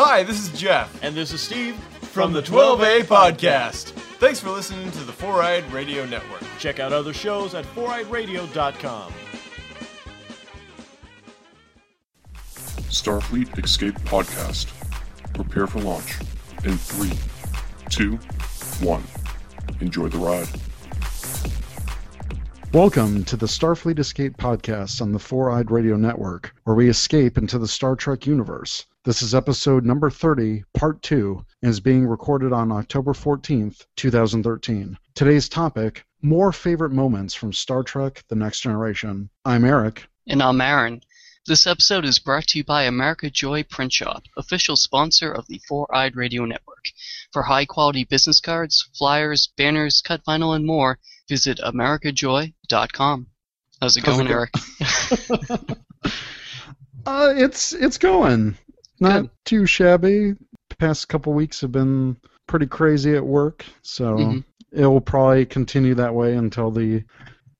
Hi, this is Jeff And this is Steve from the 12A Podcast. Thanks for listening to the Four Eyed Radio Network. Check out other shows at foureyedradio.com. Starfleet Escape Podcast. Prepare for launch in three, two, one. Enjoy the ride. Welcome to the Starfleet Escape Podcast on the Four Eyed Radio Network, where we escape into the Star Trek universe. This is episode number 30, part 2, and is being recorded on October 14th, 2013. Today's topic more favorite moments from Star Trek The Next Generation. I'm Eric. And I'm Aaron. This episode is brought to you by America Joy Print Shop, official sponsor of the Four Eyed Radio Network. For high quality business cards, flyers, banners, cut vinyl, and more, visit AmericaJoy.com. How's it How's going, it go- Eric? Uh, it's it's going. Not Good. too shabby. Past couple weeks have been pretty crazy at work, so Mhm. it will probably continue that way until the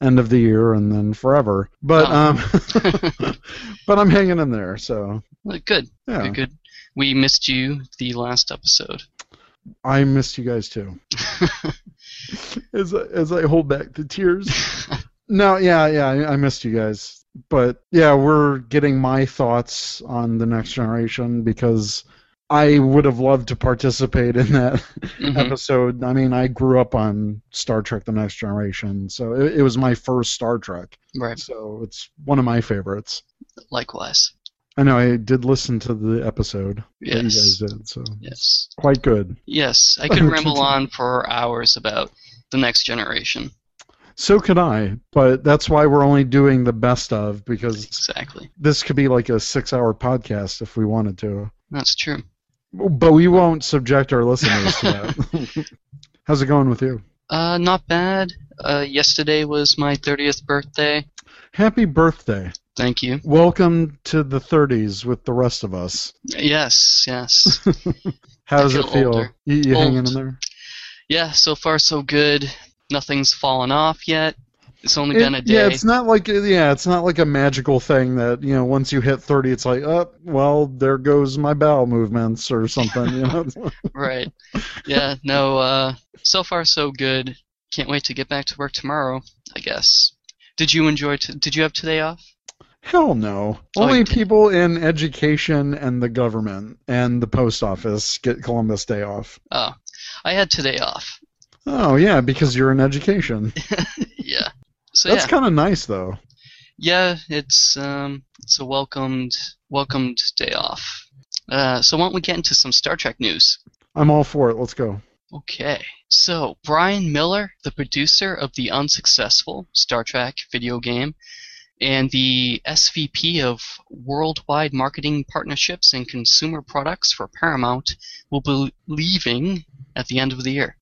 end of the year and then forever. But Oh. um, but I'm hanging in there. So good, yeah, good, good. We missed you the last episode. I missed you guys too. as I, as I hold back the tears. No, yeah, yeah, I missed you guys. But yeah, we're getting my thoughts on the next generation because I would have loved to participate in that Mhm. episode. I mean, I grew up on Star Trek: The Next Generation, so it, it was my first Star Trek. Right, So it's one of my favorites. likewise. I know I did listen to the episode that you guys Yes. did, so Yes. quite good. Yes, I could ramble on for hours about the next generation. So could I, but that's why we're only doing the best of because Exactly. this could be like a six-hour podcast if we wanted to. That's true. But we won't subject our listeners to that. How's it going with you? Uh, not bad. Uh, yesterday was my 30th birthday. Happy birthday. Thank you. Welcome to the 30s with the rest of us. Yes, yes. How does I it feel feel? older. You, you hanging in there? yeah, so far so good. Nothing's fallen off yet. It's only It- been a day. yeah, it's not like yeah, it's not like a magical thing that you know. Once you hit 30, it's like, oh, well, there goes my bowel movements or something. You know. right. Yeah, no, uh, so far so good. Can't wait to get back to work tomorrow, I guess. Did you enjoy, t- did you have today off? Hell no. Oh, Only people in education and the government and the post office get Columbus Day off. Oh, I had today off. Oh yeah, because you're in education. yeah. So That's yeah, kind of nice though. yeah, it's um, it's a welcomed, welcomed day off. Uh, so why don't we get into some Star Trek news? I'm all for it. Let's go. Okay, so Brian Miller, the producer of the unsuccessful Star Trek video game, and the SVP of Worldwide Marketing Partnerships and Consumer Products for Paramount, will be leaving at the end of the year.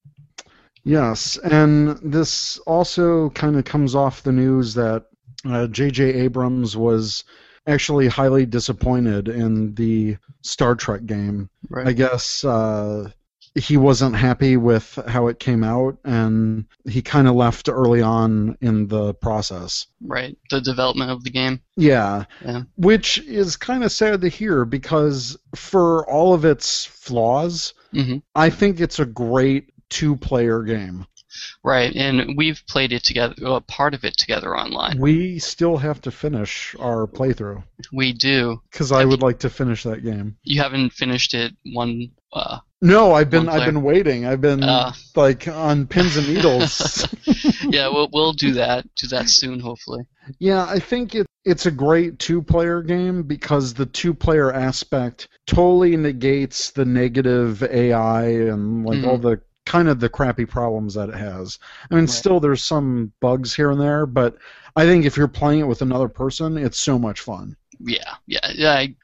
Yes, and this also kind of comes off the news that uh, J.J. Abrams was actually highly disappointed in the Star Trek game. Right. I guess uh, he wasn't happy with how it came out, and he kind of left early on in the process. Right, the development of the game. Yeah. Yeah. Which is kind of sad to hear because for all of its flaws, hmm I think it's a great two player game. Right, and we've played it together, well, part of it together online. We still have to finish our playthrough We do. because I would like to finish that game. You haven't finished it one. Uh, No, I've been I've been waiting. I've been Uh. like on pins and needles. yeah, we'll we'll do that. Do that soon, hopefully. Yeah, I think it, it's a great two player game because the two player aspect totally negates the negative AI and like Mm-hmm. all the kind of the crappy problems that it has. I mean, Right. still there's some bugs here and there, but I think if you're playing it with another person, it's so much fun. Yeah, yeah, yeah. I,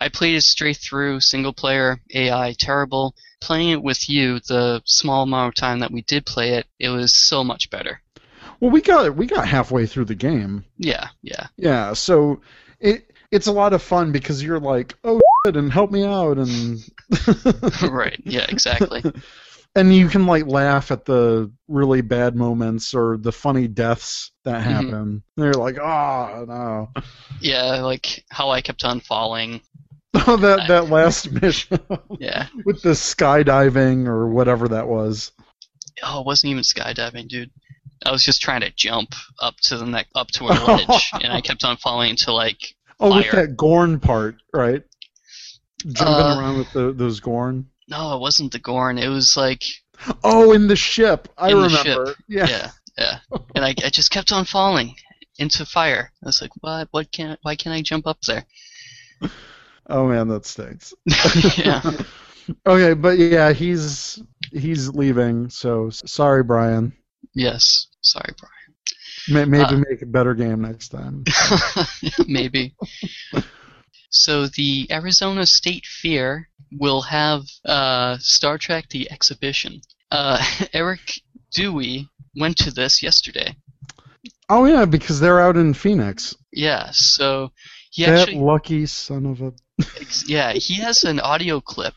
I played it straight through, single player, AI, terrible. Playing it with you, the small amount of time that we did play it, it was so much better. Well, we got we got halfway through the game. Yeah, yeah, Yeah, so it it's a lot of fun because you're like, oh shit, and help me out, and right. Yeah, exactly. and you can like laugh at the really bad moments or the funny deaths that Mhm. happen. And you're like, oh no. Yeah, like how I kept on falling. Oh, that that last mission Yeah. with the skydiving or whatever that was. Oh, it wasn't even skydiving, dude. I was just trying to jump up to the neck, up to a ledge, and I kept on falling into like. Oh, with that Gorn part, right? Jumping Uh, around with the, those Gorn. No, it wasn't the Gorn. It was like Oh, in the ship. I In the remember. ship. Yeah. yeah, yeah. And I, I just kept on falling into fire. I was like, what? What can't? Why can't I jump up there? Oh man, that stinks. yeah. Okay, but yeah, he's he's leaving. So sorry, Brian. Yes. Sorry, Brian. Maybe Uh, make a better game next time. Maybe. So the Arizona State Fair will have uh, Star Trek: The Exhibition. Uh, Eric Dewey went to this yesterday. Oh yeah, because they're out in Phoenix. Yeah. So he that actually. lucky son of a. Yeah, he has an audio clip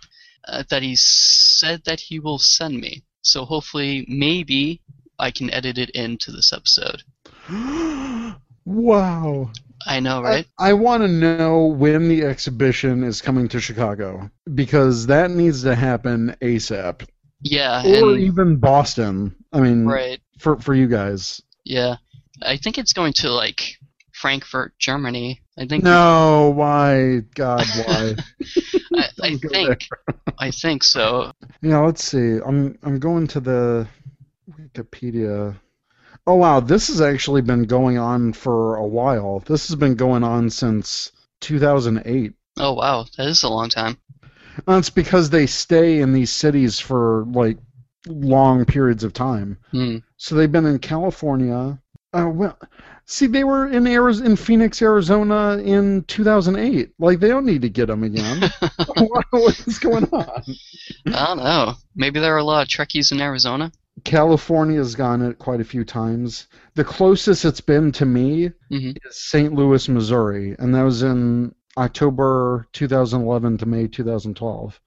uh, that he said that he will send me. So hopefully, maybe I can edit it into this episode. wow. I know, right? I, I want to know when the exhibition is coming to Chicago because that needs to happen ASAP, yeah, or and even Boston. I mean, right. for for you guys. Yeah, I think it's going to like Frankfurt, Germany. I think. No, why? God, why? I, I go think. I think so. Yeah, let's see. I'm I'm going to the Wikipedia. Oh wow, this has actually been going on for a while. This has been going on since 2008. Oh wow, that is a long time. That's because they stay in these cities for like long periods of time. Hmm. So they've been in California. Uh, well, see, they were in Arizona, in Phoenix, Arizona, in 2008. Like they don't need to get them again. what, what is going on? I don't know. Maybe there are a lot of Trekkies in Arizona. California's gone it quite a few times. The closest it's been to me Mhm. is St. Louis, Missouri, and that was in October 2011 to May 2012.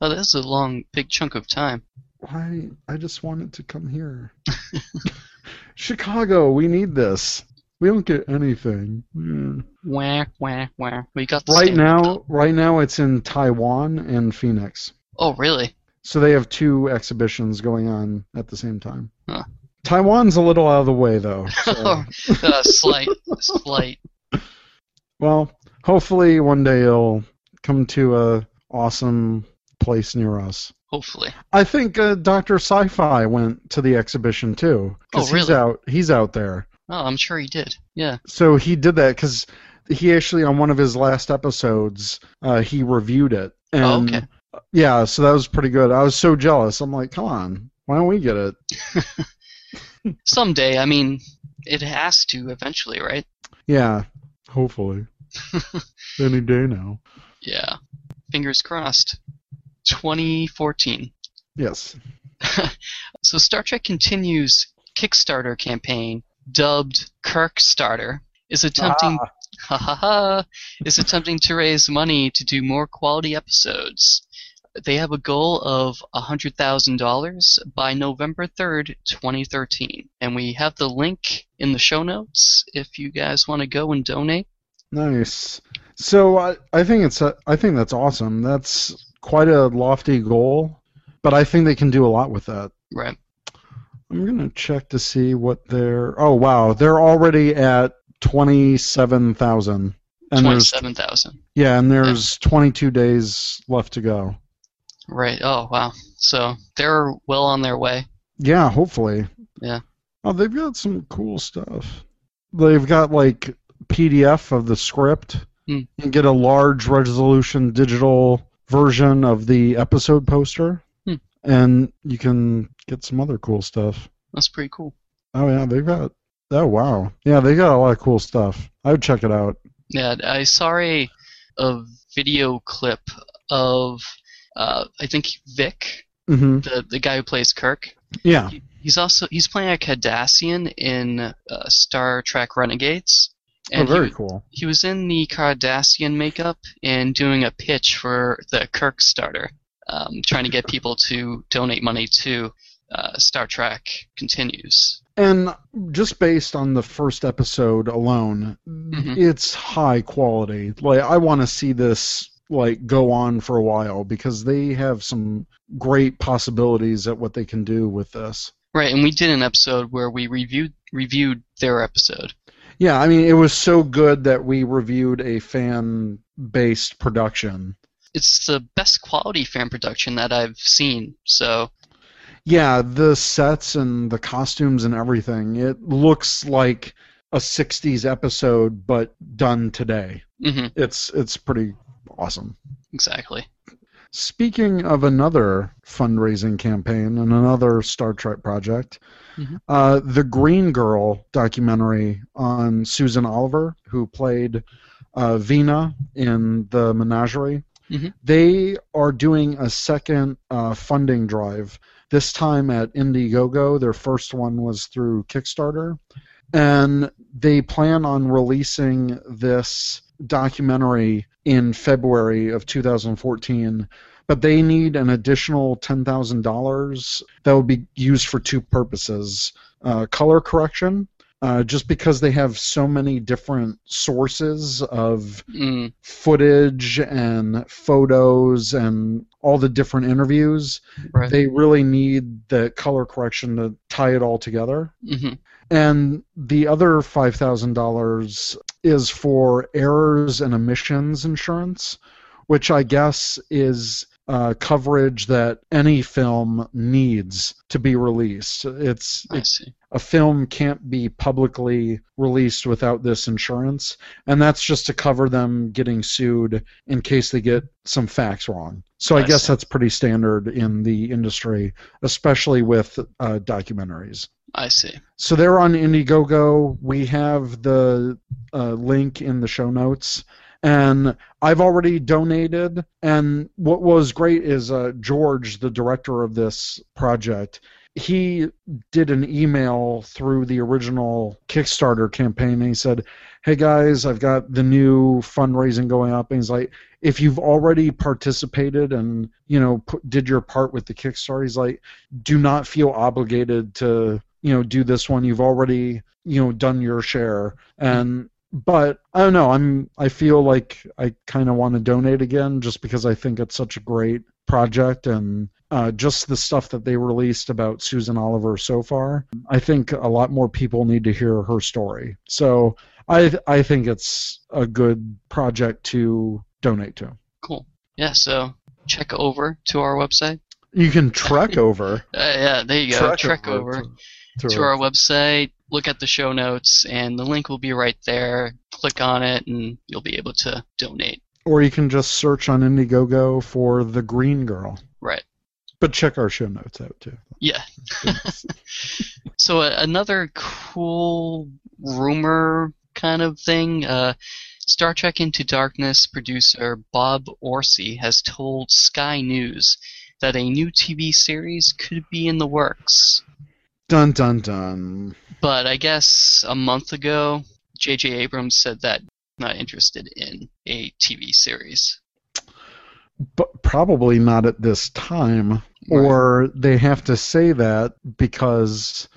Oh, that's a long, big chunk of time. Why? I just wanted to come here. Chicago, we need this. We don't get anything. Yeah. Whack, whack, wah. We got the Right now, right now it's in Taiwan and Phoenix. Oh really? So they have two exhibitions going on at the same time. Huh. Taiwan's a little out of the way though. So. uh, slight, slight. Well, hopefully one day it'll come to a awesome place near us. Hopefully. I think uh, Doctor Sci-Fi went to the exhibition too. 'cause Oh, really? He's out. He's out there. Oh, I'm sure he did. Yeah. So he did that because he actually on one of his last episodes uh, he reviewed it. And, Oh, okay. Yeah, so that was pretty good. I was so jealous. I'm like, come on, why don't we get it? Someday. I mean, it has to eventually, right? Yeah, hopefully. Any day now. Yeah. Fingers crossed. 2014. Yes. So Star Trek Continues Kickstarter campaign, dubbed Kirkstarter, is attempting Ah. ha ha ha is attempting to raise money to do more quality episodes. They have a goal of $100,000 by November 3rd, 2013. And we have the link in the show notes if you guys want to go and donate. Nice. So I, I think it's a, I think that's awesome. That's quite a lofty goal, but I think they can do a lot with that. Right. I'm gonna check to see what they're. Oh wow, they're already at twenty-seven thousand, and there's 27,000. yeah, and there's 22 days left to go. Right. Oh, wow. So they're well on their way. Yeah, hopefully. Yeah. Oh, they've got some cool stuff. They've got like PDF of the script. Hmm. You can get a large resolution digital version of the episode poster, Hmm. and you can get some other cool stuff. That's pretty cool. Oh yeah, they've got. Oh wow, yeah, they got a lot of cool stuff. I would check it out. Yeah, I saw a, a video clip of, uh, I think Vic, hmm the, the guy who plays Kirk. Yeah. He's also he's playing a Cardassian in uh, Star Trek Renegades, Oh, and very he, cool. he was in the Cardassian makeup and doing a pitch for the Kirk starter, um, trying to get people to donate money to uh, Star Trek Continues. And just based on the first episode alone, Mhm. it's high quality. Like I want to see this like go on for a while because they have some great possibilities at what they can do with this. Right, and we did an episode where we reviewed reviewed their episode. Yeah, I mean, it was so good that we reviewed a fan based production. It's the best quality fan production that I've seen. So Yeah, the sets and the costumes and everything. It looks like a 60s episode but done today. hmm It's it's pretty awesome. exactly. Speaking of another fundraising campaign and another Star Trek project, Mhm. uh, the Green Girl documentary on Susan Oliver, who played uh, Vina in the Menagerie, Mhm. they are doing a second uh, funding drive. This time at Indiegogo. Their first one was through Kickstarter, and they plan on releasing this documentary in February of 2014 but they need an additional $10,000 that will be used for two purposes uh, color correction, uh, just because they have so many different sources of Mm, footage and photos and all the different interviews. right. They really need the color correction to tie it all together. hmm And the other $5,000 is for errors and omissions insurance, which I guess is uh, coverage that any film needs to be released. It's I it, see. a film can't be publicly released without this insurance, and that's just to cover them getting sued in case they get some facts wrong. So I, I guess see. that's pretty standard in the industry, especially with uh, documentaries. I see. So they're on Indiegogo. We have the uh, link in the show notes. And I've already donated. And what was great is uh, George, the director of this project, he did an email through the original Kickstarter campaign. And he said, Hey guys, I've got the new fundraising going up. And he's like, if you've already participated and you know put, did your part with the Kickstarter, he's like, do not feel obligated to you know do this one you've already you know done your share and but i don't know i'm i feel like i kind of want to donate again just because i think it's such a great project and uh, just the stuff that they released about susan oliver so far i think a lot more people need to hear her story so i i think it's a good project to donate to Cool. Yeah. So check over to our website. you can trek over Uh, yeah. There you go. Trek, over. To, to our website, look at the show notes, and the link will be right there. Click on it, and you'll be able to donate. or you can just search on indiegogo for the green girl Right. But check our show notes out too. Yeah. so uh, another cool rumor kind of thing. Uh, Star Trek Into Darkness producer Bob Orci has told Sky News that a new TV series could be in the works. Dun dun dun. But I guess a month ago, J.J. Abrams said that not interested in a TV series. But probably not at this time. Or they have to say that because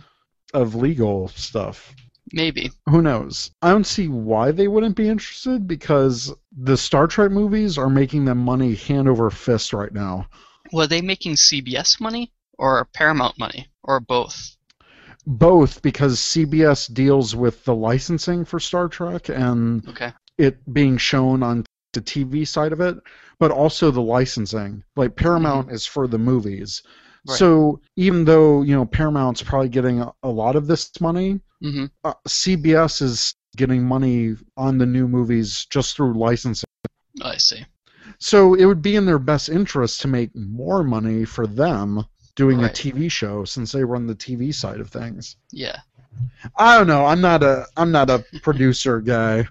of legal stuff. Maybe. Who knows? I don't see why they wouldn't be interested because the Star Trek movies are making them money hand over fist right now. Were they making CBS money or Paramount money or both? Both because CBS deals with the licensing for Star Trek and Okay. it being shown on the TV side of it, but also the licensing. Like Paramount is for the movies. Right. So even though, you know, Paramount's probably getting a, a lot of this money, hmm uh, CBS is getting money on the new movies just through licensing. I see. So it would be in their best interest to make more money for them doing Right. a TV show since they run the TV side of things. Yeah. I don't know. I'm not a I'm not a producer guy,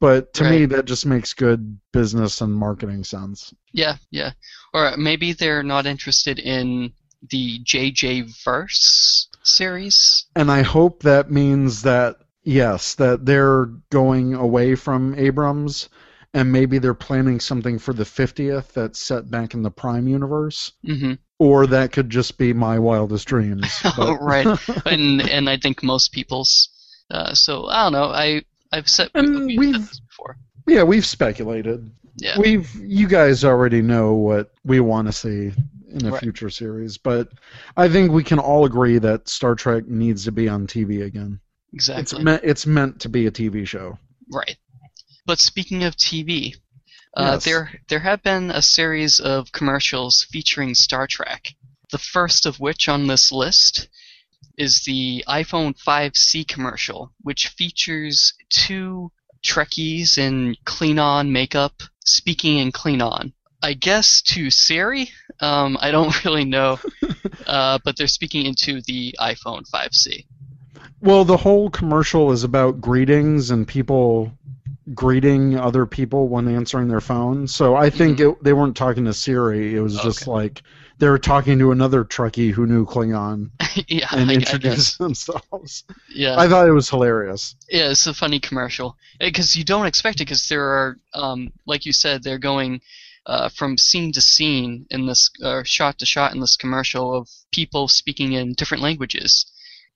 but to me that just makes good business and marketing sense. Yeah, yeah. Or maybe they're not interested in the JJ Verse series. And I hope that means that yes, that they're going away from Abrams and maybe they're planning something for the 50th that's set back in the Prime universe hmm or that could just be my wildest dreams. Oh, right. and and I think most people's. Uh, so I don't know. I I've said And we've we've- said this before. Yeah, we've speculated. Yeah. We've you guys already know what we want to see in a Right. future series, but I think we can all agree that Star Trek needs to be on TV again. Exactly. It's meant it's meant to be a TV show. Right. But speaking of TV, uh, Yes. there there have been a series of commercials featuring Star Trek. The first of which on this list is the iPhone 5C commercial, which features two Trekkies in Klingon makeup speaking in Klingon. I guess to Siri. Um, I don't really know, uh, but they're speaking into the iPhone 5C. Well, the whole commercial is about greetings and people greeting other people when answering their phone. So I think it, they weren't talking to Siri. It was just like they were talking to another Trekkie who knew Klingon yeah, and I, I introduced themselves. Yeah. I thought it was hilarious. Yeah, it's a funny commercial because you don't expect it because there are, um, like you said, they're going uh, from scene to scene in this, uh, shot to shot in this commercial of people speaking in different languages,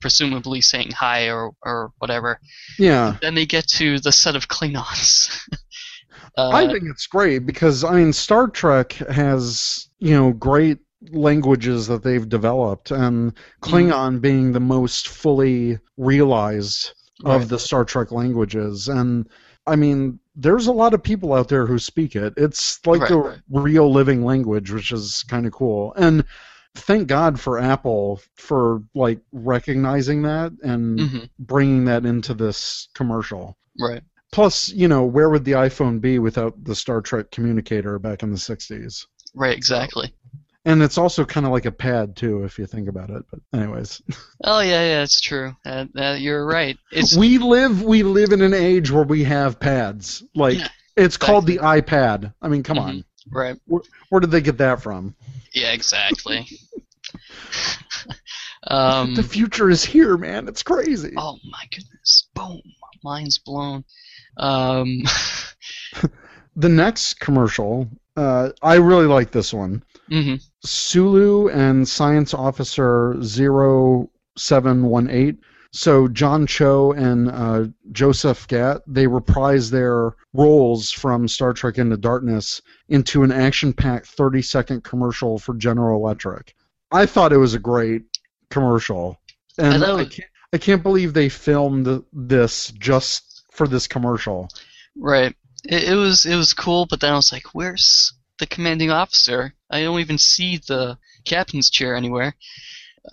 presumably saying hi or or whatever. Yeah. Then they get to the set of Klingons. uh, I think it's great because I mean Star Trek has you know great languages that they've developed, and Klingon being the most fully realized of Right. the Star Trek languages, and I mean there's a lot of people out there who speak it. It's like Right, a right. real living language, which is kind of cool, and. Thank God for Apple for like recognizing that and mhm, bringing that into this commercial. right. Plus, you know, where would the iPhone be without the Star Trek communicator back in the 60s? Right, exactly. And it's also kind of like a pad, too, if you think about it. But, anyways, Oh yeah, yeah, it's true. Uh, uh, you're right. It's we live we live in an age where we have pads. Like, Yeah, it's called the iPad. I mean, come on. right. Where did they get that from? Yeah, exactly. um, the future is here, man. It's crazy. Oh my goodness! Boom! Mind's blown. Um, The next commercial, uh, I really like this one. mhm, Sulu and Science Officer 0718. So John Cho and uh, Joseph Gatt, they reprise their roles from Star Trek Into Darkness into an action-packed 30-second commercial for General Electric. I thought it was a great commercial, and I I, can't, I can't believe they filmed this just for this commercial. right. It, it was it was cool, but then I was like, "Where's the commanding officer? I don't even see the captain's chair anywhere."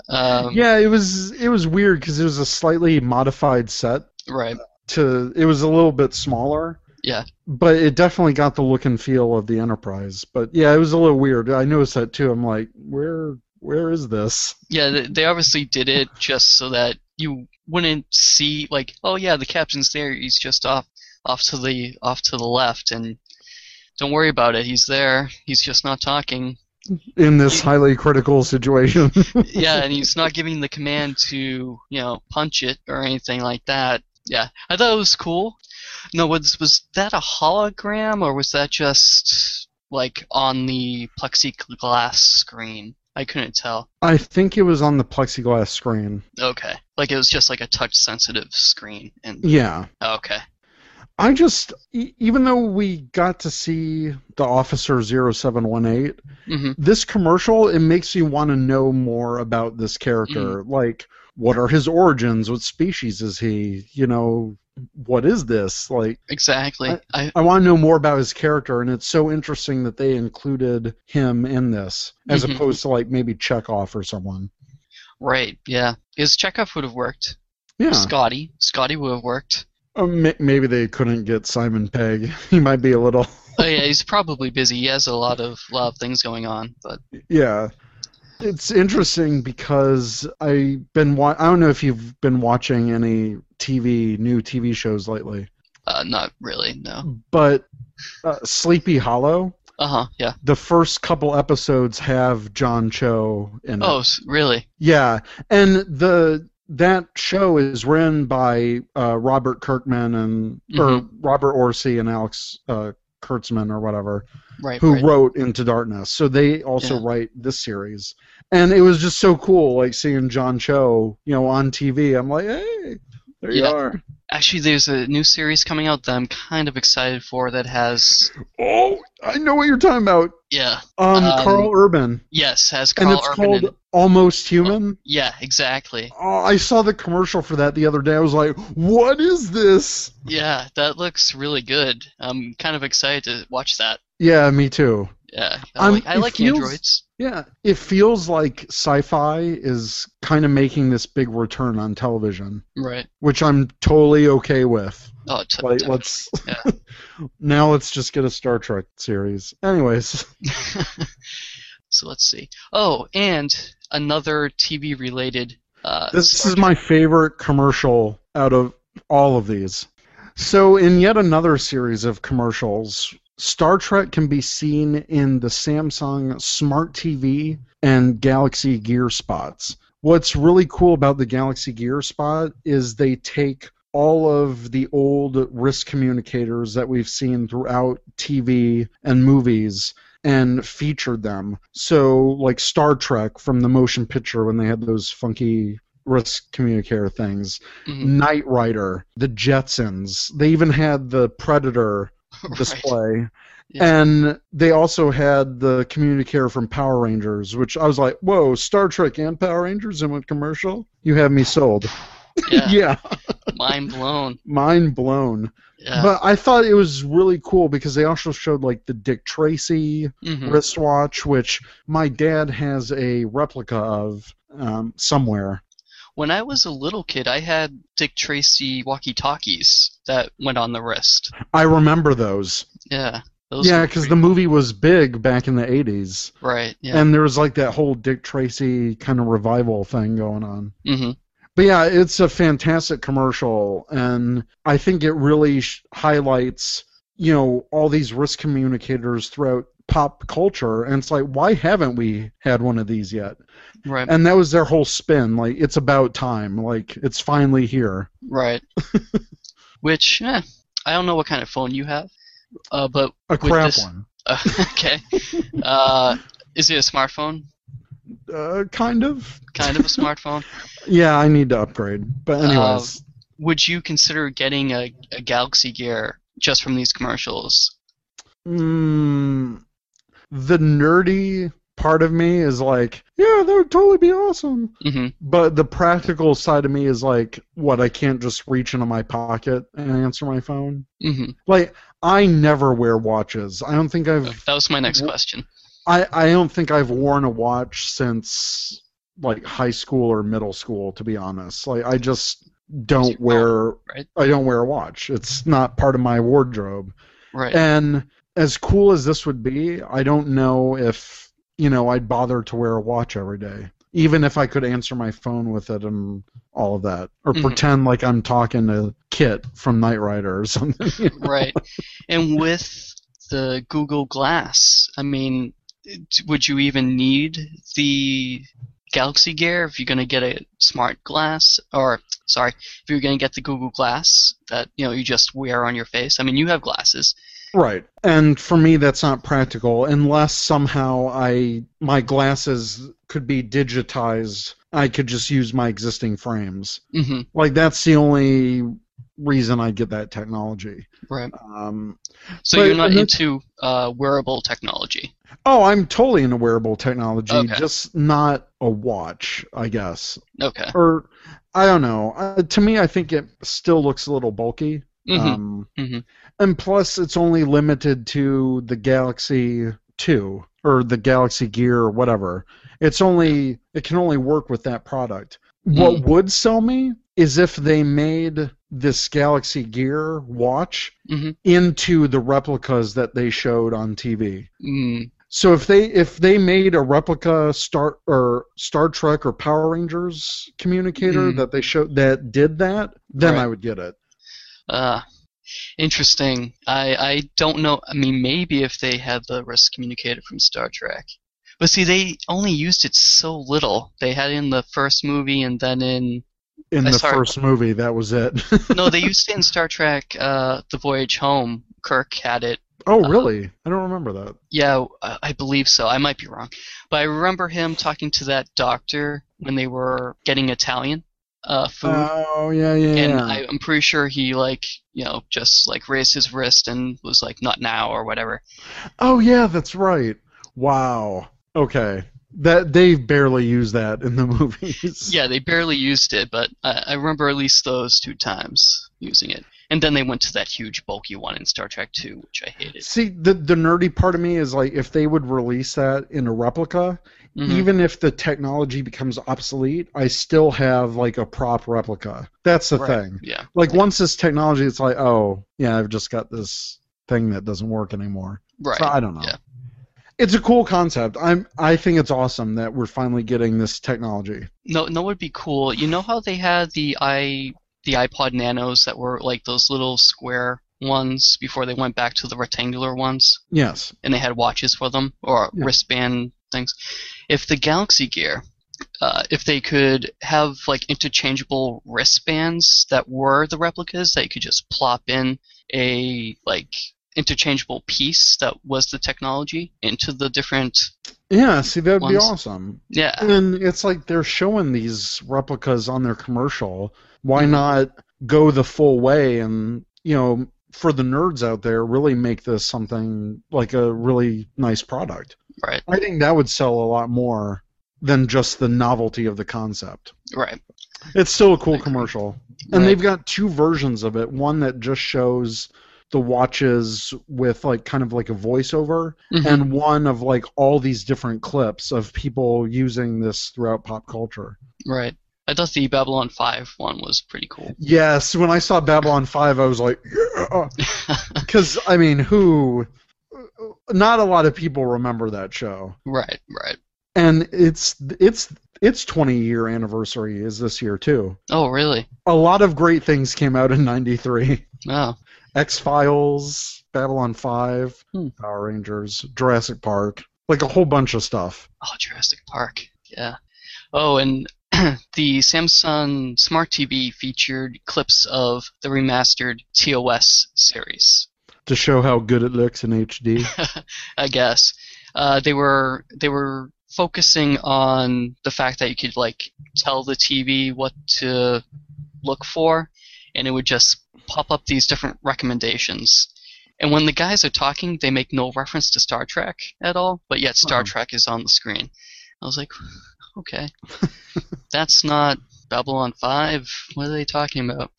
Um, yeah, it was it was weird because it was a slightly modified set. Right. to it was a little bit smaller. Yeah. But it definitely got the look and feel of the Enterprise. But yeah, it was a little weird. I noticed that too. I'm like, where where is this? Yeah. They, they obviously did it just so that you wouldn't see like, oh yeah, the captain's there. He's just off off to the off to the left, and don't worry about it. He's there. He's just not talking. In this highly critical situation. yeah, and he's not giving the command to, you know, punch it or anything like that. Yeah, I thought it was cool. No, was was that a hologram or was that just like on the plexiglass screen? I couldn't tell. I think it was on the plexiglass screen. Okay, like it was just like a touch sensitive screen. And Yeah. Oh, okay, I just e- even though we got to see the officer 0718, hmm this commercial it makes you want to know more about this character Mm. like what are his origins what species is he you know what is this like exactly. I- I, i want to know more about his character and it's so interesting that they included him in this as Mhm. opposed to like maybe chekov or someone right, yeah. His Chekov would have worked. yeah Scotty, Scotty would have worked. Ma- maybe they couldn't get simon pegg he might be a little Oh yeah, he's probably busy. He has a lot of lot of things going on, but Yeah. It's interesting because I've been wa- I don't know if you've been watching any TV new TV shows lately, uh, not really. No. but uh, Sleepy Hollow, Uh huh. Yeah. the first couple episodes have John Cho in it. Oh, s- really? Yeah, and the that show is written by uh, Robert Kirkman and or Robert Orci and Alex uh, Kurtzman or whatever. Right. who right. wrote Into Darkness. So they also Yeah. write this series. And it was just so cool, like seeing John Cho, you know, on TV. I'm like, hey, there you are. Actually, there's a new series coming out that I'm kind of excited for that has, Oh, I know what you're talking about. yeah, Um, Um, Karl Urban, yes, has and Karl it's Urban called in. Almost Human. Yeah, exactly. Oh, I saw the commercial for that the other day. I was like, "What is this?" Yeah, that looks really good. I'm kind of excited to watch that. Yeah, me too. Yeah, I I'm- like, I like feels- androids. Yeah, it feels like sci-fi is kind of making this big return on television, Right. which I'm totally okay with. Oh, t- Like, let's Yeah. now let's just get a Star Trek series. Anyways, so let's see. Oh, and another TV related. Uh, this Star is my favorite commercial out of all of these. So, in yet another series of commercials, Star Trek can be seen in the Samsung Smart TV and Galaxy Gear spots. What's really cool about the Galaxy Gear spot is they take all of the old wrist communicators that we've seen throughout TV and movies and featured them. So, like Star Trek from the motion picture when they had those funky wrist communicator things, Mhm. Knight Rider, the Jetsons. They even had the Predator Right. display. Yeah. And they also had the communicator from Power Rangers, which I was like, whoa, Star Trek and Power Rangers in one commercial? You have me sold. Yeah, yeah, mind blown. mind blown. Yeah. But I thought it was really cool because they also showed like the Dick Tracy mhm. wristwatch, which my dad has a replica of um, somewhere. When I was a little kid, I had Dick Tracy walkie-talkies that went on the wrist. I remember those. Yeah. Those yeah, because the movie was big back in the 80s. Right. Yeah. And there was like that whole Dick Tracy kind of revival thing going on. Mm-hmm. But yeah, it's a fantastic commercial, and I think it really sh- highlights, you know, all these wrist communicators throughout pop culture. And it's like, why haven't we had one of these yet? Right. And that was their whole spin. Like, it's about time. Like, it's finally here. Right. Which, eh, I don't know what kind of phone you have, uh, but A crap this- one. uh, okay. Uh, is it a smartphone? Uh, kind of. Kind of a smartphone. Yeah, I need to upgrade. But anyways, Would you consider getting a, a Galaxy Gear just from these commercials? mm, the nerdy part of me is like, yeah, that would totally be awesome. hmm But the practical side of me is like, what? I can't just reach into my pocket and answer my phone. hmm Like, I never wear watches. I don't think I've. That was my next question. I I don't think I've worn a watch since like high school or middle school. To be honest, like I just don't wear. right? I don't wear a watch. It's not part of my wardrobe. Right. And as cool as this would be, I don't know if you know I'd bother to wear a watch every day, even if I could answer my phone with it and all of that, or Mhm. pretend like I'm talking to Kit from Knight Rider or something. you know? right. And with the Google Glass, I mean, would you even need the Galaxy Gear if you're going to get a smart glass? Or, sorry, if you're going to get the Google Glass that, you know, you just wear on your face? I mean, you have glasses. Right. And for me, that's not practical unless somehow I my glasses could be digitized. I could just use my existing frames. hmm Like that's the only reason I get that technology. Right. Um, So But- you're not into uh, wearable technology. Oh, I'm totally into wearable technology, Okay. just not a watch, I guess. Okay. Or I don't know. Uh, to me, I think it still looks a little bulky. Hmm Um, Mhm. And plus, it's only limited to the Galaxy 2 or the Galaxy Gear or whatever. It's only it can only work with that product. What Mm. would sell me is if they made this Galaxy Gear watch hmm into the replicas that they showed on TV. Mm, So if they if they made a replica Star or Star Trek or Power Rangers communicator Mm. that they showed that did that, then Right. I would get it. Uh, interesting. I, I don't know. I mean, maybe if they had the wrist communicator from Star Trek. But see, they only used it so little. They had it in the first movie and then in. In I the it- first movie, that was it. No, they used it in Star Trek uh, The Voyage Home. Kirk had it. oh, really? I don't remember that. Yeah, I believe so. I might be wrong. But I remember him talking to that doctor when they were getting Italian. Uh, food. Oh yeah, yeah. and yeah. I, I'm pretty sure he like you know just like raised his wrist and was like not now or whatever. Oh yeah, that's right. Wow. Okay. That they barely use that in the movies. Yeah, they barely used it, but I, I remember at least those two times using it. And then they went to that huge bulky one in Star Trek 2, which I hated. See, the the nerdy part of me is like if they would release that in a replica, Mhm. even if the technology becomes obsolete, I still have like a prop replica. That's the Right. thing. Yeah, Like once this technology, it's like, oh yeah, I've just got this thing that doesn't work anymore. right. So I don't know. Yeah. It's a cool concept. I'm I think it's awesome that we're finally getting this technology. No, no, it would be cool. You know how they had the i the iPod Nanos that were like those little square ones before they went back to the rectangular ones, Yes. and they had watches for them or Yeah. wristband things. If the Galaxy Gear, uh, if they could have like interchangeable wristbands that were the replicas, that you could just plop in a like interchangeable piece that was the technology into the different. Yeah, see that would be awesome. Yeah, And it's like they're showing these replicas on their commercial. Why not go the full way and, you know, for the nerds out there, really make this something like a really nice product? right, I think that would sell a lot more than just the novelty of the concept. right. It's still a cool commercial. And right. they've got two versions of it. One that just shows the watches with like kind of like a voiceover Mhm. and one of like all these different clips of people using this throughout pop culture. Right. I thought the Babylon 5 one was pretty cool. Yes, when I saw Babylon 5 I was like yeah. cuz I mean, who not a lot of people remember that show. right, right. And it's it's its 20 year anniversary is this year too. Oh, really? A lot of great things came out in 93. Oh, X Files, Babylon 5, Hmm. Power Rangers, Jurassic Park, like a whole bunch of stuff. oh, Jurassic Park. Yeah. Oh, and the Samsung Smart TV featured clips of the remastered TOS series. To show how good it looks in HD. I guess uh, they were they were focusing on the fact that you could like tell the TV what to look for, and it would just pop up these different recommendations. And when the guys are talking, they make no reference to Star Trek at all, but yet Star Uh-huh. Trek is on the screen. I was like, okay, that's not Babylon 5. What are they talking about?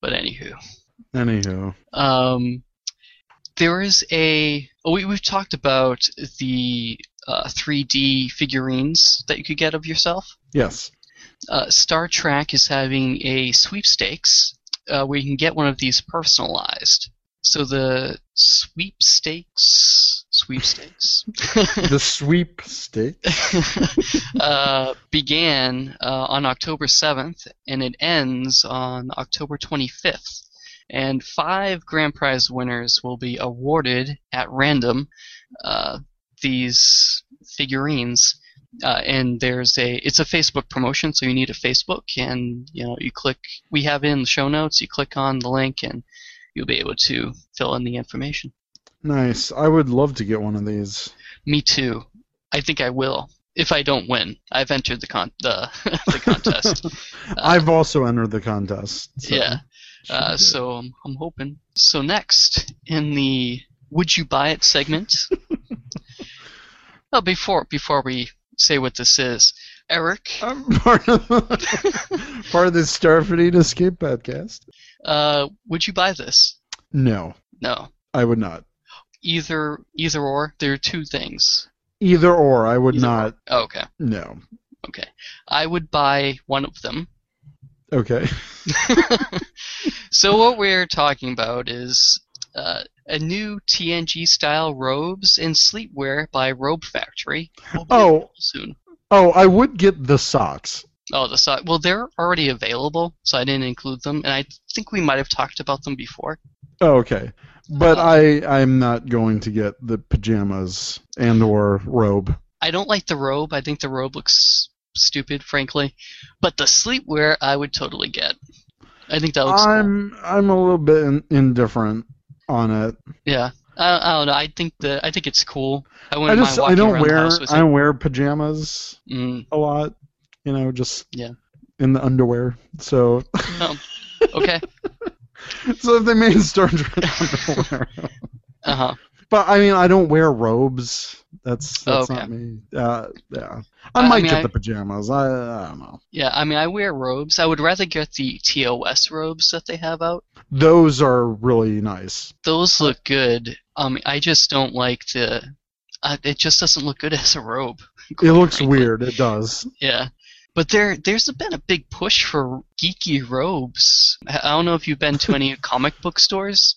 But anywho. Anywho. Um, there is a. Oh, we, we've talked about the uh, 3D figurines that you could get of yourself. Yes. Uh, Star Trek is having a sweepstakes uh, where you can get one of these personalized. So the sweepstakes, sweepstakes, The sweepstakes uh, began uh, on October 7th and it ends on October 25th. And five grand prize winners will be awarded at random uh, these figurines. Uh, and there's a it's a Facebook promotion, so you need a Facebook, and you know you click. We have in the show notes. You click on the link, and you'll be able to fill in the information. Nice. I would love to get one of these. Me too. I think I will. If I don't win, I've entered the con the, the contest. I've also entered the contest. so yeah. Uh, so I'm, I'm hoping. So next in the "Would you buy it" segment. well, before before we say what this is, Eric, I'm part of part of the Starfleet Escape podcast. uh, would you buy this? No, No. I would not. Either either or. There are two things. Either or, I would Either not. Oh, okay. No. Okay. I would buy one of them. Okay. so what we're talking about is uh, a new TNG style robes and sleepwear by Robe Factory. Oh. soon. Oh, I would get the socks. Oh, the so- well, they're already available, so I didn't include them, and I think we might have talked about them before. Oh, okay. But Uh, I I'm not going to get the pajamas and or robe. I don't like the robe. I think the robe looks stupid, frankly. But the sleepwear, I would totally get. I think that looks cool. I'm I'm a little bit in, indifferent on it. Yeah. I, I don't know. I think the I think it's cool. I I just I don't wear I don't wear pajamas Mm, a lot. You know, just Yeah. in the underwear. So, Okay. so if they made Star Trek Uh huh. but I mean, I don't wear robes. That's that's Okay. not me. Uh, yeah, I, I- I might mean, get I- the pajamas. I I don't know. Yeah, I mean, I wear robes. I would rather get the TOS robes that they have out. Those are really nice. Those look good. Um, I just don't like the. Uh, it just doesn't look good as a robe. It looks frankly. weird. It does. Yeah. But there, there's been a big push for geeky robes. I don't know if you've been to any comic book stores,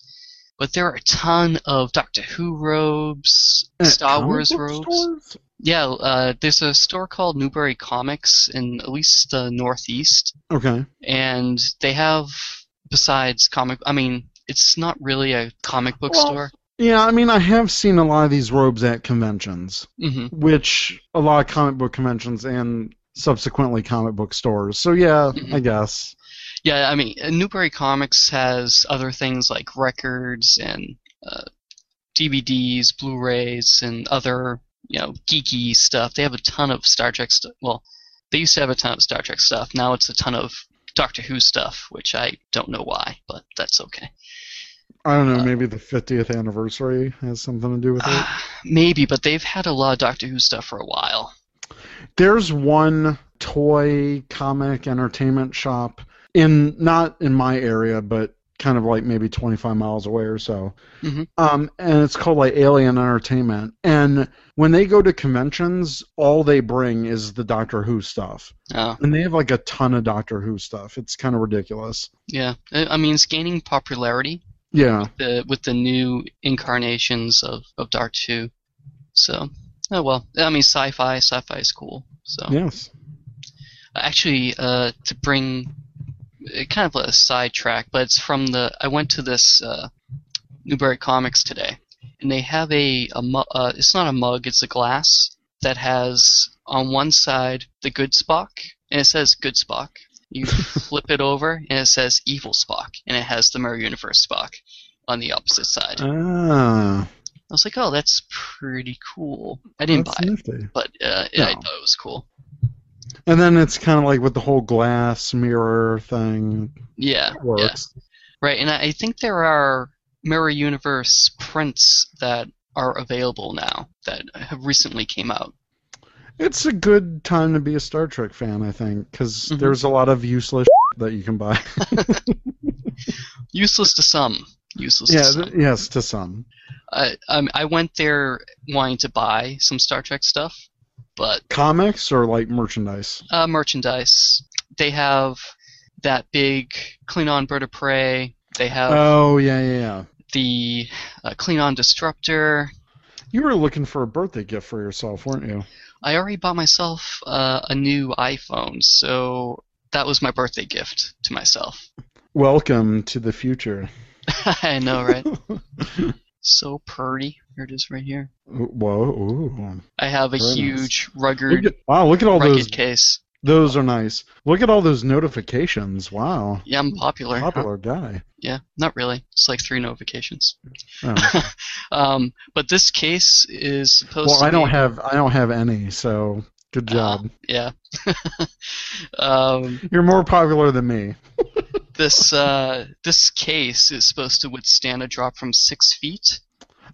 but there are a ton of Doctor Who robes, At Star Wars robes. stores? Yeah, uh, there's a store called Newbury Comics in at least the Northeast, Okay. and they have besides comic. I mean, it's not really a comic book Well, store. Yeah, I mean, I have seen a lot of these robes at conventions, hmm which a lot of comic book conventions and subsequently comic book stores. So yeah, Mhm. I guess. Yeah, I mean, Newbury Comics has other things like records and uh, DVDs, Blu-rays, and other you know geeky stuff. They have a ton of Star Trek stuff. Well, they used to have a ton of Star Trek stuff. Now it's a ton of Doctor Who stuff, which I don't know why, but that's okay. I don't know. Uh, Maybe the 50th anniversary has something to do with it. Uh, maybe, but they've had a lot of Doctor Who stuff for a while. There's one toy comic entertainment shop in not in my area, but kind of like maybe 25 miles away or so. Mhm. Um, and it's called like Alien Entertainment. And when they go to conventions, all they bring is the Doctor Who stuff, Oh, and they have like a ton of Doctor Who stuff. It's kind of ridiculous. yeah. I mean, it's gaining popularity Yeah. the, with the new incarnations of, of Doctor Who. So, oh well. I mean, sci-fi. Sci-fi is cool. So, Yes. actually, uh, to bring uh, kind of a sidetrack, but it's from the. I went to this uh, Newbury Comics today, and they have a, a mu- uh, it's not a mug, it's a glass that has on one side the good Spock, and it says good Spock. You flip it over, and it says evil Spock, and it has the Mirror Universe Spock on the opposite side. I was like, oh, that's pretty cool. I didn't that's buy it, but uh, yeah, I thought it was cool. And then it's kind of like with the whole glass mirror thing Yeah, yeah. Right, and I think there are Mirror Universe prints that are available now that have recently came out. It's a good time to be a Star Trek fan, I think, because Mhm. there's a lot of useless that you can buy. Useless to some. Useless yeah, to some. yes, to some. I, um, I went there wanting to buy some Star Trek stuff, but Comics or like merchandise. uh, merchandise. They have that big Klingon bird of prey. They have Oh yeah, yeah, yeah. the uh, Klingon disruptor. You were looking for a birthday gift for yourself, weren't you? I already bought myself uh, a new iPhone, so that was my birthday gift to myself. Welcome to the future. I know, right? so pretty. Here it is, right here. Whoa! Ooh. I have a Very nice. huge, Look rugged, at, wow! Look at all rugged those. case. Those are nice. Look at all those notifications. Wow. Yeah, I'm popular. huh? Popular guy. Yeah, not really. It's like three notifications. Oh. Um, but this case is supposed well, to I don't be- have I don't have any, so good Ah, job. yeah. um, You're more popular than me. this uh, this case is supposed to withstand a drop from six feet.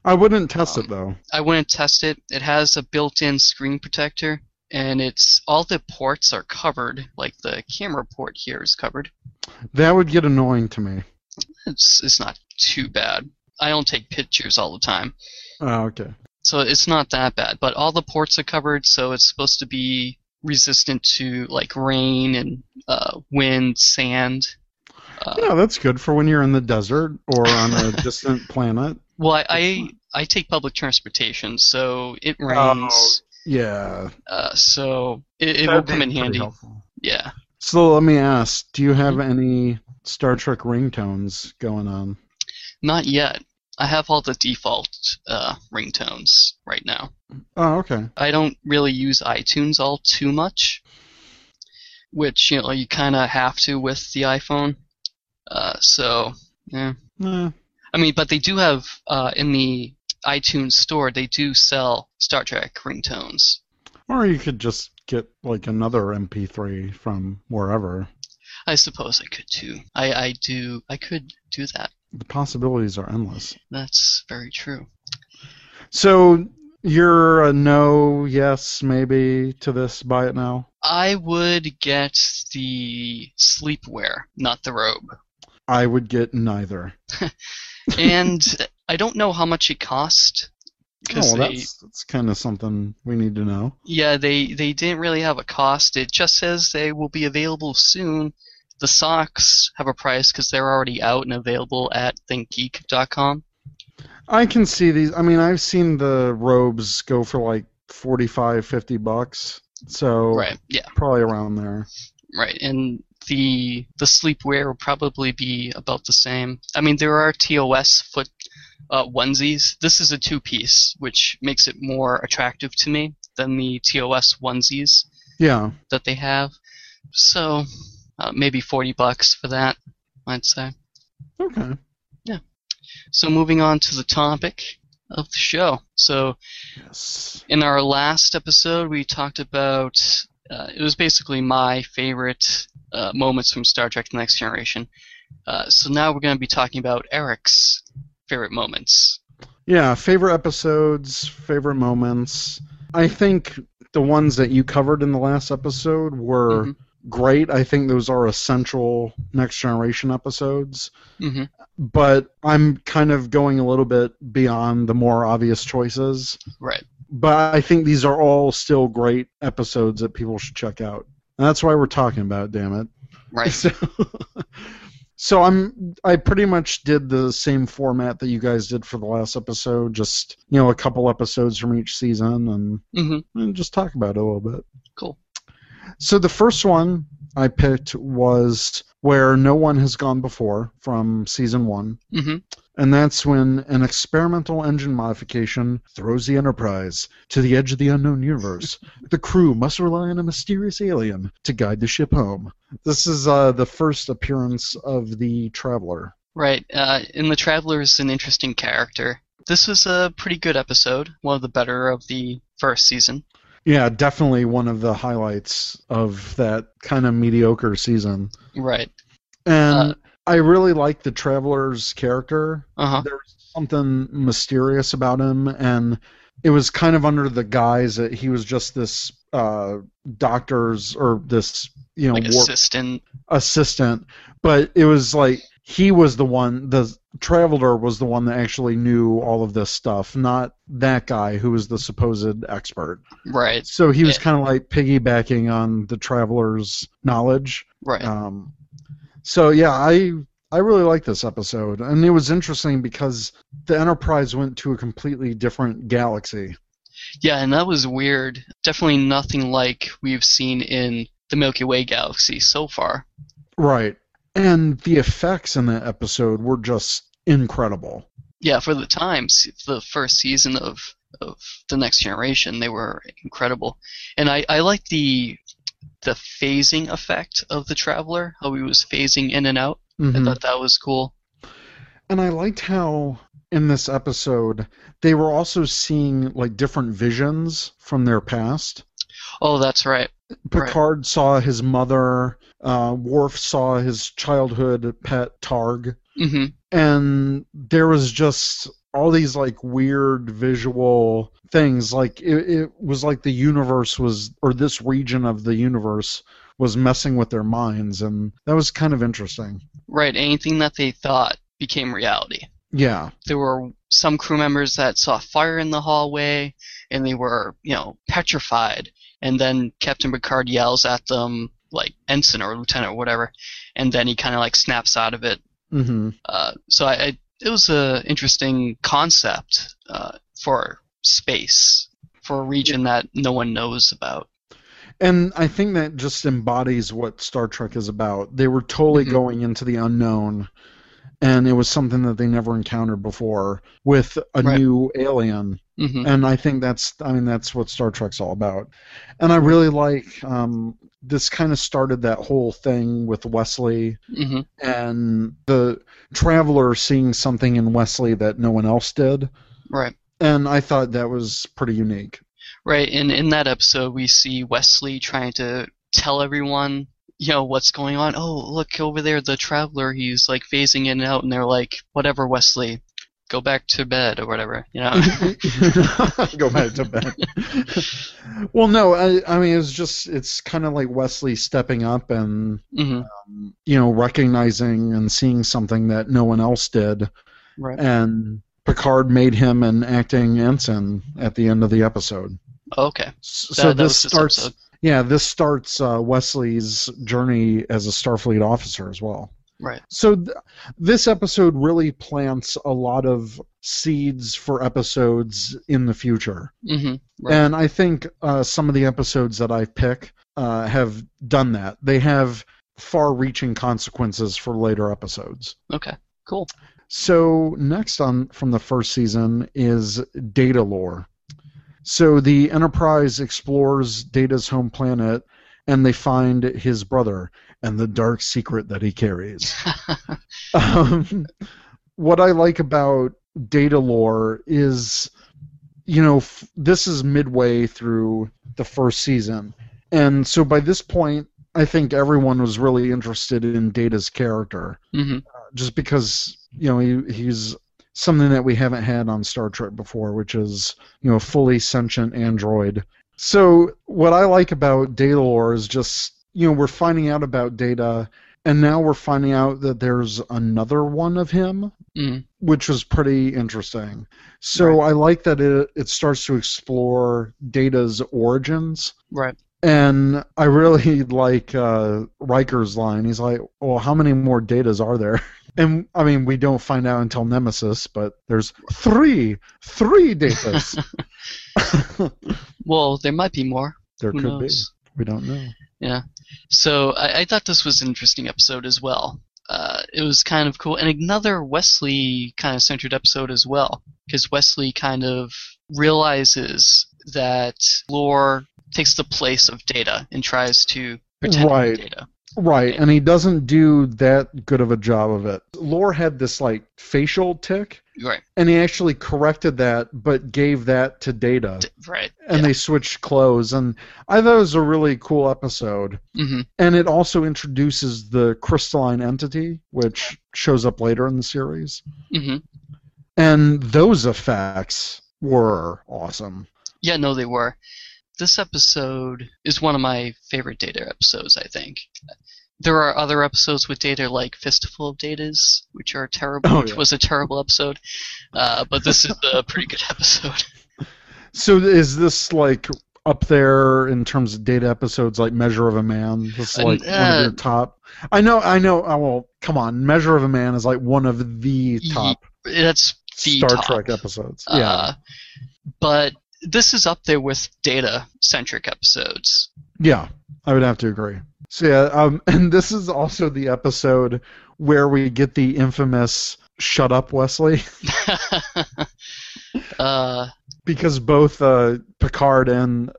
I wouldn't test Um, it though. I wouldn't test it. It has a built-in screen protector, and it's all the ports are covered. Like the camera port here is covered. That would get annoying to me. It's it's not too bad. I don't take pictures all the time, Oh, okay. so it's not that bad. But all the ports are covered, so it's supposed to be resistant to like rain and uh, wind, sand. Uh, Yeah, that's good for when you're in the desert or on a distant planet. Well, I, I I take public transportation, so it rains. Yeah. Uh, so it, it will come in handy. helpful. Yeah. So let me ask, do you have Mm-hmm. any Star Trek ringtones going on? Not yet. I have all the default uh, ringtones right now. Oh, okay. I don't really use iTunes all too much, which you know you kind of have to with the iPhone. Uh, so yeah. I mean, but they do have uh, in the iTunes store. They do sell Star Trek ringtones. Or you could just get like another MP3 from wherever. I suppose I could too. I, I do. I could do that. The possibilities are endless. That's very true. So you're a no, yes, maybe to this. Buy it now. I would get the sleepwear, not the robe. I would get neither. And I don't know how much it cost. Oh, well, they, that's that's kind of something we need to know. yeah, they they didn't really have a cost. It just says they will be available soon. The socks have a price because they're already out and available at thinkgeek.com. I can see these. I mean, I've seen the robes go for like 45, 50 bucks. So Right. Yeah. probably around there. Right. And the the sleepwear will probably be about the same. I mean, there are TOS foot uh, onesies. This is a two piece, which makes it more attractive to me than the TOS onesies Yeah. that they have. So uh, maybe forty bucks for that, I'd say. Okay. Yeah. So moving on to the topic of the show. So Yes. in our last episode, we talked about uh, it was basically my favorite uh, moments from Star Trek: The Next Generation. Uh, so now we're going to be talking about Eric's favorite moments. Yeah. Favorite episodes, favorite moments. I think the ones that you covered in the last episode were Mhm. great. I think those are essential Next Generation episodes. hmm But I'm kind of going a little bit beyond the more obvious choices. Right. But I think these are all still great episodes that people should check out. And that's why we're talking about it, damn it. Right. So, so I'm I pretty much did the same format that you guys did for the last episode, just you know, a couple episodes from each season and, hmm and just talk about it a little bit. Cool. So the first one I picked was where no one has gone before from season one. hmm And that's when an experimental engine modification throws the Enterprise to the edge of the unknown universe. the crew must rely on a mysterious alien to guide the ship home. This is uh, the first appearance of the Traveler. Right. Uh, and the Traveler is an interesting character. This was a pretty good episode, one of the better of the first season. Yeah, definitely one of the highlights of that kind of mediocre season. Right. And Uh, I really like the Traveler's character. Uh huh. there was something mysterious about him and it was kind of under the guise that he was just this uh doctor's or this you know Like assistant. assistant but it was like he was the one the traveler was the one that actually knew all of this stuff not that guy who was the supposed expert Right. so he was Yeah. kind of like piggybacking on the traveler's knowledge Right. um, so yeah, I I really like this episode, and it was interesting because the Enterprise went to a completely different galaxy. Yeah, and that was weird. Definitely nothing like we've seen in the Milky Way galaxy so far. Right, and the effects in that episode were just incredible. Yeah, for the times, the first season of of the Next Generation, they were incredible. And I I like the the phasing effect of the Traveler, how he was phasing in and out. I Mhm. thought that was cool. And I liked how in this episode they were also seeing like different visions from their past. Oh, that's right. Picard saw his mother. Uh, Worf saw his childhood pet Targ. hmm and there was just all these like weird visual things like it, it was like the universe was or this region of the universe was messing with their minds and that was kind of interesting Right. Anything that they thought became reality. yeah there were some crew members that saw fire in the hallway and they were, you know, petrified. And then Captain Picard yells at them, like ensign or lieutenant or whatever, and then he kind of like snaps out of it. hmm Uh, so I, I, it was an interesting concept uh, for space, for a region that no one knows about. and i think that just embodies what star trek is about they were totally Mhm. going into the unknown and it was something that they never encountered before with a Right. new alien hmm and I think that's I mean that's what Star Trek's all about. And I really like um, this kind of started that whole thing with Wesley hmm and the traveler seeing something in Wesley that no one else did. Right. And I thought that was pretty unique. Right, and in that episode, we see Wesley trying to tell everyone, you know, what's going on. Oh, look over there, the traveler. He's like phasing in and out, and they're like, "Whatever, Wesley, go back to bed or whatever." You know. Go back to bed. well, no, I, I mean it's just it's kind of like Wesley stepping up and hmm um, you know recognizing and seeing something that no one else did, Right. and Picard made him an acting ensign at the end of the episode. Okay. So that this this starts, episode. yeah, this starts uh, Wesley's journey as a Starfleet officer as well. Right. So th- this episode really plants a lot of seeds for episodes in the future. hmm Right. And I think uh, some of the episodes that I pick uh, have done that. They have far-reaching consequences for later episodes. Okay. Cool. So next on from the first season is Datalore. So the Enterprise explores Data's home planet, and they find his brother and the dark secret that he carries. um, what I like about Datalore is, you know, f- this is midway through the first season, and so by this point, I think everyone was really interested in Data's character hmm just because you know he, he's something that we haven't had on Star Trek before, which is you know a fully sentient android. So what I like about Datalore is just you know we're finding out about Data, and now we're finding out that there's another one of him, mm which was pretty interesting. So I like that it it starts to explore Data's origins. Right. And I really like uh, Riker's line. He's like, "Well, how many more datas are there?" And I mean, we don't find out until Nemesis, but there's three, three datas. Well, there might be more. there Who could knows? be. We don't know. Yeah. So I, I thought this was an interesting episode as well. Uh, it was kind of cool, and another Wesley kind of centered episode as well, because Wesley kind of realizes that Lore takes the place of Data and tries to pretend Right. Data. Right, and he doesn't do that good of a job of it. Lore had this like facial tick, Right. and he actually corrected that, but gave that to Data, right. and they switched clothes. And I thought it was a really cool episode. hmm And it also introduces the crystalline entity, which shows up later in the series. hmm And those effects were awesome. Yeah, no, they were. This episode is one of my favorite Data episodes, I think. There are other episodes with Data, like Fistful of Datas, which are terrible, Oh, which yeah. was a terrible episode. Uh, but this is a pretty good episode. So is this like up there in terms of data episodes like Measure of a Man? This is Uh, like one of uh, your top. I know, I know. I will. come on. Measure of a Man is like one of the top That's the Star top. Trek episodes. Uh, yeah, But this is up there with Data centric episodes. Yeah, I would have to agree. So yeah, um, and this is also the episode where we get the infamous "Shut up, Wesley." uh, because both uh, Picard and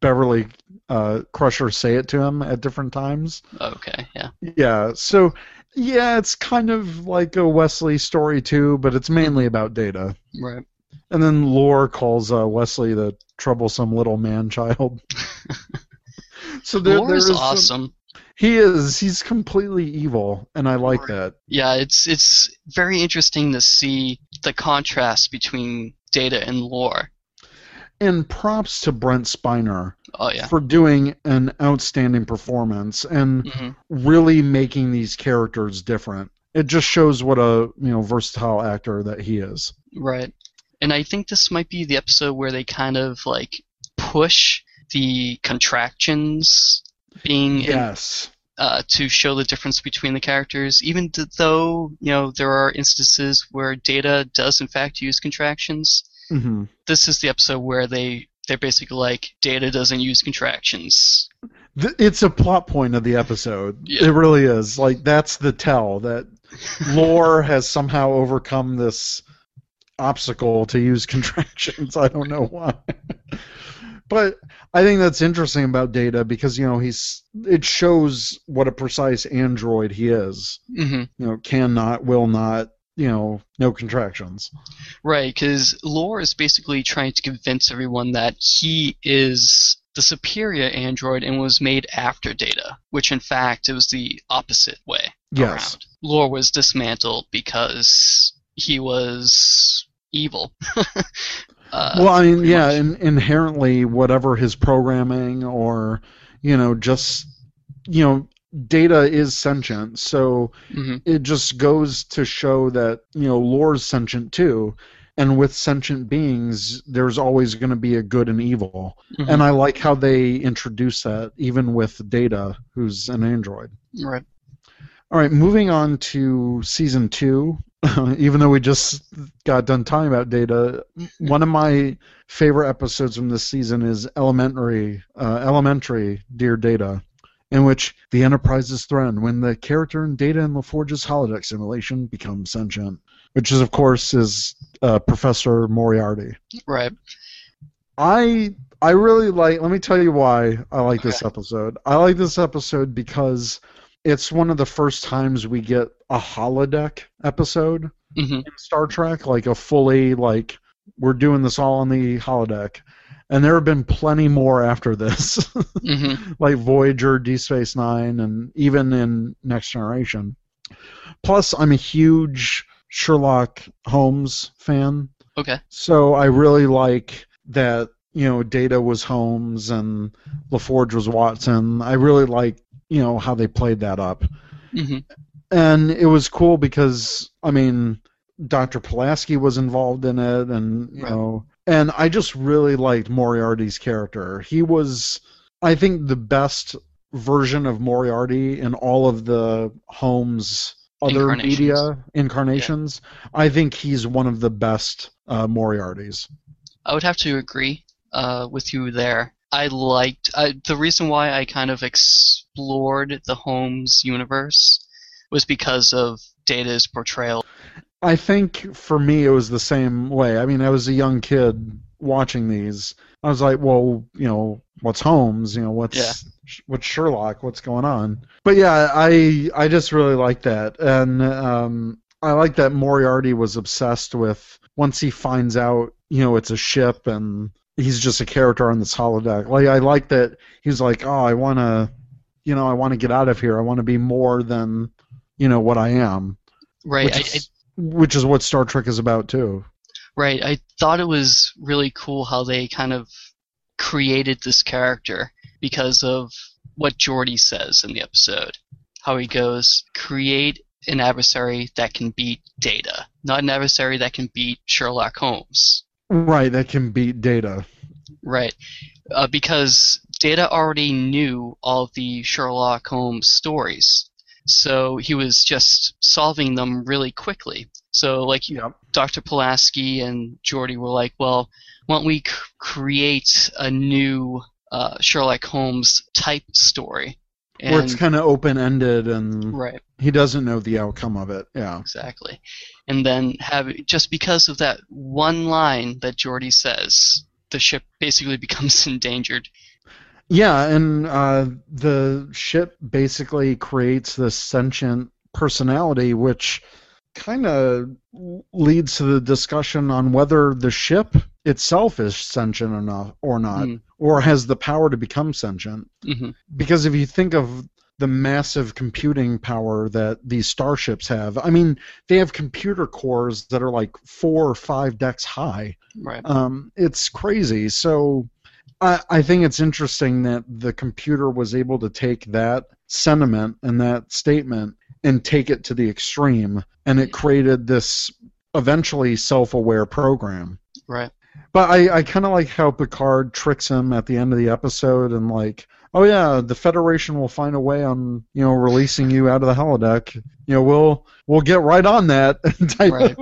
Beverly uh, Crusher say it to him at different times. okay, yeah. Yeah, so yeah, it's kind of like a Wesley story too, but it's mainly about Data. Right. And then Lore calls uh, Wesley the troublesome little man child. So there, Lore is is some- awesome. he is. He's completely evil, and I like that. Yeah, it's it's very interesting to see the contrast between Data and Lore. And props to Brent Spiner Oh yeah. for doing an outstanding performance and hmm really making these characters different. It just shows what a you know versatile actor that he is. Right. And I think this might be the episode where they kind of like push the contractions being in- Yes. uh, to show the difference between the characters, even though you know there are instances where Data does in fact use contractions. hmm This is the episode where they they're basically like Data doesn't use contractions. It's a plot point of the episode. Yeah. It really is. Like that's the tell that Lore has somehow overcome this obstacle to use contractions. I don't know why. But I think that's interesting about Data because you know he's it shows what a precise android he is. hmm You know, cannot, will not, you know, no contractions. Right, because Lore is basically trying to convince everyone that he is the superior android and was made after Data, which in fact it was the opposite way Yes. around. Lore was dismantled because he was evil. uh, well, I mean, yeah, in, inherently, whatever his programming or, you know, just, you know, data is sentient. So Mhm. it just goes to show that, you know, lore's sentient too. And with sentient beings, there's always going to be a good and evil. Mhm. And I like how they introduce that, even with Data, who's an android. right. All right, moving on to season two. Even though we just got done talking about Data, one of my favorite episodes from this season is Elementary, uh, Elementary, Dear Data, in which the Enterprise is threatened when the character in Data and LaForge's holodeck simulation becomes sentient, which is, of course, is uh, Professor Moriarty. Right. I I really like. Let me tell you why I like this episode. I like this episode because it's one of the first times we get a holodeck episode hmm in Star Trek, like a fully like we're doing this all on the holodeck. And there have been plenty more after this, hmm like Voyager, Deep Space Nine, and even in Next Generation. Plus, I'm a huge Sherlock Holmes fan. Okay. So I really like that you know Data was Holmes and LaForge was Watson. I really like you know how they played that up, hmm and it was cool because I mean Dr. Pulaski was involved in it, and you Right. know, and I just really liked Moriarty's character. He was, I think, the best version of Moriarty in all of the Holmes other Incarnations. media incarnations. I think he's one of the best uh, Moriartys. I would have to agree uh, with you there. I liked I, the reason why I kind of explored the Holmes universe was because of Data's portrayal. I think for me it was the same way. I mean, I was a young kid watching these. I was like, well, you know, what's Holmes? You know, what's Yeah. what's Sherlock? What's going on? But yeah, I I just really like that, and um, I like that Moriarty was obsessed with once he finds out, you know, it's a ship and he's just a character on this holodeck. Like I like that he's like, oh, I want to, you know, I want to get out of here. I want to be more than, you know, what I am. Right. Which I, is, which is what Star Trek is about too. Right. I thought it was really cool how they kind of created this character because of what Geordi says in the episode. How he goes, create an adversary that can beat Data, not an adversary that can beat Sherlock Holmes. Right, that can beat Data. Right. Uh, because Data already knew all the Sherlock Holmes stories. So he was just solving them really quickly. So, like, Yep. Dr. Pulaski and Geordi were like, well, why don't we c- create a new uh, Sherlock Holmes type story? Where it's kind of open ended and right, he doesn't know the outcome of it. Yeah. exactly. And then have just because of that one line that Geordi says, the ship basically becomes endangered. Yeah, and uh, the ship basically creates this sentient personality, which kind of leads to the discussion on whether the ship itself is sentient enough or not, Mm. or has the power to become sentient. hmm Because if you think of the massive computing power that these starships have, I mean, they have computer cores that are like four or five decks high. Right. Um, it's crazy. So I, I think it's interesting that the computer was able to take that sentiment and that statement and take it to the extreme, and it created this eventually self-aware program. Right. But I, I kind of like how Picard tricks him at the end of the episode and like, oh yeah, the Federation will find a way on you know releasing you out of the holodeck. You know, we'll we'll get right on that type Right.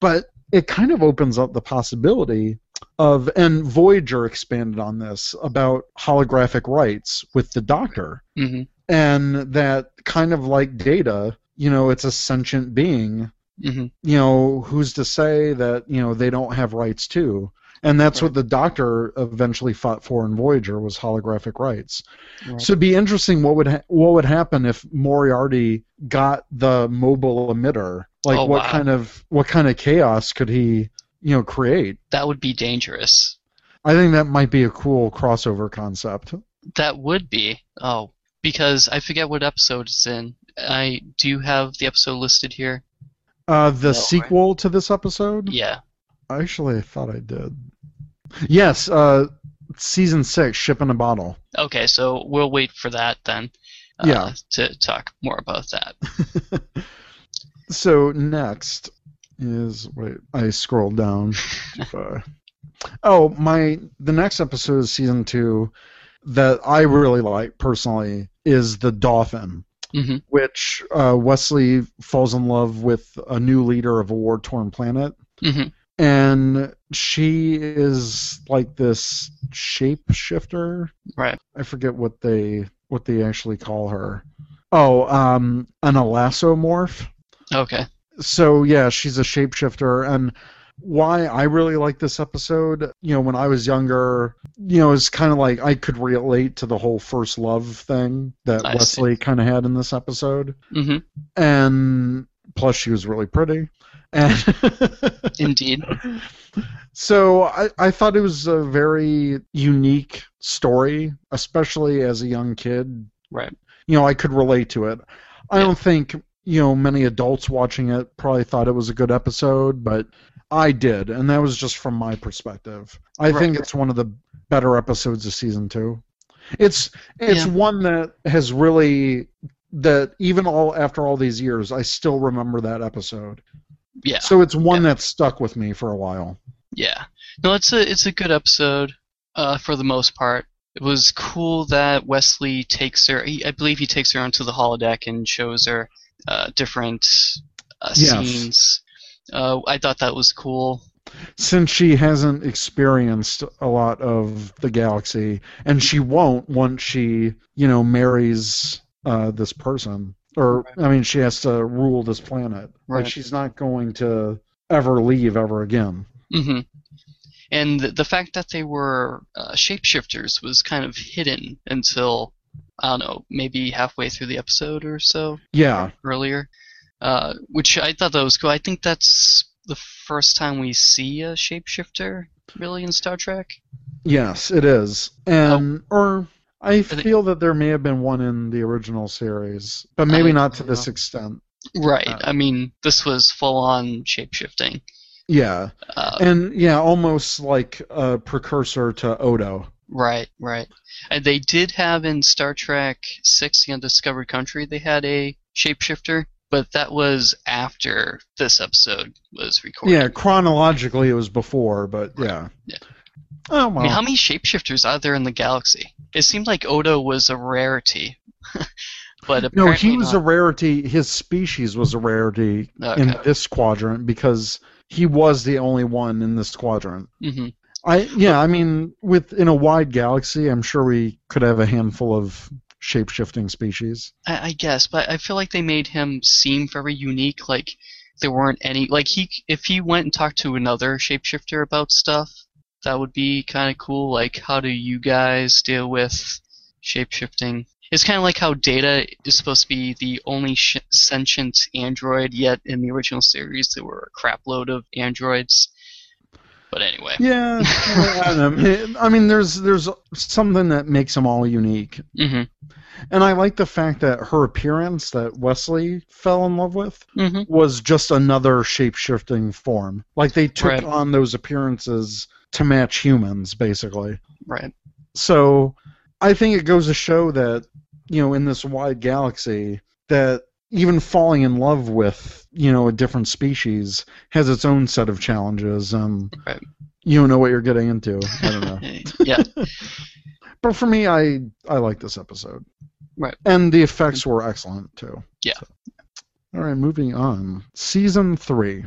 But it kind of opens up the possibility of and Voyager expanded on this about holographic rights with the Doctor hmm and that kind of like Data, you know, it's a sentient being hmm you know, who's to say that you know they don't have rights too? And that's what the Doctor eventually fought for in Voyager was holographic rights. Right. So it'd be interesting what would ha- what would happen if Moriarty got the mobile emitter Like Oh, what wow. kind of what kind of chaos could he, you know, create? That would be dangerous. I think that might be a cool crossover concept. That would be. Oh, because I forget what episode it's in. I do you have the episode listed here? Uh, the sequel to this episode? Yeah. I actually, I thought I did. Yes, uh, season six, ship in a bottle. Okay, so we'll wait for that then. Uh, Yeah. To talk more about that. So next is wait, I scrolled down. too far. oh, my the next episode of season two that I really like personally is the Dauphin, hmm which uh, Wesley falls in love with a new leader of a war torn planet. hmm and she is like this shapeshifter. Right. I forget what they what they actually call her. Oh, um, an allasomorph. Okay. So yeah, she's a shapeshifter, and why I really like this episode, you know, when I was younger, you know, it's kind of like I could relate to the whole first love thing that I. Wesley kind of had in this episode, hmm and plus she was really pretty, and Indeed. So I, I thought it was a very unique story, especially as a young kid. Right. You know, I could relate to it. I Yeah. don't think, you know, many adults watching it probably thought it was a good episode, but I did, and that was just from my perspective. I Right. think it's one of the better episodes of season two. It's it's Yeah. one that has really that even all after all these years, I still remember that episode. Yeah. So it's one that stuck with me for a while. Yeah. No, it's a it's a good episode, uh, for the most part. It was cool that Wesley takes her. He, I believe he takes her onto the holodeck and shows her uh, different uh, Yes. scenes. Uh, I thought that was cool. since she hasn't experienced a lot of the galaxy, and she won't once she, you know, marries uh, this person, or I mean, she has to rule this planet. Right. Like she's not going to ever leave ever again. Mm-hmm. And the, the fact that they were uh, shapeshifters was kind of hidden until I don't know, maybe halfway through the episode or so. Yeah, earlier, uh, which I thought that was cool. I think that's the first time we see a shapeshifter really in Star Trek. yes, it is, and Oh. or. I feel that there may have been one in the original series, but maybe I not to this know. extent. Right. Uh, I mean, this was full on shapeshifting. Yeah, Uh, and yeah, almost like a precursor to Odo. Right, right. And they did have in Star Trek Six: The Undiscovered Country, they had a shapeshifter, but that was after this episode was recorded. Yeah, chronologically it was before, but yeah. Yeah. Oh I well. mean, how many shapeshifters are there in the galaxy? It seemed like Odo was a rarity. but no, he was not. a rarity. His species was a rarity in this quadrant because he was the only one in this quadrant. hmm I yeah, I mean, with in a wide galaxy, I'm sure we could have a handful of shape-shifting species. I, I guess, but I feel like they made him seem very unique. Like there weren't any. Like he, if he went and talked to another shapeshifter about stuff, that would be kind of cool. Like, how do you guys deal with shapeshifting? It's kind of like how Data is supposed to be the only sh- sentient android, yet in the original series there were a crapload of androids. But anyway. Yeah, I don't know. I mean, there's there's something that makes them all unique, hmm and I like the fact that her appearance that Wesley fell in love with hmm was just another shape-shifting form. Like they took Right. on those appearances to match humans, basically. Right. So I think it goes to show that you know in this wide galaxy that even falling in love with you know a different species has its own set of challenges and Right. you don't know what you're getting into. I don't know. yeah. but for me, I I like this episode. Right. And the effects were excellent too. Yeah. So. All right, moving on. Season three.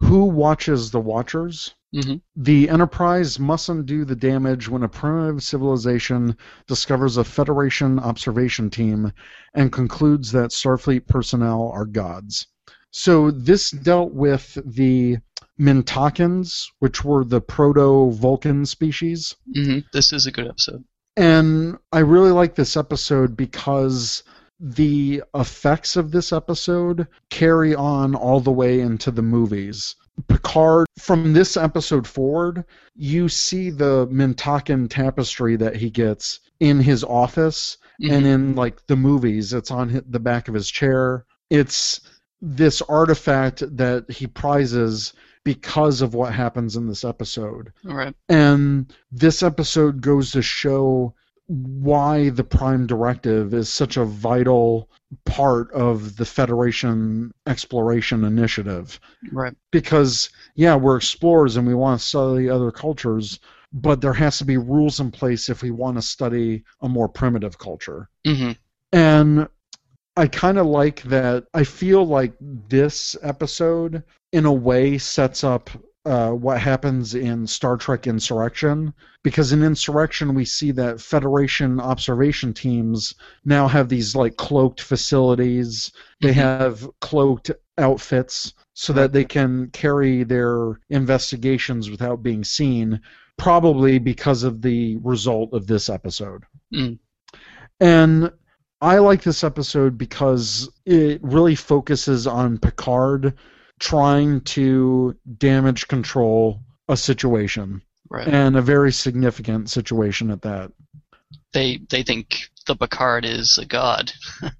Who watches the Watchers? Hmm The Enterprise must undo the damage when a primitive civilization discovers a Federation observation team and concludes that Starfleet personnel are gods. So this dealt with the Mintakans, which were the proto Vulcan species. hmm This is a good episode. And I really like this episode because the effects of this episode carry on all the way into the movies. Picard, from this episode forward, you see the Mintakan tapestry that he gets in his office and mm-hmm. in like the movies. It's on the back of his chair. It's this artifact that he prizes because of what happens in this episode. Right. And this episode goes to show why the Prime Directive is such a vital part of the Federation exploration initiative. Right. Because, yeah, we're explorers and we want to study other cultures, but there has to be rules in place if we want to study a more primitive culture. hmm And I kind of like that. I feel like this episode, in a way, sets up uh, what happens in Star Trek Insurrection. Because in Insurrection, we see that Federation observation teams now have these like cloaked facilities. They Mhm. have cloaked outfits so that they can carry their investigations without being seen. Probably because of the result of this episode. Mm. And I like this episode because it really focuses on Picard trying to damage control a situation Right. and a very significant situation at that. They they think the Picard is a god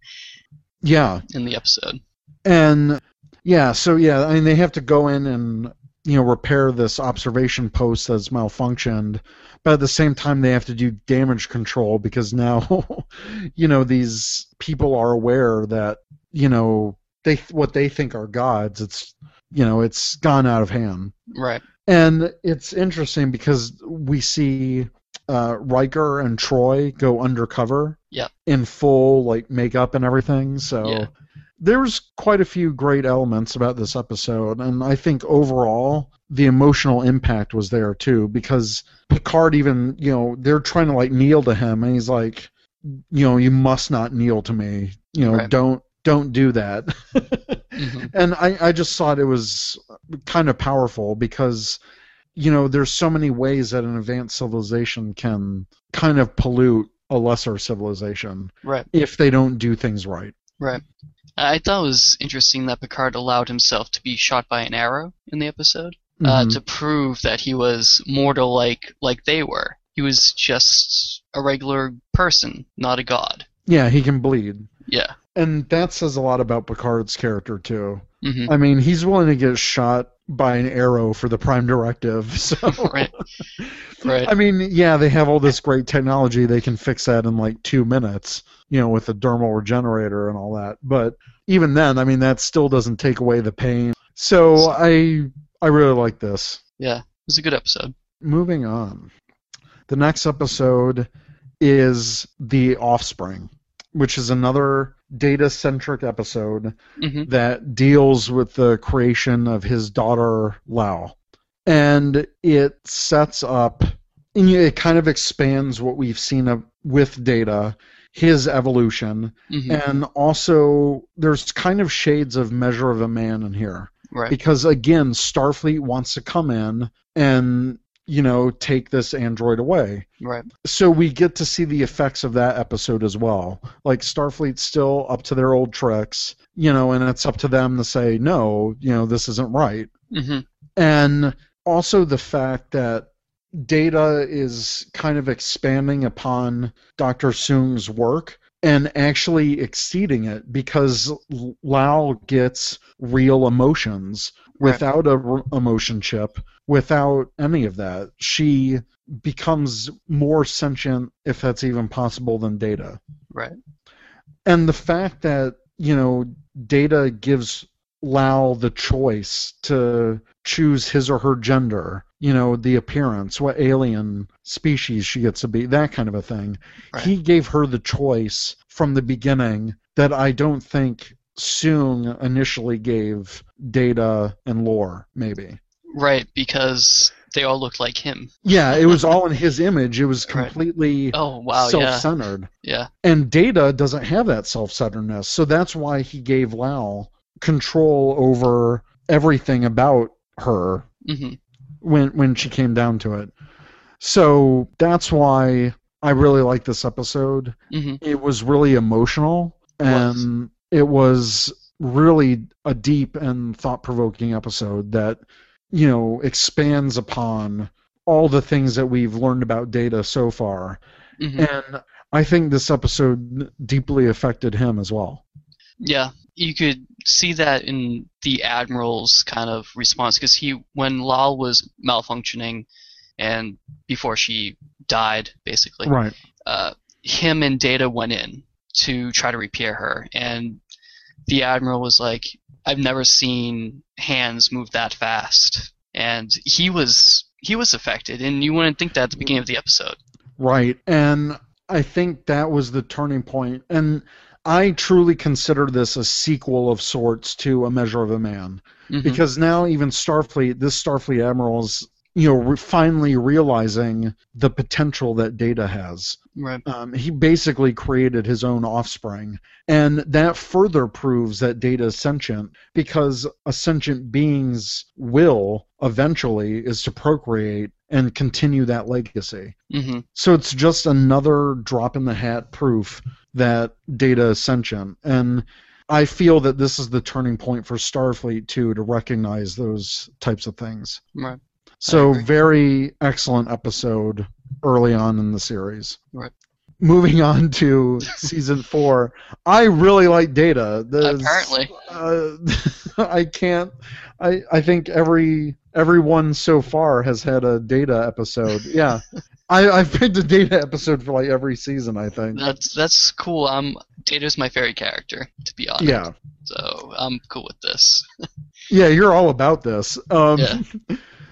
Yeah, in the episode. and yeah, so yeah, I mean they have to go in and you know repair this observation post that's malfunctioned, but at the same time they have to do damage control because now you know these people are aware that you know they what they think are gods. It's you know it's gone out of hand. Right. And it's interesting because we see uh, Riker and Troi go undercover Yeah. in full like makeup and everything. So Yeah. there's quite a few great elements about this episode, and I think overall the emotional impact was there too because Picard even you know they're trying to like kneel to him, and he's like, you know, you must not kneel to me. You know, Right. don't don't do that. hmm and I, I just thought it was kind of powerful because you know there's so many ways that an advanced civilization can kind of pollute a lesser civilization Right. if they don't do things right Right. I thought it was interesting that Picard allowed himself to be shot by an arrow in the episode uh, Mhm. to prove that he was mortal like like they were. He was just a regular person, not a god. yeah he can bleed Yeah. And that says a lot about picard's character too hmm i mean he's willing to get shot by an arrow for the prime directive so Right. Right. I mean, yeah, they have all this great technology. They can fix that in like two minutes, you know, with the dermal regenerator and all that. But even then, I mean, that still doesn't take away the pain. So I, I really like this. Yeah. It was a good episode. Moving on, the next episode is the Offspring, which is another data-centric episode hmm that deals with the creation of his daughter Lal. And it sets up, and it kind of expands what we've seen of, with Data, his evolution, hmm and also there's kind of shades of Measure of a Man in here. Right. Because again, Starfleet wants to come in and, you know, take this android away Right. so we get to see the effects of that episode as well. Like Starfleet's still up to their old tricks, you know, and it's up to them to say no, you know, this isn't right. hmm And also the fact that Data is kind of expanding upon Dr. Soong's work and actually exceeding it because Lal gets real emotions Right. without a emotion chip, without any of that. She becomes more sentient, if that's even possible, than Data. Right. And the fact that, you know, Data gives Lal the choice to choose his or her gender, you know, the appearance, what alien species she gets to be, that kind of a thing. Right. He gave her the choice from the beginning that I don't think Soong initially gave Data and Lore, maybe. Right. Because they all looked like him. Yeah, it was all in his image. It was Right. completely Oh wow. Yeah. self-centered. Yeah. And Data doesn't have that self-centeredness, so that's why he gave Lal control over everything about her hmm when when she came down to it. So that's why I really like this episode. hmm It was really emotional and it was really a deep and thought-provoking episode that you know expands upon all the things that we've learned about data so far. Hmm and i think this episode deeply affected him as well. Yeah, you could see that in the admiral's kind of response because he, when Lal was malfunctioning, and before she died, basically, right. uh, him and Data went in to try to repair her, and the admiral was like, "I've never seen hands move that fast," and he was he was affected, and you wouldn't think that at the beginning of the episode. Right. And I think that was the turning point. And I truly consider this a sequel of sorts to A Measure of a Man. Mhm. Because now even Starfleet, this Starfleet admiral's, you know, re- finally realizing the potential that Data has. right. Um, he basically created his own offspring. And that further proves that Data is sentient because a sentient being's will eventually is to procreate and continue that legacy. hmm So it's just another drop in the hat proof that Data is sentient. And I feel that this is the turning point for Starfleet too to recognize those types of things. Right. So very excellent episode early on in the series. Right. Moving on to season four, I really like Data. There's- Apparently. uh, I can't. I I think every everyone so far has had a Data episode. Yeah, I I've picked a Data episode for like every season. I think. That's that's cool. Um, Data's my favorite character, to be honest. Yeah, So I'm cool with this. yeah, you're all about this. Um, Yeah.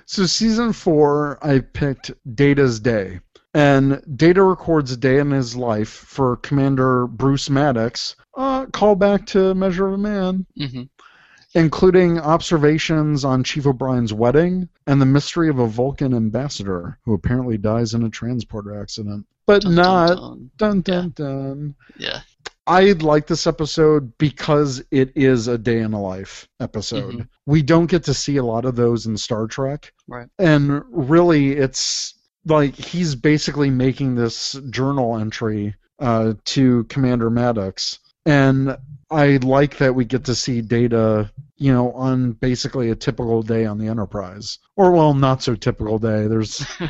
So season four, I picked Data's Day, and Data records a day in his life for Commander Bruce Maddox. Uh, call back to Measure of a Man. hmm including observations on Chief O'Brien's wedding and the mystery of a Vulcan ambassador who apparently dies in a transporter accident. But Dun, not dun, dun dun. dun dun. I like this episode because it is a day in a life episode. Mhm. We don't get to see a lot of those in Star Trek. Right. And really it's like he's basically making this journal entry uh, to Commander Maddox. And I like that we get to see Data, you know, on basically a typical day on the Enterprise. Or well, not so typical day. There's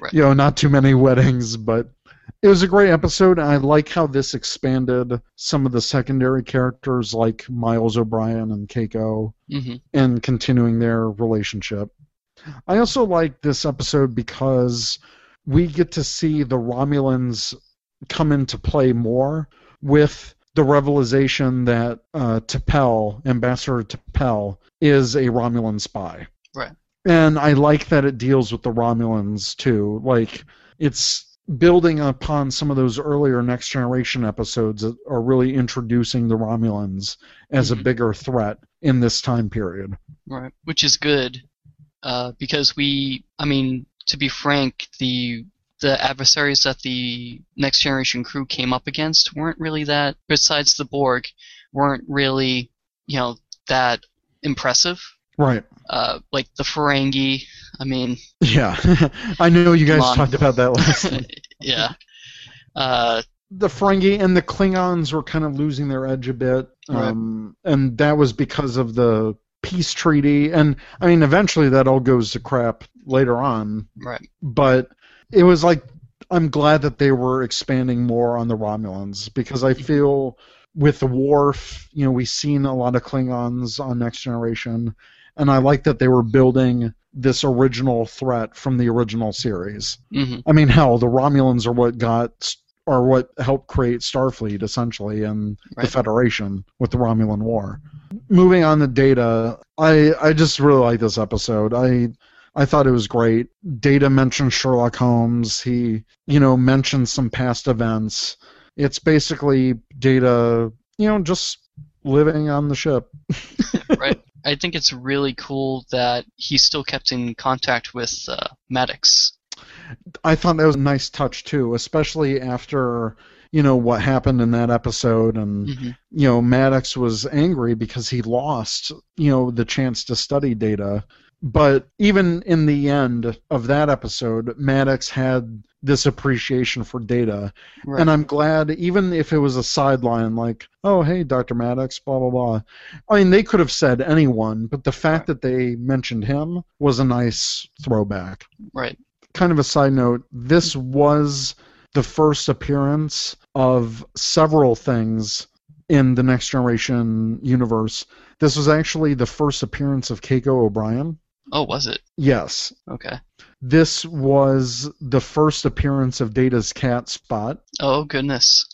Right. you know, not too many weddings, but it was a great episode. I like how this expanded some of the secondary characters like Miles O'Brien and Keiko hmm and continuing their relationship. I also like this episode because we get to see the Romulans come into play more with the revelation that uh, T'Pel, Ambassador T'Pel, is a Romulan spy. Right. And I like that it deals with the Romulans too. Like it's building upon some of those earlier Next Generation episodes that are really introducing the Romulans as a Mhm. bigger threat in this time period. Right. Which is good, uh, because we, I mean, to be frank, the the adversaries that the Next Generation crew came up against weren't really that. Besides the Borg, weren't really, you know, that impressive. Right. Uh, like the Ferengi. I mean, Yeah. I know you guys talked about that last time. yeah. Uh, the Ferengi and the Klingons were kind of losing their edge a bit, Right. um, and that was because of the peace treaty. And I mean, eventually that all goes to crap later on. right. But it was like I'm glad that they were expanding more on the Romulans because I feel with the Worf, you know, we've seen a lot of Klingons on Next Generation, and I like that they were building this original threat from the original series. hmm I mean, hell, the Romulans are what got are what helped create Starfleet essentially and the Federation with the Romulan War. Moving on to Data, I I just really like this episode. I I thought it was great. Data mentioned Sherlock Holmes. He, you know, mentioned some past events. It's basically Data, you know, just living on the ship. right. I think it's really cool that he still kept in contact with uh, Maddox. I thought that was a nice touch too, especially after you know what happened in that episode, and hmm you know Maddox was angry because he lost you know the chance to study data, But even in the end of that episode, Maddox had this appreciation for data. Right. And I'm glad, even if it was a sideline, like, oh, hey, Dr. Maddox, blah, blah, blah. I mean, they could have said anyone, but the fact that they mentioned him was a nice throwback. right. Kind of a side note, this was the first appearance of several things in the Next Generation universe. This was actually the first appearance of Keiko O'Brien. Oh, was it? Yes. Okay. This was the first appearance of Data's cat Spot. Oh goodness.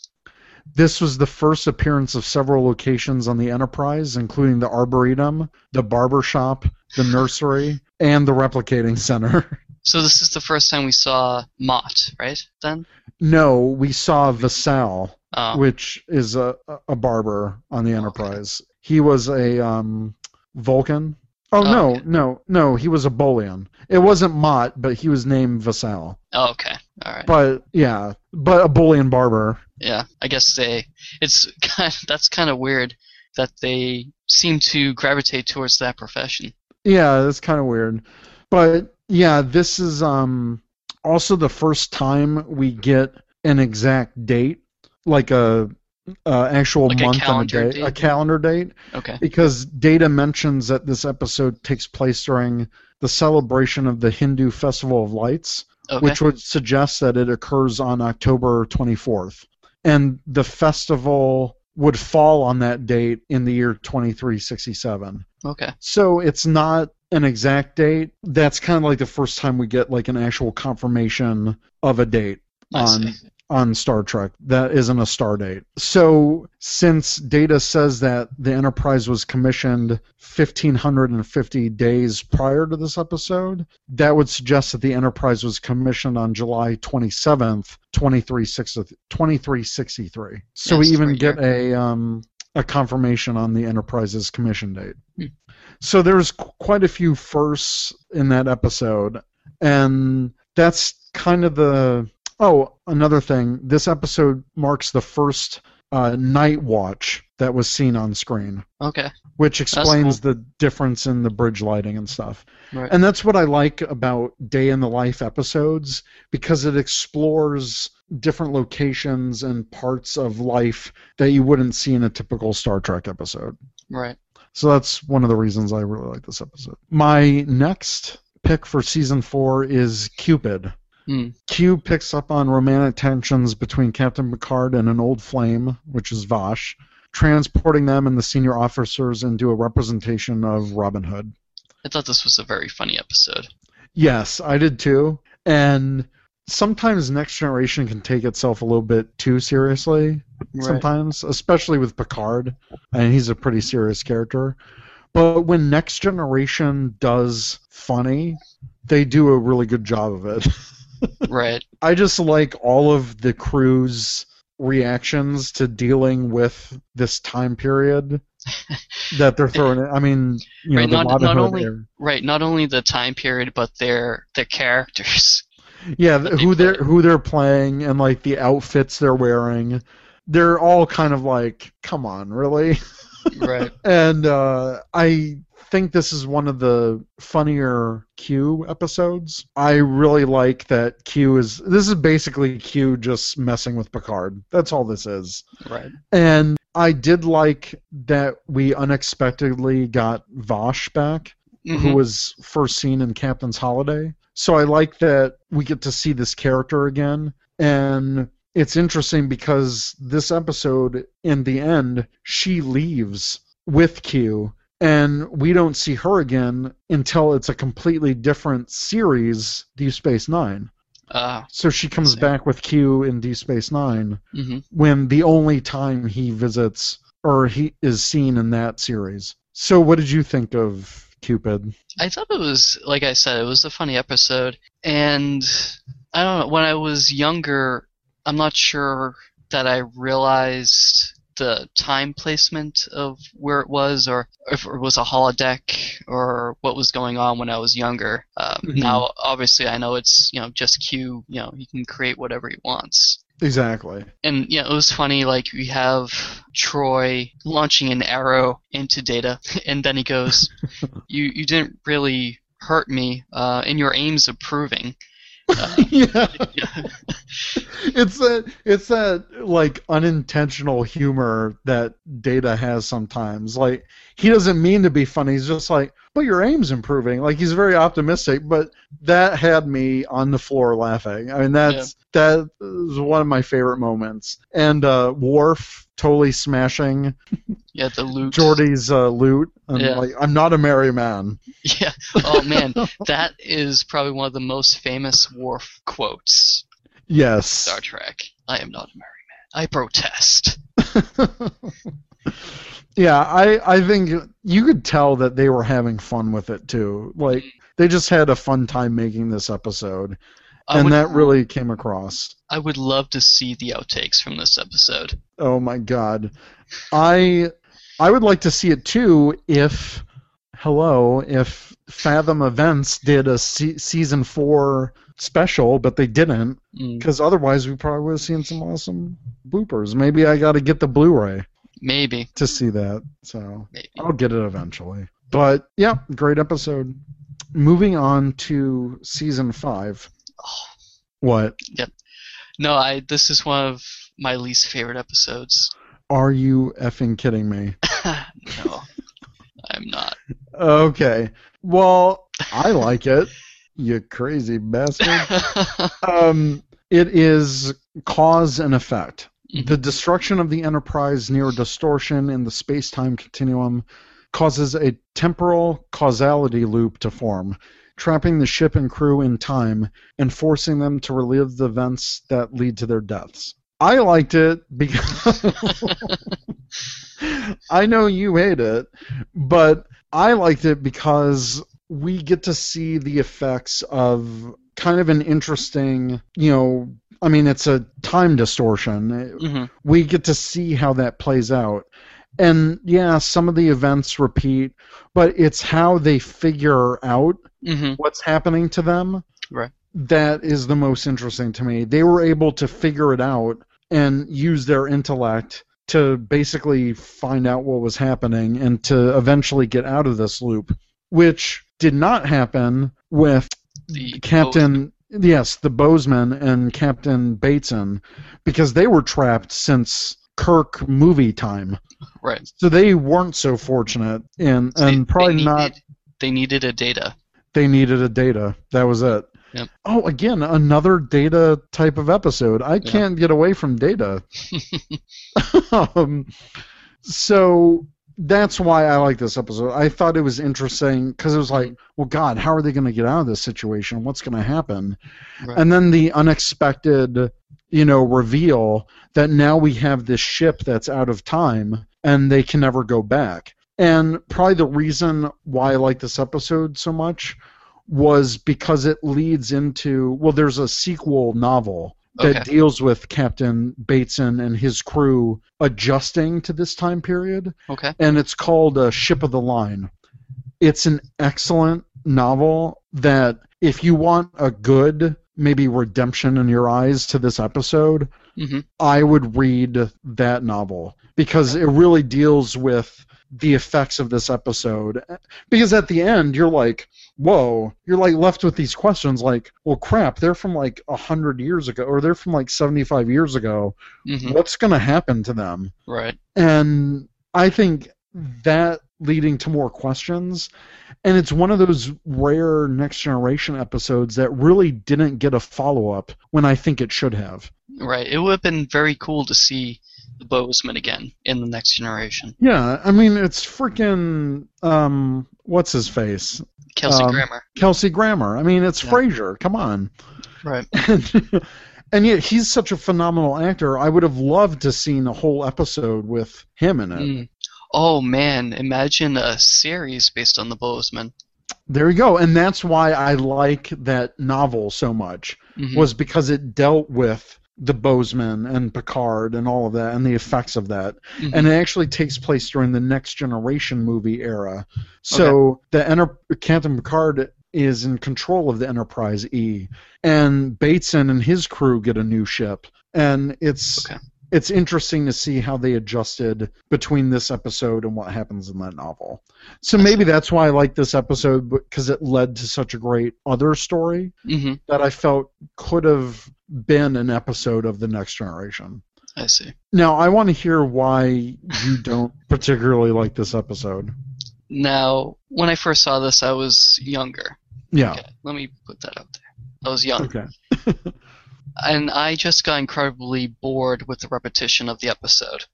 This was the first appearance of several locations on the Enterprise, including the Arboretum, the barber shop, the nursery, and the replicating center. So this is the first time we saw Mot, right? Then. no, we saw Vasal, Oh. which is a, a barber on the Enterprise. He was a um, Vulcan. Oh, Oh, no, okay. no, no, he was a Bolian. It wasn't Mot, but he was named Vassal. oh, okay. All right. But yeah, but a Bolian barber. Yeah. I guess they. It's kind. of, That's kind of weird that they seem to gravitate towards that profession. Yeah, that's kind of weird. But yeah, this is um also the first time we get an exact date, like a, a actual Like month and a calendar date, a calendar date, Okay. because Data mentions that this episode takes place during the celebration of the Hindu Festival of Lights, Okay. which would suggest that it occurs on October 24th. And the festival would fall on that date in the year 2367. okay. So it's not an exact date. That's kind of like the first time we get like an actual confirmation of a date on on Star Trek. That isn't a star date. So since Data says that the Enterprise was commissioned 1550 days prior to this episode, that would suggest that the Enterprise was commissioned on July 27th, 2363. So we even right get a um a confirmation on the Enterprise's commission date. Hmm. So there's qu- quite a few firsts in that episode, and that's kind of the. Oh, another thing. This episode marks the first uh, night watch that was seen on screen, Okay. which explains the difference in the bridge lighting and stuff. Right. And that's what I like about Day in the Life episodes because it explores different locations and parts of life that you wouldn't see in a typical Star Trek episode. right. So that's one of the reasons I really like this episode. My next pick for season four is Cupid. Hmm. Q picks up on romantic tensions between Captain Picard and an old flame, which is Vash, transporting them and the senior officers into a representation of Robin Hood. I thought this was a very funny episode. Yes, I did too. And sometimes Next Generation can take itself a little bit too seriously. Sometimes, especially with Picard, and he's a pretty serious character. But when Next Generation does funny, they do a really good job of it. Right. I just like all of the crew's reactions to dealing with this time period that they're throwing. I mean, you Right, know, not- not only- era. Right. Not only the time period, but their their characters. Yeah, that th- they who they're who they're playing and like the outfits they're wearing. They're all kind of like, come on, really? right. And uh, I think this is one of the funnier Q episodes. I really like that Q is. This is basically Q just messing with Picard. That's all this is. Right. And I did like that we unexpectedly got Vash back who Mhm. was first seen in Captain's Holiday. So I like that we get to see this character again. And it's interesting because this episode, in the end, she leaves with Q, and we don't see her again until it's a completely different series, Deep Space Nine. Uh, So she comes back with Q in Deep Space Nine hmm when the only time he visits or he is seen in that series. So what did you think of Cupid? I thought it was, like I said, it was a funny episode. And I don't know, when I was younger, I'm not sure that I realized the time placement of where it was or if it was a holodeck or what was going on when I was younger. Um, Mhm. Now, obviously, I know it's, you know, just Q, you know, he can create whatever he wants. Exactly. And yeah, it was funny. Like we have Troi launching an arrow into Data, and then he goes, "You you didn't really hurt me uh, in your aims of proving. Uh, yeah. it's that it's that like unintentional humor that Data has sometimes. Like he doesn't mean to be funny. He's just like, but your aim's improving. Like he's very optimistic, but that had me on the floor laughing. I mean, that's that is one of my favorite moments. And uh, Worf totally smashing yeah, the lute. Geordi's uh, lute. And Yeah. like, I'm not a merry man. Yeah. Oh man, that is probably one of the most famous Worf quotes. Yes. Star Trek. I am not a merry man. I protest. yeah, I I think you could tell that they were having fun with it too. Like they just had a fun time making this episode, I and would, that really came across. I would love to see the outtakes from this episode. Oh my god, I I would like to see it too if hello if Fathom Events did a se- season four special, but they didn't Mm, because otherwise we probably would have seen some awesome bloopers. Maybe I got to get the Blu-ray maybe. to see that. So Maybe. I'll get it eventually. But yeah, great episode. Moving on to season five. Oh, What Yep. no, I. This is one of my least favorite episodes. are you effing kidding me? no, I'm not. Okay. Well, I like it. You crazy bastard. Um, it is cause and effect. Mhm. The destruction of the Enterprise near distortion in the space-time continuum causes a temporal causality loop to form, trapping the ship and crew in time and forcing them to relive the events that lead to their deaths. I liked it because I know you hate it, but I liked it because we get to see the effects of kind of an interesting, you know, I mean, it's a time distortion. hmm We get to see how that plays out. And yeah, some of the events repeat, but it's how they figure out hmm what's happening to them Right. that is the most interesting to me. They were able to figure it out and use their intellect to basically find out what was happening and to eventually get out of this loop, which did not happen with The Captain. Yes, the Bozeman and Captain Bateson, because they were trapped since Kirk movie time, Right. so they weren't so fortunate, and They- and probably they not They needed a data. they needed a data. That was it. Yep. Oh, again, another data type of episode. I can't get away from data. um, so that's why I like this episode. I thought it was interesting because it was like, well, God, how are they going to get out of this situation? What's going to happen? Right. And then the unexpected, you know, reveal that now we have this ship that's out of time and they can never go back. And probably the reason why I like this episode so much was because it leads into well, there's a sequel novel that Okay. deals with Captain Bateson and his crew adjusting to this time period, Okay. and it's called uh, Ship of the Line. It's an excellent novel that, if you want a good maybe redemption in your eyes to this episode, hmm I would read that novel because it really deals with the effects of this episode. Because at the end, you're like, whoa, you're like left with these questions like, well, crap, they're from like 100 years ago, or they're from like 75 years ago. hmm What's going to happen to them? Right. And I think that leading to more questions. And it's one of those rare Next Generation episodes that really didn't get a follow up when I think it should have. Right. It would have been very cool to see the Bozeman again in the next generation. Yeah, I mean it's freaking um what's his face? Kelsey Um, Grammer. Kelsey Grammer. I mean it's Yeah. Frasier. Come on. Right. And, and yet he's such a phenomenal actor. I would have loved to seen a whole episode with him in it. Mm. Oh man, imagine a series based on the Bozeman. There you go. And that's why I like that novel so much. Mhm. Was because it dealt with the Bozeman and Picard and all of that and the effects of that. Mhm. and it actually takes place during the next generation movie era. So the Enter- Captain Picard is in control of the Enterprise E, and Bateson and his crew get a new ship, and it's Okay. It's interesting to see how they adjusted between this episode and what happens in that novel. So maybe that's why I like this episode because it led to such a great other story hmm that I felt could have been an episode of the Next Generation. I see. Now, I want to hear why you don't particularly like this episode. Now, when I first saw this, I was younger. Yeah. Okay, let me put that out there. I was young, Okay. and I just got incredibly bored with the repetition of the episode.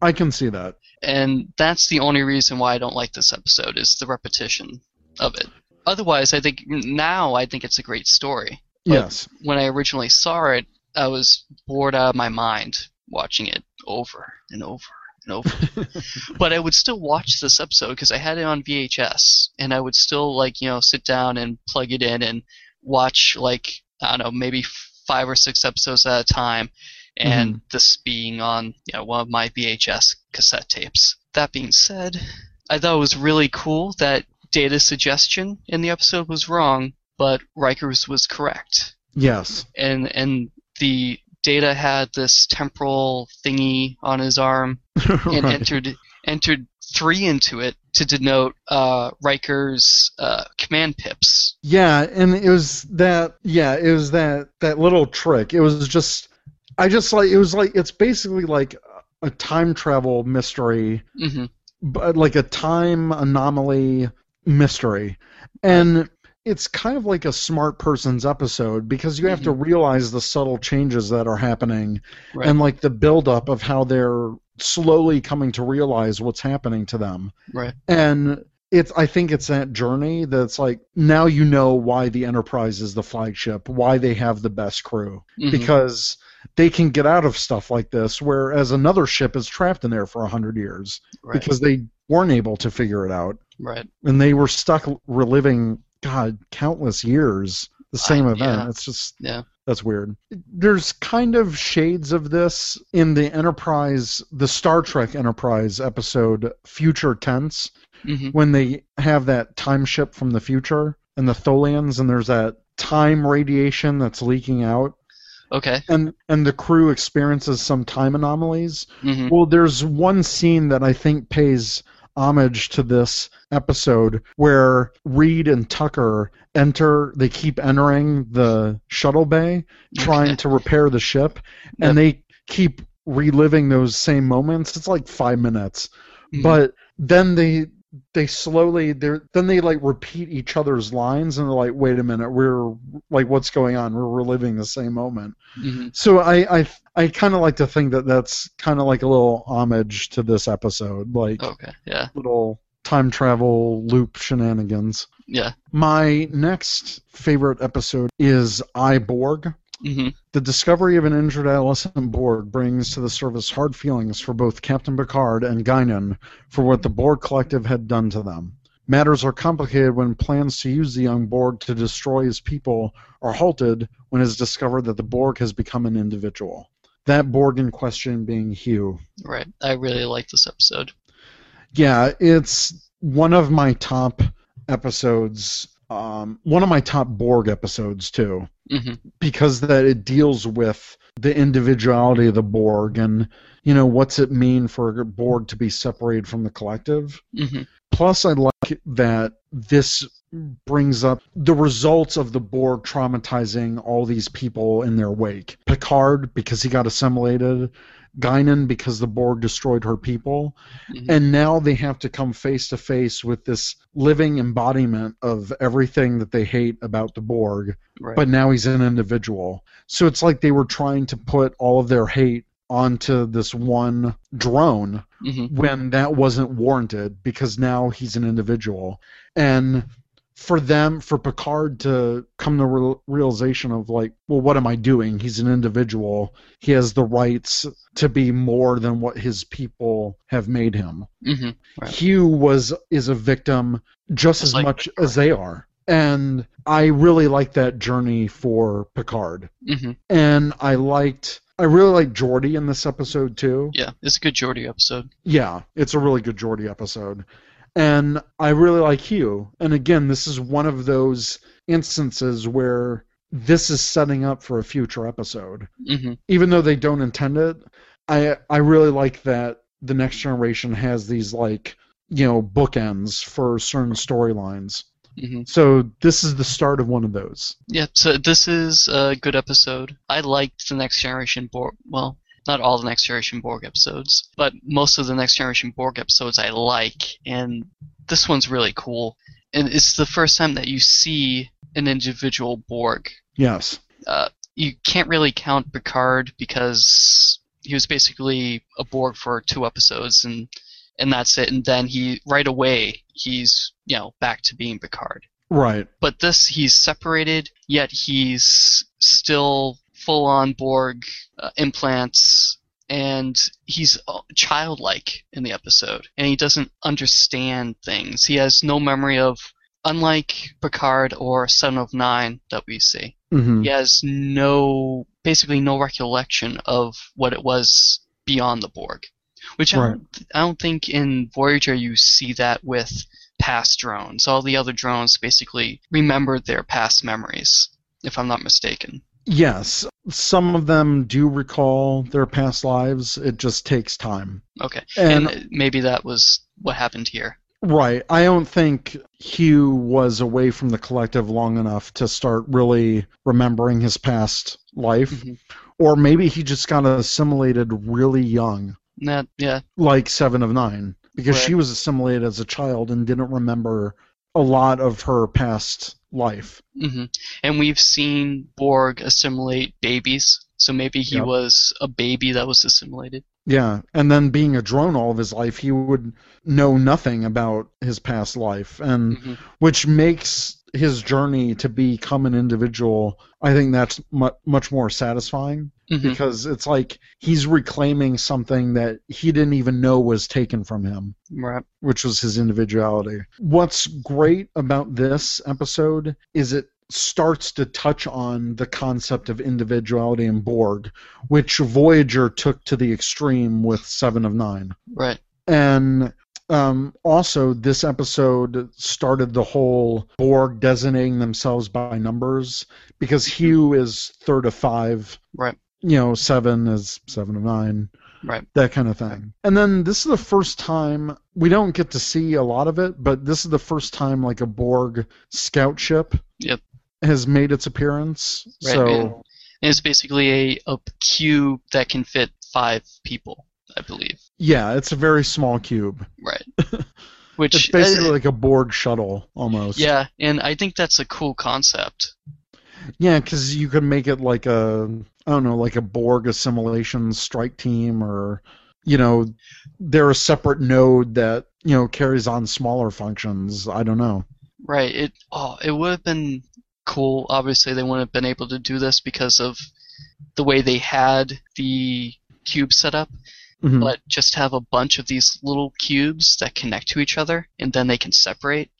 I can see that. and that's the only reason why I don't like this episode is the repetition of it. Otherwise, I think now I think it's a great story. But Yes. When I originally saw it, I was bored out of my mind watching it over and over and over. but I would still watch this episode because I had it on VHS, and I would still like you know sit down and plug it in and watch like I don't know maybe five or six episodes at a time, and mm-hmm. this being on you know one of my VHS cassette tapes. That being said, I thought it was really cool that Data's suggestion in the episode was wrong, but Riker's was correct Yes. and and the data had this temporal thingy on his arm and Right. entered entered three into it to denote uh, Riker's uh, command pips. Yeah, and it was that. Yeah, it was that that little trick. It was just. I just like it was like it's basically like a time travel mystery, hmm but like a time anomaly mystery, and it's kind of like a smart person's episode because you have to realize the subtle changes that are happening Right. and like the buildup of how they're slowly coming to realize what's happening to them. Right. And it's I think it's that journey that's like now you know why the Enterprise is the flagship, why they have the best crew. Mhm. Because they can get out of stuff like this, whereas another ship is trapped in there for a hundred years Right. because they weren't able to figure it out, right. and they were stuck reliving God countless years the same event. yeah. It's just Yeah. That's weird. There's kind of shades of this in the Enterprise, the Star Trek Enterprise episode Future Tense, hmm when they have that time ship from the future and the Tholians, and there's that time radiation that's leaking out, Okay. and and the crew experiences some time anomalies. hmm Well, there's one scene that I think pays homage to this episode where Reed and Tucker enter, they keep entering the shuttle bay trying to repair the ship, Yep. and they keep reliving those same moments. It's like five minutes. Mhm. But then they they slowly they're then they like repeat each other's lines and they're like wait a minute we're like what's going on we're reliving the same moment Mhm. so I I I kind of like to think that that's kind of like a little homage to this episode, like Okay. Yeah. little time travel loop shenanigans. Yeah. My next favorite episode is I Borg. Hmm The discovery of an injured adolescent Borg brings to the surface hard feelings for both Captain Picard and Guinan for what the Borg Collective had done to them. Matters are complicated when plans to use the young Borg to destroy his people are halted when it is discovered that the Borg has become an individual. That Borg in question being Hugh. Right. I really like this episode. Yeah, it's one of my top episodes. Um, one of my top Borg episodes too. Hmm because that it deals with the individuality of the Borg and you know what's it mean for a Borg to be separated from the collective. hmm Plus, I like that this brings up the results of the Borg traumatizing all these people in their wake. Picard because he got assimilated, Guinan because the Borg destroyed her people, Mhm. and now they have to come face to face with this living embodiment of everything that they hate about the Borg Right. but now he's an individual. So it's like they were trying to put all of their hate onto this one drone hmm when that wasn't warranted because now he's an individual. And for them, for Picard to come to real realization of like, well, what am I doing? He's an individual. He has the rights to be more than what his people have made him. hmm Right. Hugh was is a victim just Just as like much as they are. And I really like that journey for Picard. hmm And I liked I really like Geordi in this episode too. Yeah. It's a good Geordi episode. Yeah, it's a really good Geordi episode. And I really like Hugh. And again, this is one of those instances where this is setting up for a future episode. hmm Even though they don't intend it, I I really like that the next generation has these like you know bookends for certain storylines. hmm So this is the start of one of those. Yeah, so this is a good episode. I liked the Next Generation. Well, not all the Next Generation Borg episodes, but most of the Next Generation Borg episodes I like, and this one's really cool. And it's the first time that you see an individual Borg. Yes. Uh, you can't really count Picard because he was basically a Borg for two episodes, and and that's it. And then he right away he's you know back to being Picard Right. but this he's separated yet he's still full on borg uh, implants and he's uh, childlike in the episode and he doesn't understand things. He has no memory of unlike picard or Seven of Nine that we see. Hmm he has no basically no recollection of what it was beyond the borg which I, don't, I don't think in voyager you see that with past drones. All the other drones basically remembered their past memories if i'm not mistaken Yes. Some of them do recall their past lives. It just takes time. okay And, and maybe that was what happened here right. I don't think Hugh was away from the collective long enough to start really remembering his past life. Mhm. Or maybe he just got assimilated really young. that yeah like Seven of Nine, because Right. she was assimilated as a child and didn't remember a lot of her past life. hmm and we've seen borg assimilate babies so maybe he Yep. was a baby that was assimilated Yeah, and then being a drone all of his life, he would know nothing about his past life, and Mhm. which makes his journey to become an individual. I think that's mu- much more satisfying Mhm. because it's like he's reclaiming something that he didn't even know was taken from him. right which was his individuality. What's great about this episode is it starts to touch on the concept of individuality in Borg, which Voyager took to the extreme with Seven of Nine. right And um, also, this episode started the whole Borg designating themselves by numbers because Hugh is third of five. Right. You know, seven is seven of nine right that kind of thing. And then this is the first time we don't get to see a lot of it, but this is the first time like a Borg scout ship Yep. has made its appearance. Right, so and it's basically a, a cube that can fit five people i believe yeah, it's a very small cube. right which It's basically uh, like a Borg shuttle almost. yeah and i think that's a cool concept Yeah, because you could make it like a I don't know, like a Borg assimilation strike team, or you know, they're a separate node that you know carries on smaller functions. I don't know. Right. It oh, it would have been cool. Obviously, they wouldn't have been able to do this because of the way they had the cube set up. Mhm. But just have a bunch of these little cubes that connect to each other, and then they can separate.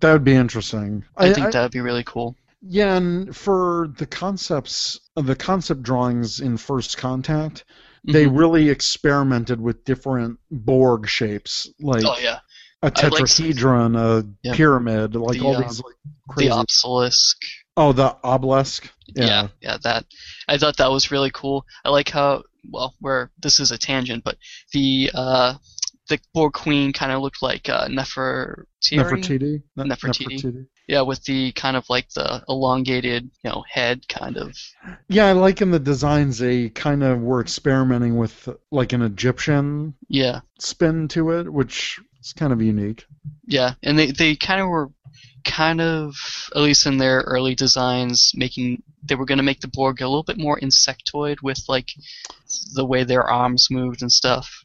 That would be interesting. I, think that would be really cool. Yeah, and for the concepts, the concept drawings in First Contact, they Mhm. really experimented with different Borg shapes, like oh yeah, a I like- tetrahedron, a Yeah. pyramid, like The, all uh, these like crazy. the obelisk. oh, the obelisk. Yeah. yeah, that. I thought that was really cool. I like how well, where this is a tangent, but the uh, the Borg Queen kind of looked like uh, Nefertiti. Nefertiti. Ne- Nefertiti. Yeah, with the kind of like the elongated, you know, head kind of. Yeah, I like in the designs they kind of were experimenting with like an Egyptian Yeah, spin to it, which is kind of unique. yeah, and they they kind of were, kind of at least in their early designs, making they were going to make the Borg a little bit more insectoid with like the way their arms moved and stuff.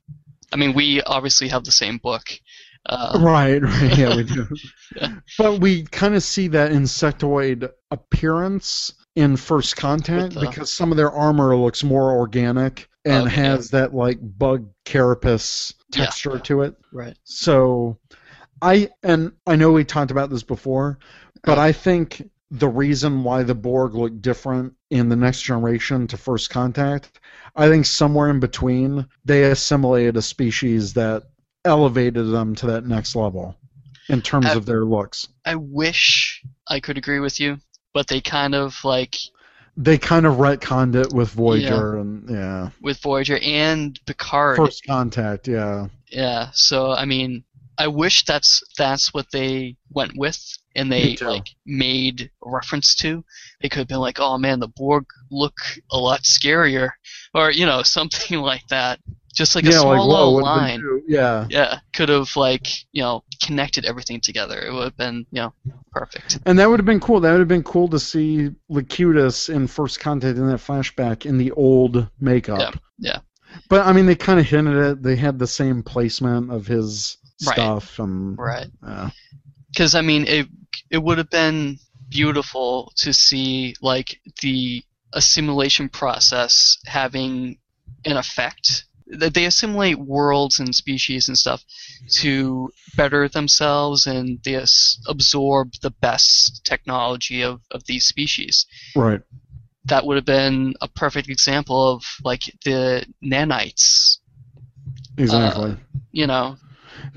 I mean, we obviously have the same book. Uh, Right, right, yeah, we do. Yeah. But we kind of see that insectoid appearance in First Contact the- because some of their armor looks more organic and Okay, has that like bug carapace Yeah. texture to it. right. So I and I know we talked about this before, but I think the reason why the Borg look different in the next generation to First Contact, I think somewhere in between they assimilated a species that elevated them to that next level in terms I- of their looks. I wish I could agree with you, but they kind of like they kind of retconned it with Voyager and yeah, with Voyager and Picard. First Contact, yeah. Yeah. So I mean, I wish that's that's what they went with and they like made reference to. They could have been like, "Oh man, the Borg look a lot scarier," or you know, something like that. Just like a yeah, small like little line. Yeah. Yeah, could have like you know connected everything together. It would have been you know perfect. And that would have been cool. That would have been cool to see Locutus in First Contact in that flashback in the old makeup. Yeah, yeah. But I mean, they kind of hinted it. They had the same placement of his Right. stuff, and Right. uh, because I mean it it would have been beautiful to see like the assimilation process having an effect. That they assimilate worlds and species and stuff to better themselves and they absorb the best technology of, of these species. right. That would have been a perfect example of like the nanites. Exactly. You know,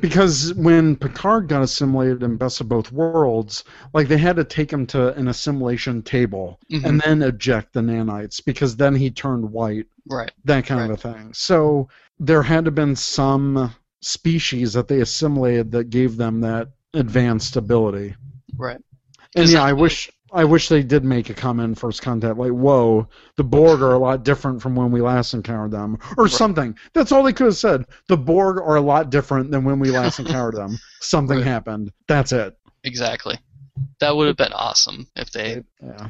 Because when Picard got assimilated in Best of Both Worlds, like they had to take him to an assimilation table Mhm. and then eject the nanites because then he turned white, right? that kind of a thing. So there had to been some species that they assimilated that gave them that advanced ability. Right. And yeah, I wish I wish they did make a comment in First Contact like, "Whoa, the Borg are a lot different from when we last encountered them," or something. That's all they could have said. The Borg are a lot different than when we last encountered them. Something Right. happened. That's it. Exactly. That would have been awesome if they. Yeah.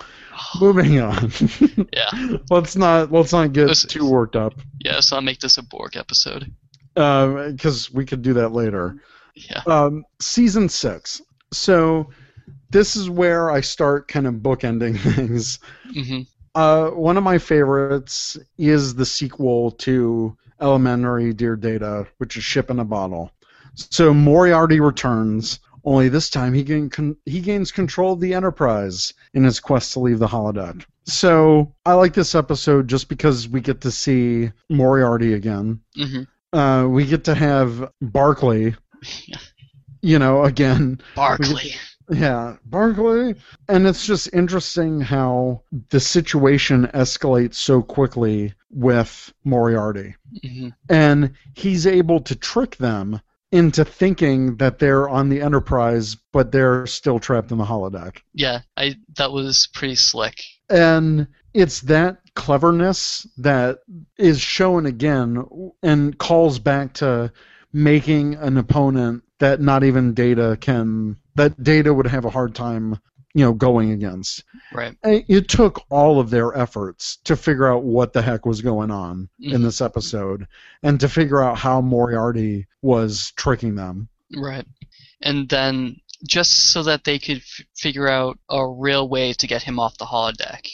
Moving on. Yeah. let's not let's not get This- too worked up Yeah, so I'll make this a Borg episode. because we could do that later. Yeah. Um, season six. So this is where I start kind of bookending things. hmm Uh, one of my favorites is the sequel to Elementary Dear Data, which is Ship in a Bottle. So Moriarty returns, only this time he, gain con- he gains control of the Enterprise in his quest to leave the holodeck. So I like this episode just because we get to see Moriarty again. hmm Uh, we get to have Barclay, you know, again. Barclay. Yeah, Barclay. And it's just interesting how the situation escalates so quickly with Moriarty. hmm And he's able to trick them into thinking that they're on the Enterprise, but they're still trapped in the holodeck. Yeah, I that was pretty slick. And it's that cleverness that is shown again and calls back to making an opponent that not even data can that data would have a hard time you know going against Right. It took all of their efforts to figure out what the heck was going on in Mhm. this episode and to figure out how moriarty was tricking them Right. And then just so that they could f- figure out a real way to get him off the holodeck.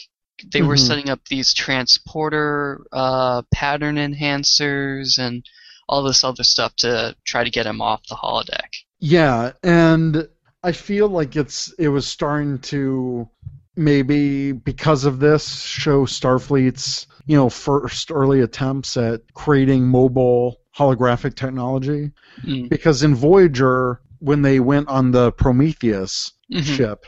They were Mhm. setting up these transporter uh, pattern enhancers and all this other stuff to try to get him off the holodeck. Yeah, and I feel like it's it was starting to maybe because of this show Starfleet's you know first early attempts at creating mobile holographic technology Mm. because in Voyager when they went on the Prometheus Mhm. ship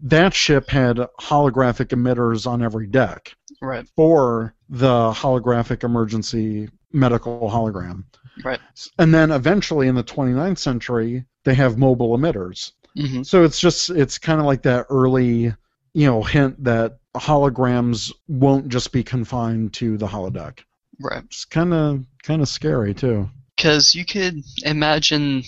that ship had holographic emitters on every deck Right. for the holographic emergency medical hologram Right. and then eventually in the 29th century they have mobile emitters hmm so it's just it's kind of like that early you know hint that holograms won't just be confined to the holodeck Right. it's kind of kind of scary too Because you could imagine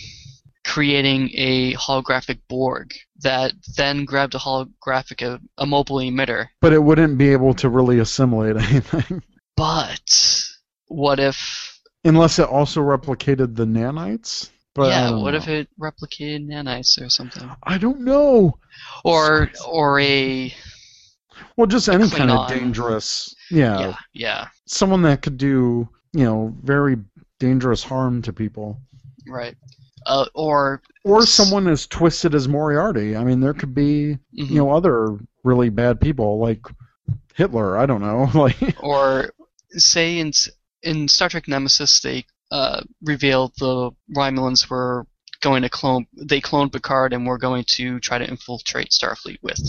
creating a holographic Borg that then grabbed a holographic, a, a mobile emitter. but it wouldn't be able to really assimilate anything But what if, unless it also replicated the nanites but yeah, what know. if it replicated nanites or something? i don't know Or, or a, well just any kind of dangerous yeah, yeah, yeah, someone that could do you know very dangerous harm to people right. Uh, or, or someone as twisted as Moriarty. I mean, there could be mhm. you know other really bad people like Hitler. I don't know. Like or say in in Star Trek Nemesis they uh, revealed the Romulans were going to clone they cloned Picard and were going to try to infiltrate Starfleet with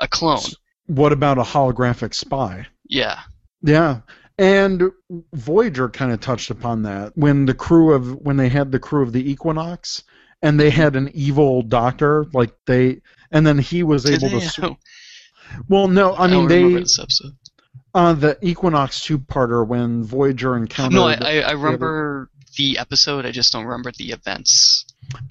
a clone. what about a holographic spy? Yeah. Yeah. And Voyager kind of touched upon that when the crew of when they had the crew of the Equinox and they had an evil doctor like they and then he was Did able they? to su- Well, no, I mean don't they this episode. Uh the Equinox two-parter when Voyager encountered No, I, I, I remember the episode. I just don't remember the events.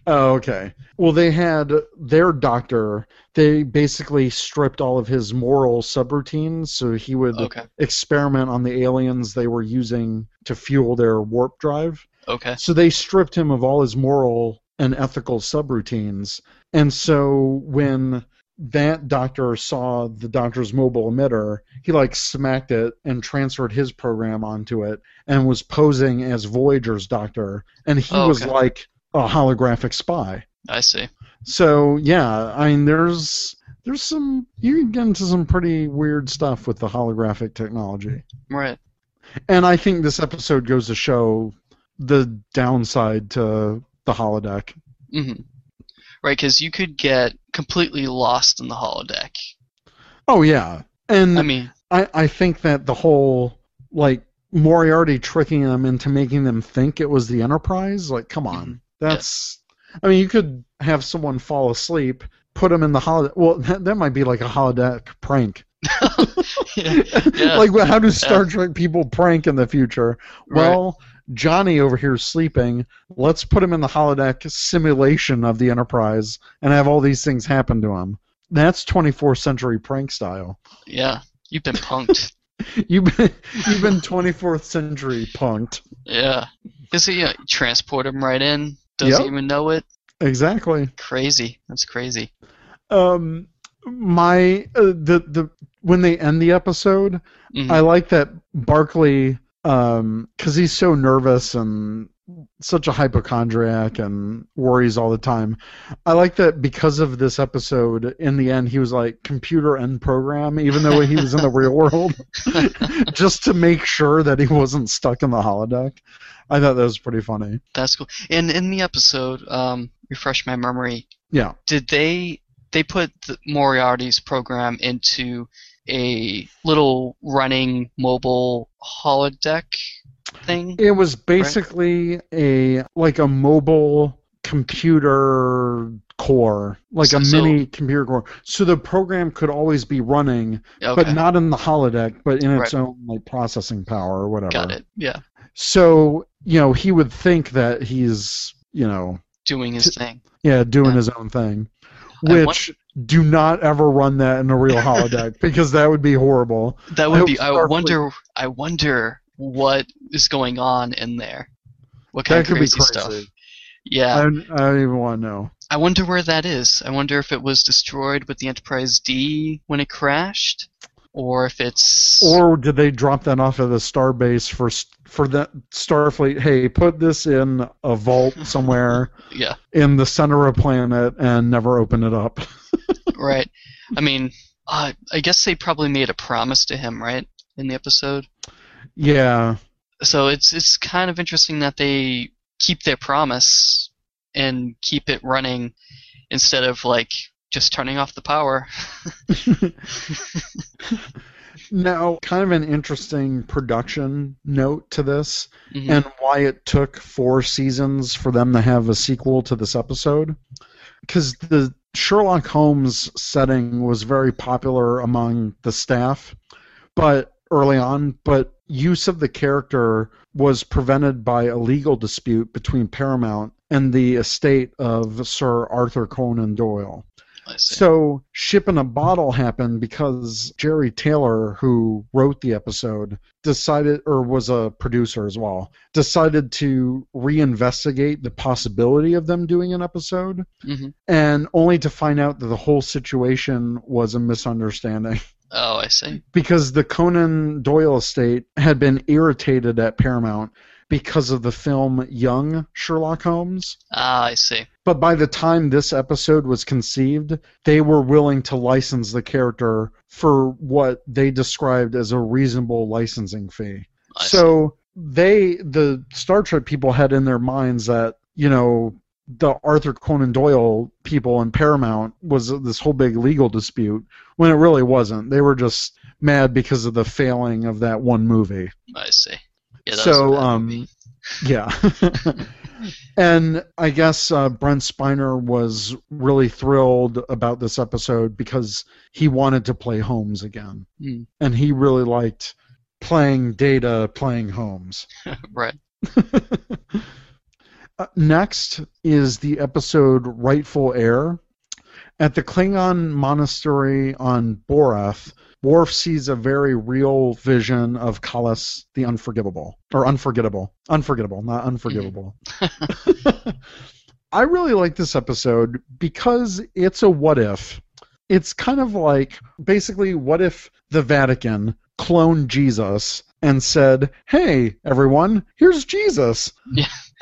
Oh, okay. Well, they had their doctor. They basically stripped all of his moral subroutines, so he would Okay. experiment on the aliens they were using to fuel their warp drive. Okay. So they stripped him of all his moral and ethical subroutines. And so when that doctor saw the doctor's mobile emitter, he like smacked it and transferred his program onto it and was posing as Voyager's doctor. And he Oh, was okay. like a holographic spy. I see. So yeah, I mean there's there's some you can get into some pretty weird stuff with the holographic technology. Right. And I think this episode goes to show the downside to the holodeck. hmm Right, because you could get completely lost in the holodeck. Oh yeah, and I mean, I, I think that the whole like Moriarty tricking them into making them think it was the Enterprise. Like, come on, Mhm. that's. I mean, you could have someone fall asleep, put them in the holodeck. Well, that, that might be like a holodeck prank. yeah, yeah. like, how do Star Trek people prank in the future? Right. Johnny over here is sleeping. Let's put him in the holodeck simulation of the Enterprise and have all these things happen to him. That's 24th century prank style. yeah, you've been punked. You've been you've been 24th century punked. yeah, because he uh, transport him right in. Doesn't Yep. even know it. Exactly. Crazy. That's crazy. Um, my uh, the the when they end the episode, Mhm. I like that Barclay, um, because he's so nervous and such a hypochondriac and worries all the time. I like that because of this episode, in the end, he was like computer end program, even though he was in the real world, just to make sure that he wasn't stuck in the holodeck. I thought that was pretty funny. That's cool. And in the episode, um, refresh my memory. Yeah. Did they they put the Moriarty's program into a little running mobile holodeck thing? It was basically a like a mobile computer core, like a So- mini computer core. So the program could always be running, Okay. but not in the holodeck, but in its Right. own like processing power or whatever. Got it. Yeah. So you know he would think that he's you know Doing his thing. yeah doing Yeah. his own thing, which do not ever run that in a real holodeck because that would be horrible. That would hope be. I wonder. I wonder what is going on in there. What kind That of crazy crazy. stuff? Yeah. I, I don't even want to know. I wonder where that is. I wonder if it was destroyed with the Enterprise D when it crashed, or if it's. Or did they drop that off at the starbase for for that Starfleet? Hey, put this in a vault somewhere yeah. in the center of a planet and never open it up. Right. I mean, uh, I guess they probably made a promise to him, right, in the episode. yeah, So it's it's kind of interesting that they keep their promise and keep it running instead of like just turning off the power. now kind of an interesting production note to this, Mhm. and why it took four seasons for them to have a sequel to this episode, because the Sherlock Holmes setting was very popular among the staff, but early on, but use of the character was prevented by a legal dispute between Paramount and the estate of Sir Arthur Conan Doyle. So, Ship in a Bottle happened because Jeri Taylor, who wrote the episode, decided, or was a producer as well, decided to reinvestigate the possibility of them doing an episode, Mhm. and only to find out that the whole situation was a misunderstanding. Oh, I see. because the Conan Doyle estate had been irritated at Paramount because of the film Young Sherlock Holmes. Ah, I see. But by the time this episode was conceived, they were willing to license the character for what they described as a reasonable licensing fee. I see. so they, the Star Trek people, had in their minds that you know the Arthur Conan Doyle people in Paramount was this whole big legal dispute when it really wasn't. They were just mad because of the failing of that one movie. I see. Yeah, so, was a bad um. Yeah. and I guess uh, Brent Spiner was really thrilled about this episode because he wanted to play Holmes again. Hmm. And he really liked playing Data playing Holmes. right. Uh, next is the episode Rightful Heir. At the Klingon monastery on Boreth, Worf sees a very real vision of Kahless the Unforgivable. Or Unforgettable. Unforgettable, not unforgivable. Mm-hmm. I really like this episode because it's a what if. It's kind of like basically what if the Vatican cloned Jesus and said, "Hey, everyone, here's Jesus." Yeah.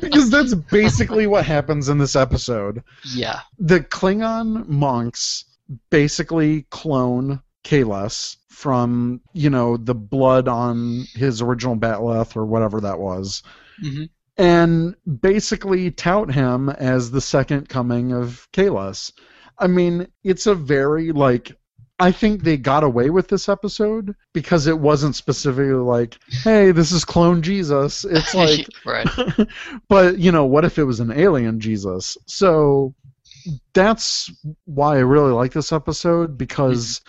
because that's basically what happens in this episode. Yeah. The Klingon monks basically clone Kahless from, you know, the blood on his original bat'leth or whatever that was, hmm and basically tout him as the second coming of Kahless. I mean, it's a very like I think they got away with this episode because it wasn't specifically like, "Hey, this is clone Jesus." It's like right. but you know, what if it was an alien Jesus? So that's why I really like this episode because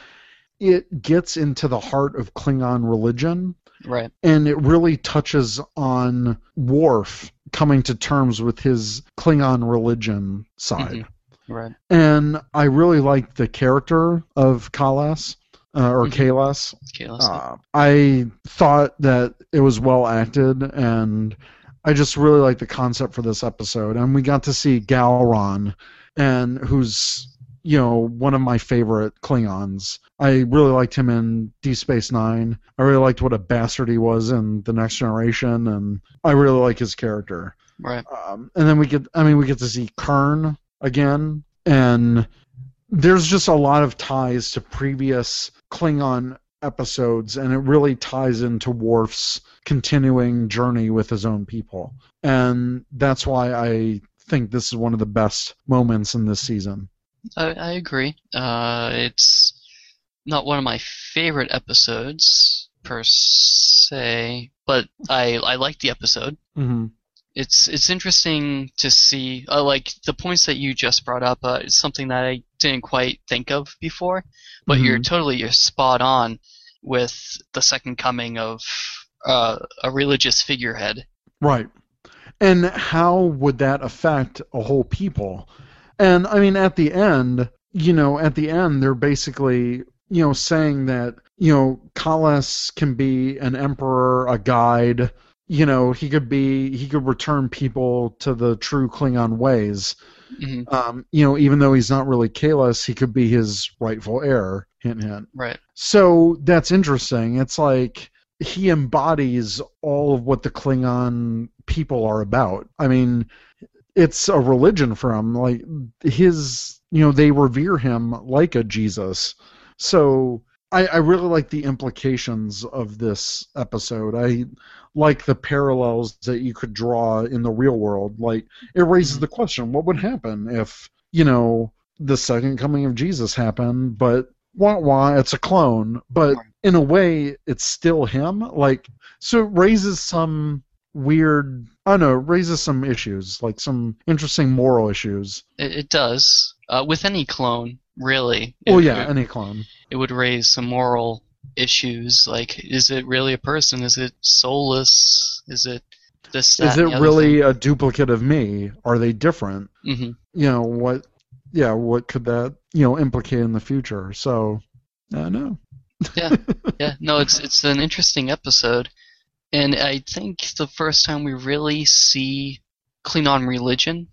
it gets into the heart of Klingon religion Right. and it really touches on Worf coming to terms with his Klingon religion side. Right. And I really like the character of Kahless uh, or Mhm. Kahless. Okay. Uh, I thought that it was well acted, and I just really like the concept for this episode. And we got to see Gowron, and who's you know one of my favorite Klingons. I really liked him in Deep Space Nine. I really liked what a bastard he was in The Next Generation, and I really like his character. Right. Um, and then we get, I mean, we get to see Kurn again, and there's just a lot of ties to previous Klingon episodes, and it really ties into Worf's continuing journey with his own people. And that's why I think this is one of the best moments in this season. I, I agree. Uh, it's not one of my favorite episodes per se, but I I like the episode. hmm It's it's interesting to see uh, like the points that you just brought up. Uh, is something that I didn't quite think of before, but you're totally you're spot on with the second coming of uh, a religious figurehead. Right. And how would that affect a whole people? And I mean, at the end, you know, at the end, they're basically, you know, saying that, you know, Kahless can be an emperor, a guide, you know, he could be, he could return people to the true Klingon ways. hmm Um, you know, even though he's not really Kahless, he could be his rightful heir. Hint, hint. Right. So that's interesting. It's like he embodies all of what the Klingon people are about. I mean, it's a religion for him. Like his, you know, they revere him like a Jesus. So I, I really like the implications of this episode. I like the parallels that you could draw in the real world. Like it raises mm-hmm. the question: what would happen if you know the second coming of Jesus happened, but wah wah, it's a clone, but in a way, it's still him. Like, so it raises some weird, I don't know, it raises some issues, like some interesting moral issues. It, it does. Uh, with any clone, really. Oh yeah, it- any clone. it would raise some moral issues like is it really a person is it soulless is it this that Is it really a duplicate of me? Are they different? hmm You know what? Yeah, what could that you know implicate in the future? So, I don't know. yeah no it's it's an interesting episode and i think the first time we really see klingon religion.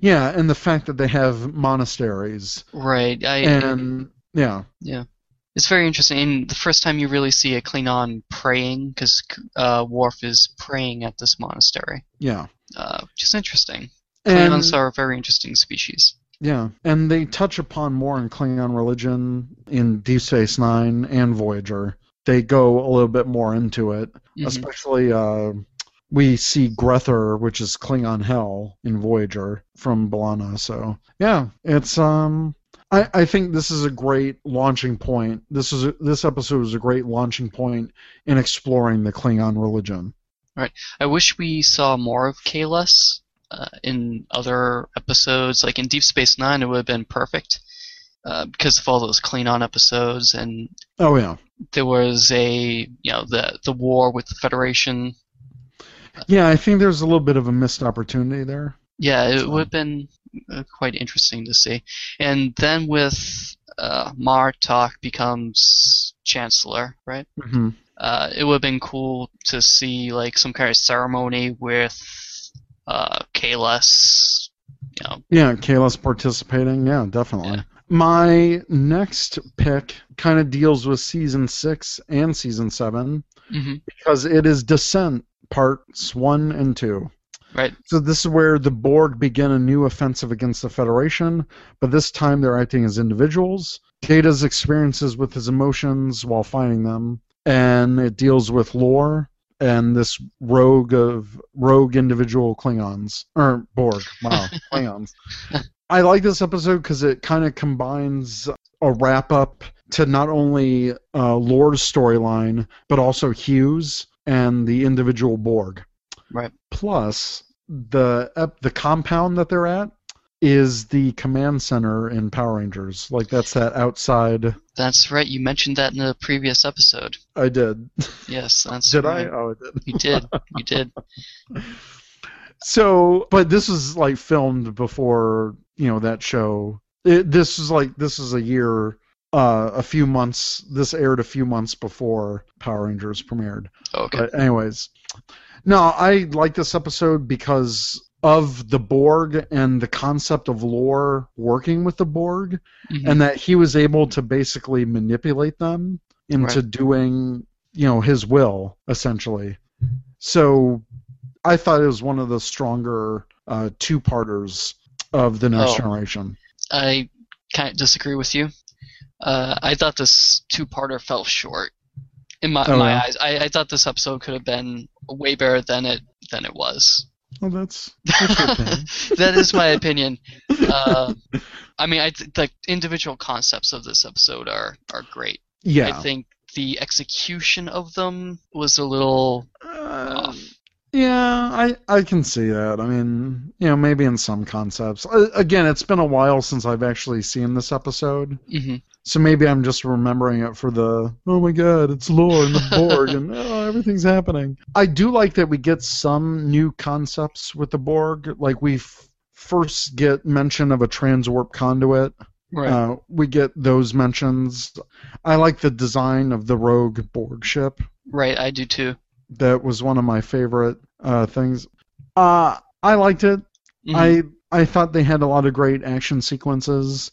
Yeah, and the fact that they have monasteries. Right i and yeah, Yeah. it's very interesting and the first time you really see a klingon praying because uh, Worf is praying at this monastery. Yeah, uh, which is interesting. And klingons are a very interesting species. Yeah, and they touch upon more in Klingon religion in Deep Space Nine and Voyager. They go a little bit more into it, Mhm. especially uh, we see Gre'thor, which is Klingon Hell in Voyager from B'Elanna. So yeah, it's um. I, I think this is a great launching point. This is a, this episode is a great launching point in exploring the Klingon religion. Right. I wish we saw more of Kahless uh, in other episodes. Like in Deep Space Nine, it would have been perfect uh, because of all those Klingon episodes, and Oh yeah, there was a you know the the war with the Federation. yeah. I think there's a little bit of a missed opportunity there. Yeah, it So- would have been uh, quite interesting to see. And then with uh, Martok becomes Chancellor, right? hmm Uh, it would have been cool to see like some kind of ceremony with uh, Kahless. You know, Yeah, Kayla's participating. Yeah, definitely. Yeah. My next pick kind of deals with season six and season seven mhm, because it is Descent parts one and two. right? So this is where the Borg begin a new offensive against the Federation, but this time they're acting as individuals. Data's experiences with his emotions while fighting them, and it deals with Lore and this rogue of rogue individual Klingons or Borg. Wow, Klingons. I like this episode because it kind of combines a wrap up to not only uh, Lore's storyline but also Hugh's and the individual Borg. Right. Plus, the ep- the compound that they're at is the command center in Power Rangers. Like that's that outside. That's right. You mentioned that in the previous episode. I did. Yes, that's did right. I? Oh, I did. You did. You did. So, but this was like filmed before you know that show. It, this is like this is a year, uh, a few months. This aired a few months before Power Rangers premiered. Okay. But anyways, no, I like this episode because of the Borg and the concept of Lore working with the Borg, Mhm. and that he was able to basically manipulate them into Right. doing, you know, his will essentially. So, I thought it was one of the stronger uh, two-parters of the Next Oh. Generation. I kind of disagree with you. Uh, I thought this two-parter fell short. In my, Oh, my yeah? eyes, I, I thought this episode could have been way better than it than it was. Well, that's, that's that is my opinion. Uh, I mean, I th- the individual concepts of this episode are are great. Yeah. I think the execution of them was a little Uh. Yeah, I I can see that. I mean, you know, maybe in some concepts. Uh, again, it's been a while since I've actually seen this episode, hmm so maybe I'm just remembering it for the oh my god, it's Lore and the Borg and oh, everything's happening. I do like that we get some new concepts with the Borg. Like we f- first get mention of a transwarp conduit. Right. Uh, we get those mentions. I like the design of the Rogue Borg ship right. I do too. That was one of my favorite uh, things. Uh, I liked it. Mhm. I I thought they had a lot of great action sequences,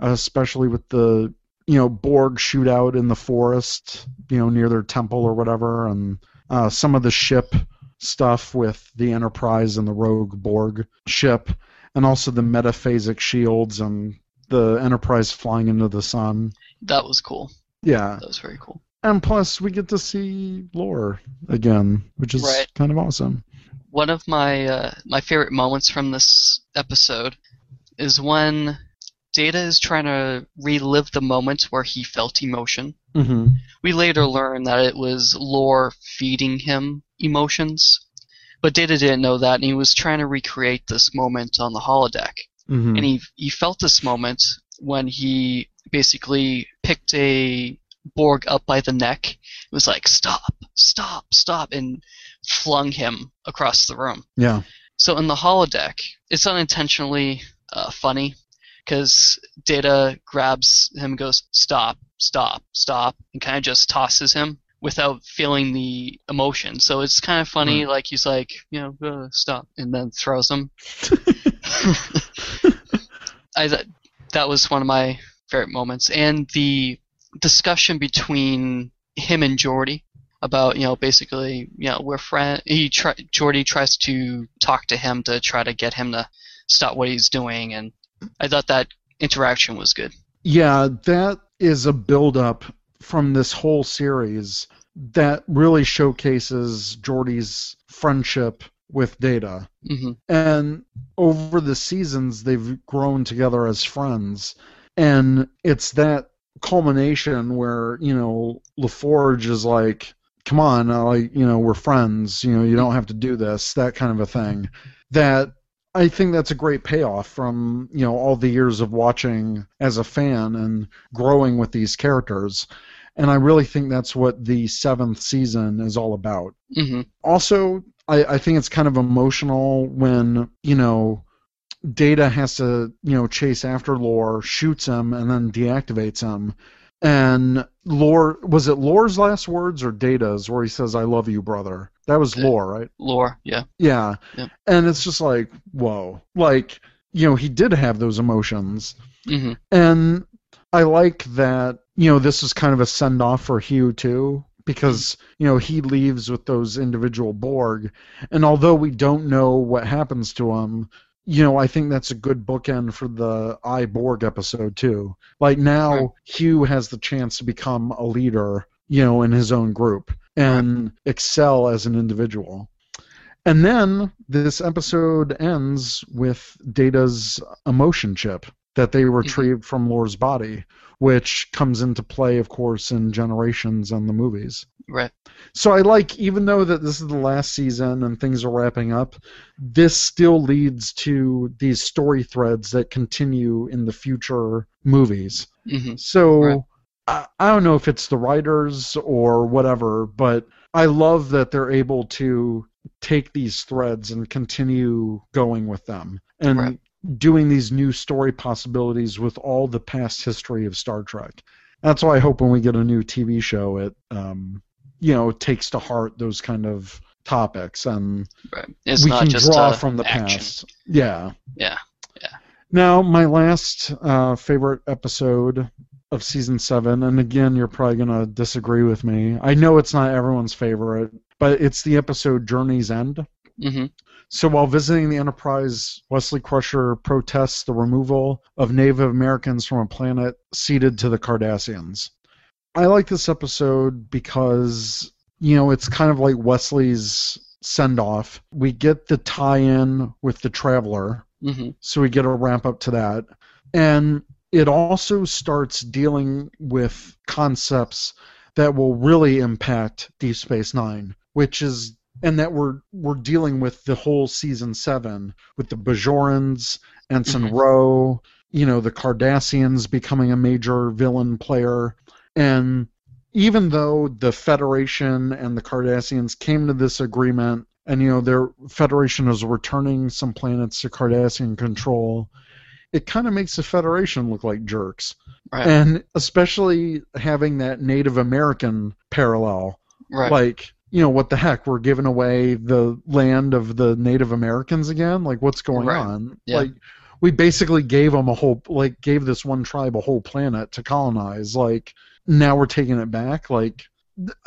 especially with the you know Borg shootout in the forest, you know near their temple or whatever, and uh, some of the ship stuff with the Enterprise and the Rogue Borg ship, and also the metaphasic shields and the Enterprise flying into the sun. that was cool. Yeah, That was very cool. And plus we get to see Lore again, which is Right. kind of awesome. One of my uh, my favorite moments from this episode is when Data is trying to relive the moment where he felt emotion. hmm We later learn that it was Lore feeding him emotions, but Data didn't know that, and he was trying to recreate this moment on the holodeck. hmm And he he felt this moment when he basically picked a Borg up by the neck. It was like stop, stop, stop, and flung him across the room. Yeah. So in the holodeck, it's unintentionally uh, funny because Data grabs him, and goes stop, stop, stop, and kind of just tosses him without feeling the emotion. So it's kind of funny, like he's like, you know, uh, stop, and then throws him. I th- that was one of my favorite moments, and the discussion between him and Geordi about you know basically you know we're friend. He try Geordi tries to talk to him to try to get him to stop what he's doing, and I thought that interaction was good. Yeah, that is a build-up from this whole series that really showcases Geordi's friendship with Data. hmm And over the seasons, they've grown together as friends. And it's that culmination where, you know, LaForge is like, come on, uh, like, you know, we're friends, you know, you don't have to do this, that kind of a thing. That I think that's a great payoff from, you know, all the years of watching as a fan and growing with these characters. And I really think that's what the seventh season is all about hmm also I, I think it's kind of emotional when you know data has to you know chase after Lore shoots him and then deactivates him and Lore was it Lore's last words or data's where he says i love you brother that was lore right? Lore, yeah. yeah. Yep. and it's just like whoa. Like you know he did have those emotions. Hmm and I like that, you know, this is kind of a send off for Hugh too, because, you know, he leaves with those individual Borg. And although we don't know what happens to him, you know, I think that's a good bookend for the I Borg episode too. Like now Right. Hugh has the chance to become a leader, you know, in his own group and excel as an individual. And then this episode ends with Data's emotion chip that they mm-hmm. retrieved from Lore's body, which comes into play, of course, in Generations and the movies. Right. So I like, even though that this is the last season and things are wrapping up, this still leads to these story threads that continue in the future movies. hmm So Right. I, I don't know if it's the writers or whatever, but I love that they're able to take these threads and continue going with them and Right. doing these new story possibilities with all the past history of Star Trek. That's why I hope when we get a new TV show, it um, you know takes to heart those kind of topics and Right. It's we not can just draw uh, from the action. past. Yeah. Yeah. Now, my last uh, favorite episode of season seven, and again, you're probably gonna disagree with me. I know it's not everyone's favorite, but it's the episode Journey's End. hmm So while visiting the Enterprise, Wesley Crusher protests the removal of Native Americans from a planet ceded to the Cardassians. I like this episode because, you know, it's kind of like Wesley's send off. We get the tie in with the Traveler, hmm so we get a ramp up to that. And it also starts dealing with concepts that will really impact Deep Space Nine, which is and that we're we're dealing with the whole season seven with the Bajorans, Ensign Mhm. Ro, you know, the Cardassians becoming a major villain player. And even though the Federation and the Cardassians came to this agreement and you know their Federation is returning some planets to Cardassian control, it kind of makes the Federation look like jerks. Right. And especially having that Native American parallel right. like you know what the heck we're giving away the land of the native americans again like what's going Right. on Yeah. like we basically gave them a whole like gave this one tribe a whole planet to colonize like now we're taking it back like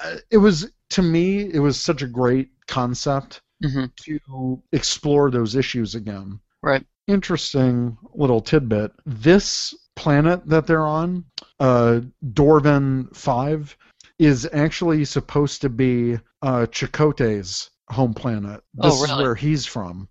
uh, it was to me it was such a great concept hmm to explore those issues again Right. interesting little tidbit this planet that they're on uh dorvan 5 is actually supposed to be uh, Chakotay's home planet. Oh, This is where he's from.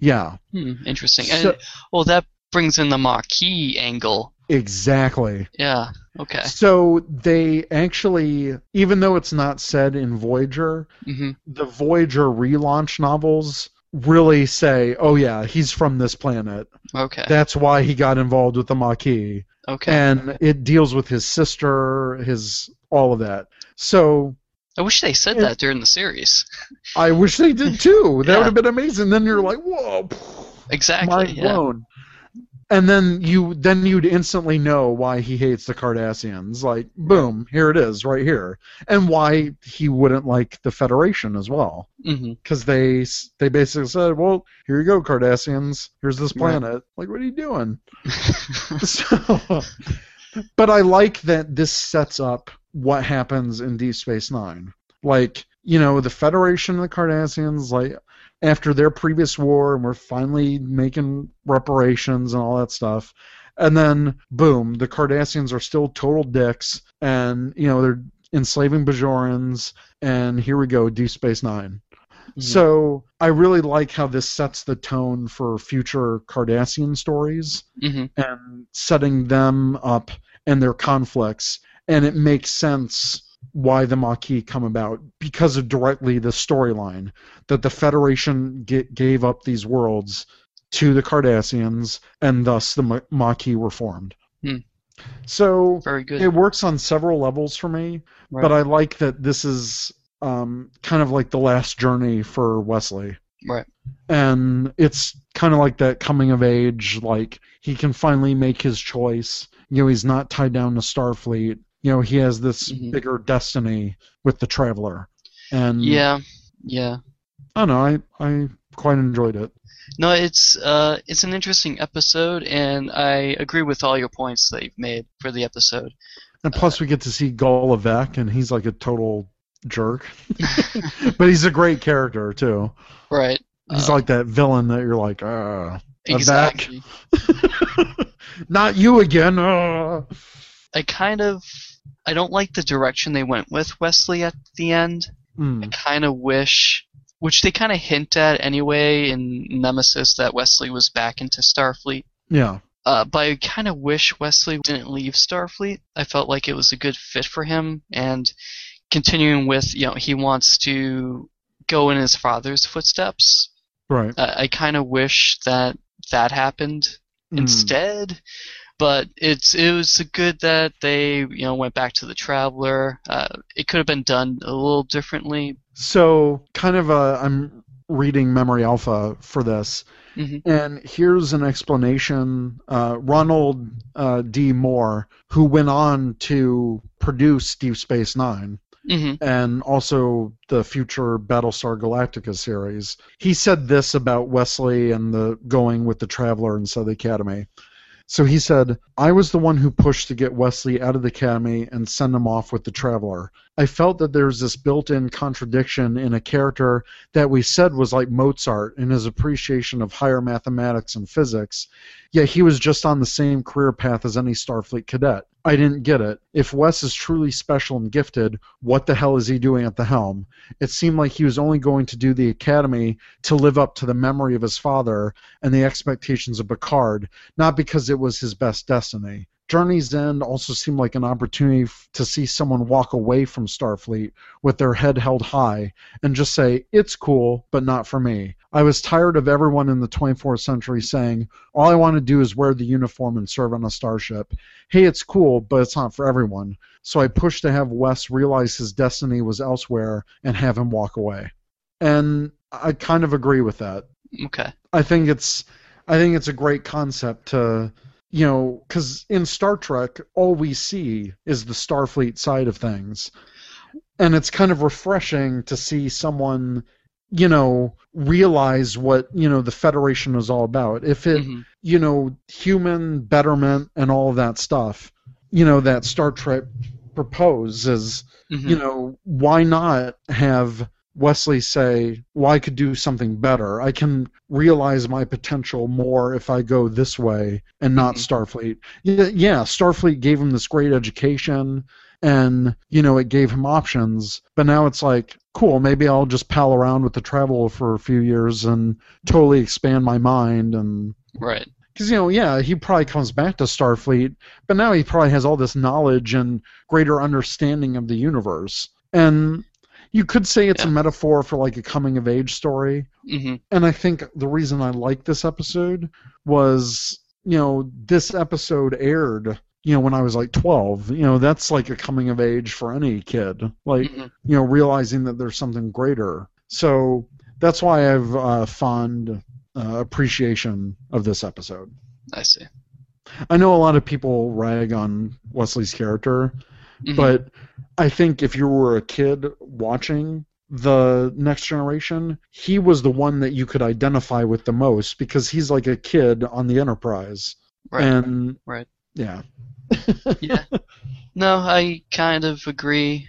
Yeah, Hmm, interesting. So- and, well, that brings in the Maquis angle. Exactly. Yeah. Okay. So they actually, even though it's not said in Voyager, hmm the Voyager relaunch novels really say, "Oh yeah, he's from this planet. Okay. That's why he got involved with the Maquis." okay. And it deals with his sister, his all of that. So I wish they said Yeah. that during the series. I wish they did too. That Yeah. would have been amazing. Then you're like, whoa, Exactly. mind yeah. blown. And then you then you'd instantly know why he hates the Cardassians. Like, boom, here it is, right here, and why he wouldn't like the Federation as well, mm-hmm. because they s- they basically said, well, here you go, Cardassians. Here's this planet. Like, what are you doing? so, but I like that this sets up what happens in Deep Space Nine. Like, you know, the Federation and the Cardassians, like, after their previous war, and we're finally making reparations and all that stuff. And then, boom, the Cardassians are still total dicks, and, you know, they're enslaving Bajorans, and here we go, Deep Space 9 Mhm. So I really like how this sets the tone for future Cardassian stories Mhm. and setting them up and their conflicts, and it makes sense why the Maquis come about because of directly the storyline that the Federation ga- gave up these worlds to the Cardassians, and thus the Ma- Maquis were formed. Hmm. So it works on several levels for me, Right. but I like that this is um, kind of like the last journey for Wesley right. and it's kind of like that coming of age like he can finally make his choice you know he's not tied down to starfleet you know he has this Mhm. bigger destiny with the traveler and Yeah. Yeah. i don't know i i quite enjoyed it No, it's uh, it's an interesting episode, and I agree with all your points that you've made for the episode. and plus we get to see Gul Evek, and he's like a total jerk but he's a great character too Right. he's Uh, like that villain that you're like uh exactly. not you again uh. I kind of I don't like the direction they went with Wesley at the end. Hmm. I kind of wish, which they kind of hint at anyway in Nemesis, that Wesley was back into Starfleet. yeah Uh, but I kind of wish Wesley didn't leave Starfleet. I felt like it was a good fit for him, and continuing with, you know, he wants to go in his father's footsteps. right Uh, I kind of wish that that happened Hmm. instead. But it's it was good that they you know went back to the Traveler. Uh, it could have been done a little differently. So, kind of, uh, I'm reading Memory Alpha for this, Mhm. and here's an explanation. Uh, Ronald uh, D. Moore, who went on to produce Deep Space Nine hmm and also the future Battlestar Galactica series, he said this about Wesley and the going with the Traveler inside the Academy. So he said, I was the one who pushed to get Wesley out of the academy and send him off with the Traveler. I felt that there was this built in contradiction in a character that we said was like Mozart in his appreciation of higher mathematics and physics, yet he was just on the same career path as any Starfleet cadet. I didn't get it. If Wes is truly special and gifted, what the hell is he doing at the helm? It seemed like he was only going to do the academy to live up to the memory of his father and the expectations of Picard, not because it was his best destiny. Journey's End also seemed like an opportunity f- to see someone walk away from Starfleet with their head held high and just say, it's cool, but not for me. I was tired of everyone in the 24th century saying, all I want to do is wear the uniform and serve on a starship. Hey, it's cool, but it's not for everyone. So I pushed to have Wes realize his destiny was elsewhere and have him walk away. And I kind of agree with that. Okay. I think it's I think it's a great concept to you know cuz in Star Trek all we see is the Starfleet side of things. And it's kind of refreshing to see someone you know realize what you know the federation is all about if it Mhm. you know human betterment and all of that stuff you know that star trek proposes Mhm. you know, why not have Wesley say, well, I could do something better. I can realize my potential more if I go this way and not Mhm. Starfleet. Yeah, yeah, Starfleet gave him this great education and, you know, it gave him options. But now it's like, cool, maybe I'll just pal around with the travel for a few years and totally expand my mind and Right. because you know, yeah, he probably comes back to Starfleet, but now he probably has all this knowledge and greater understanding of the universe. And you could say it's a metaphor for like a coming of age story. hmm And I think the reason I like this episode was, you know, this episode aired, you know, when I was like 12. You know, that's like a coming of age for any kid. Like, Mhm. you know, realizing that there's something greater. So that's why I have uh, fond uh, appreciation of this episode. I see. I know a lot of people rag on Wesley's character, Mhm. but I think if you were a kid watching the next generation, he was the one that you could identify with the most because he's like a kid on the Enterprise. right. And right. yeah. yeah. No, I kind of agree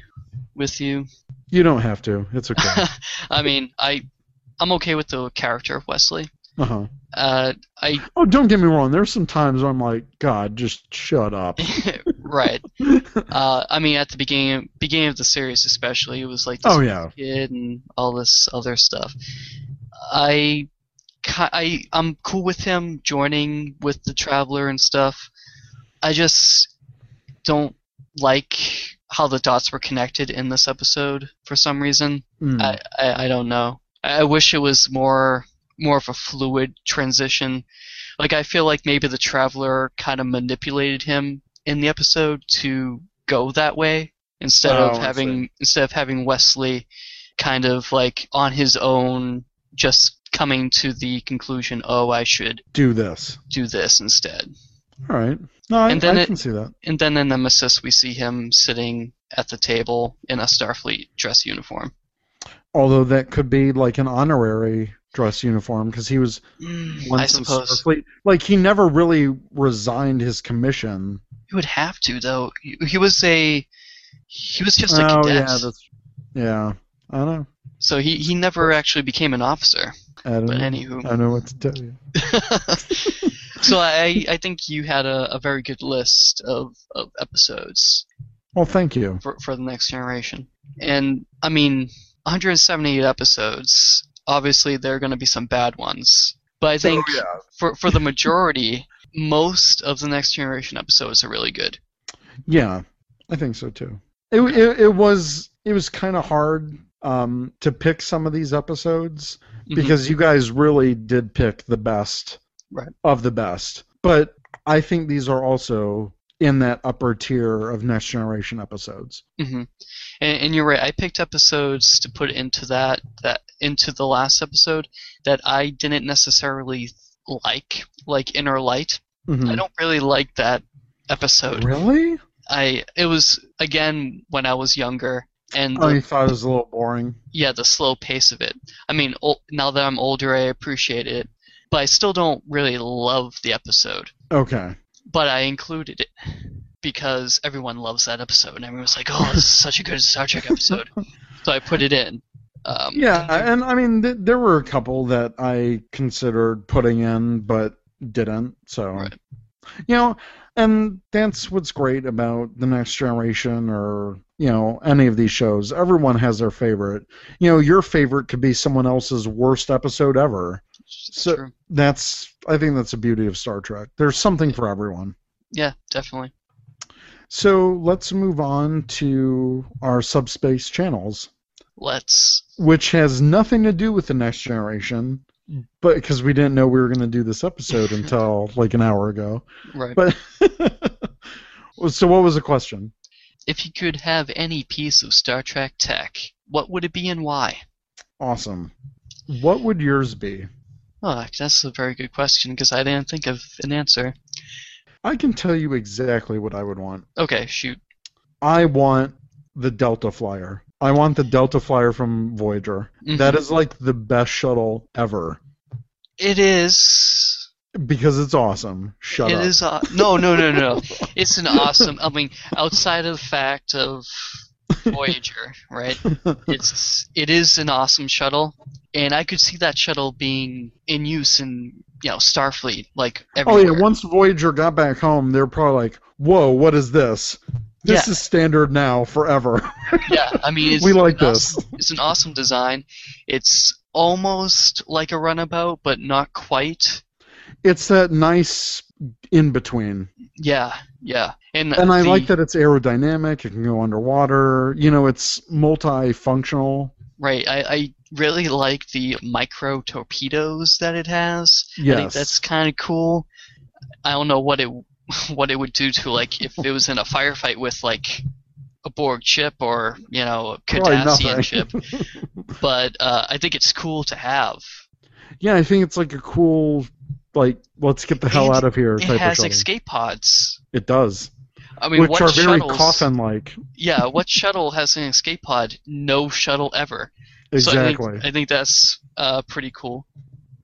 with you. You don't have to. It's okay. I mean, I I'm okay with the character of Wesley. uh-huh. Uh, I Oh, don't get me wrong. There's some times where I'm like, God, just shut up. right. Uh, I mean, at the beginning beginning of the series, especially, it was like this Oh yeah. kid and all this other stuff. I, I, I'm cool with him joining with the Traveler and stuff. I just don't like how the dots were connected in this episode for some reason. Mm. I, I, I don't know. I I wish it was more more of a fluid transition. Like I feel like maybe the traveler kind of manipulated him in the episode to go that way instead Oh, of having instead of having Wesley kind of like on his own just coming to the conclusion, oh, I should Do this. do this instead. All right. No, I, And then I it- can see that. And then in the Nemesis, we see him sitting at the table in a Starfleet dress uniform. Although that could be like an honorary dress uniform because he was Mm, once I in suppose. Starfleet. Like he never really resigned his commission. He would have to though. He, he was a he was just a oh cadet. yeah, that's yeah. I don't know. so he, he never actually became an officer. I don't But know. anywho. I don't know what to tell you. so I I think you had a, a very good list of, of episodes Well, thank you. for, for the next generation. And I mean 178 episodes. Obviously there are gonna be some bad ones. But I oh, think yeah. for for the majority, most of the next generation episodes are really good. Yeah, I think so too. It it, it was it was kind of hard um, to pick some of these episodes Mhm. because you guys really did pick the best Right. of the best. But I think these are also in that upper tier of next generation episodes. hmm And, and you're right. I picked episodes to put into that that into the last episode that I didn't necessarily like, like Inner Light. Mhm. I don't really like that episode. Really? I it was again when I was younger, and Oh, the, you thought it was a little boring. yeah, the slow pace of it. I mean, ol- now that I'm older, I appreciate it, but I still don't really love the episode. Okay. But I included it because everyone loves that episode, and everyone's like, "Oh, this is such a good Star Trek episode," so I put it in. Um, Yeah, and I mean, th- there were a couple that I considered putting in, but didn't. So, Right. you know, and that's what's great about the next generation, or you know, any of these shows. Everyone has their favorite. You know, your favorite could be someone else's worst episode ever. So- true. That's, I think, that's the beauty of Star Trek. There's something for everyone. Yeah, definitely. So let's move on to our subspace channels. Let's. which has nothing to do with the next generation, but because we didn't know we were going to do this episode until like an hour ago. Right. But so, what was the question? if you could have any piece of Star Trek tech, what would it be and why? Awesome. What would yours be? Oh, that's a very good question because I didn't think of an answer. I can tell you exactly what I would want. Okay, shoot. I want the Delta Flyer. I want the Delta Flyer from Voyager. Mhm. That is like the best shuttle ever It is. because it's awesome. Shut It up. is. Uh, no, no, no, no. It's an awesome. I mean, outside of the fact of Voyager, right? It's it is an awesome shuttle, and I could see that shuttle being in use in you know Starfleet, like Oh yeah, once Voyager got back home, they're probably like, "Whoa, what is this? This Yeah. is standard now forever." yeah, I mean, it's we like this. awesome- it's an awesome design. It's almost like a runabout, but not quite. It's that nice in between, Yeah, yeah, and and I the- like that it's aerodynamic. It can go underwater. You know, it's multifunctional. Right, I, I really like the micro torpedoes that it has. I think Yes. that's kind of cool. I don't know what it what it would do to like if it was in a firefight with like a Borg chip or you know a Cardassian ship, but uh, I think it's cool to have. Yeah, I think it's like a cool, like, let's get the hell And out of here It type of has shuttle. escape pods. it does, I mean, which what are very coffin-like. Yeah, what shuttle has an escape pod? No shuttle ever. So I Exactly. think, I think that's uh, pretty cool.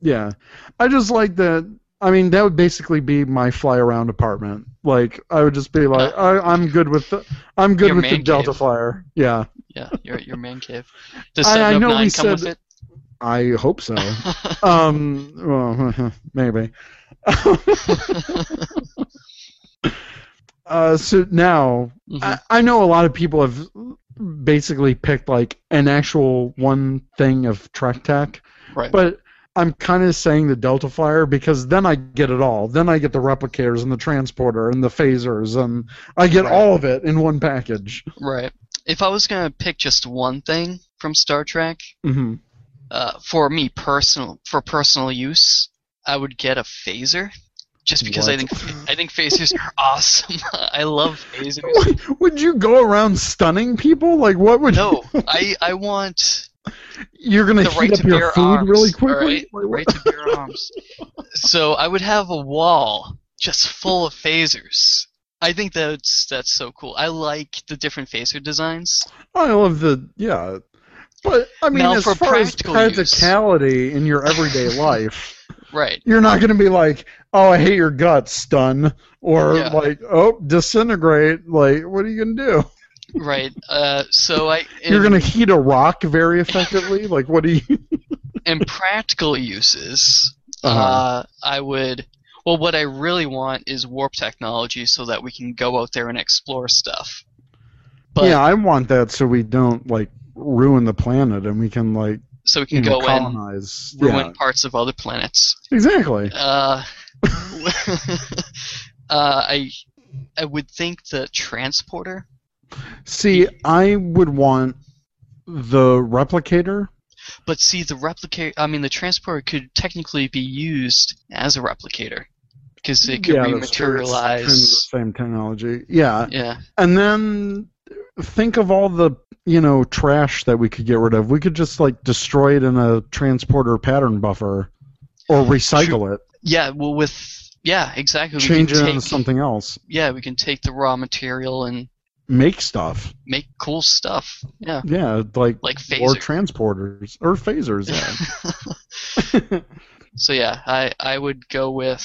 Yeah, I just like that. I mean, that would basically be my fly around apartment. Like, I would just be like, I, I'm good with the, I'm good Your with the man Delta cave. Flyer. Yeah, Yeah, your your man cave. Does I- I know nine we come with said- it? I hope so. um, well, maybe. Uh, so now Mhm. I, I know a lot of people have basically picked like an actual one thing of Trek Tech, Right. but I'm kind of saying the Delta Flyer because then I get it all. Then I get the replicators and the transporter and the phasers and I get Right. all of it in one package. right. If I was gonna pick just one thing from Star Trek, hmm uh, for me personal for personal use, I would get a phaser. Just because I think I think phasers are awesome. I love phasers. Would you go around stunning people? Like what would No, you? I I want You're gonna the heat right up to your food arms. really quickly. Right, right to bear arms. So I would have a wall just full of phasers. I think that's that's so cool. I like the different phaser designs. I love the yeah, but I mean, Now, as for far as practical use. practicality in your everyday life, Right. you're not gonna be like, "Oh, I hate your guts, stun," or Yeah. like, "Oh, disintegrate." Like, what are you gonna do? Right. Uh, so I You're gonna heat a rock very effectively. like, what do you? in practical uses, Uh-huh. uh, I would. Well, what I really want is warp technology so that we can go out there and explore stuff. But yeah, I want that so we don't like ruin the planet and we can like so we can go in, colonize. ruin Yeah, parts of other planets. exactly. Uh, uh, I I would think the transporter, See, I would want the replicator. but see the replicator. I mean, the transporter could technically be used as a replicator because it could yeah, that's true. Kind of the rematerialize. same technology. Yeah, Yeah, and then think of all the you know trash that we could get rid of. We could just like destroy it in a transporter pattern buffer, or recycle it, yeah. Well, with yeah, exactly. change it can into something else, Yeah, we can take the raw material and make stuff. make cool stuff. Yeah, Yeah, like like or transporters or phasers. Yeah. so yeah, I I would go with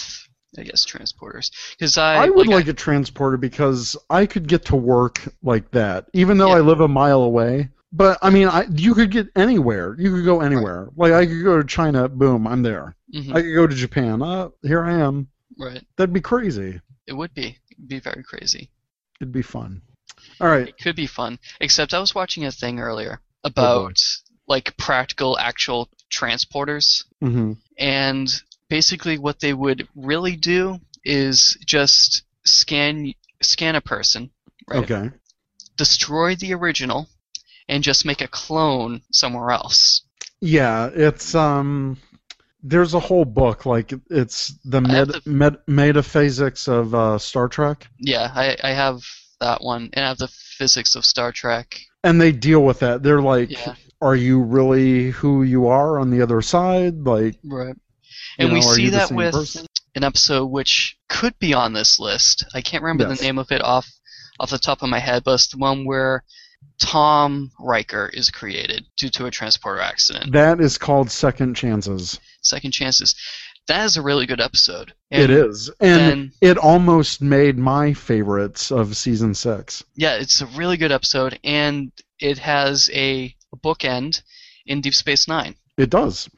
I guess transporters because I I would like, like a transporter because I could get to work like that, even though Yeah. I live a mile away. But I mean, I you could get anywhere. You could go anywhere. Like I could go to China. Boom, I'm there. Mhm, I could go to Japan. Uh, here I am. right. That'd be crazy. It would be It'd be very crazy. It'd be fun. All right. It could be fun. Except I was watching a thing earlier Oh, about like practical actual transporters hmm and basically what they would really do is just scan scan a person, right? Okay. Destroy the original and just make a clone somewhere else. Yeah, it's um. There's a whole book like it's the med, the- med, metaphysics of uh, Star Trek, Yeah, I, I have that one and have the physics of Star Trek. and they deal with that. They're like, Yeah. are you really who you are on the other side? Like, Right. And we know, are see that with person? an episode which could be on this list. I can't remember Yes. the name of it off off the top of my head, but it's the one where Tom Riker is created due to a transporter accident. that is called second chances. Second chances. That is a really good episode. it is, and it almost made my favorites of season six. Yeah, it's a really good episode, and it has a bookend in Deep Space Nine. It does.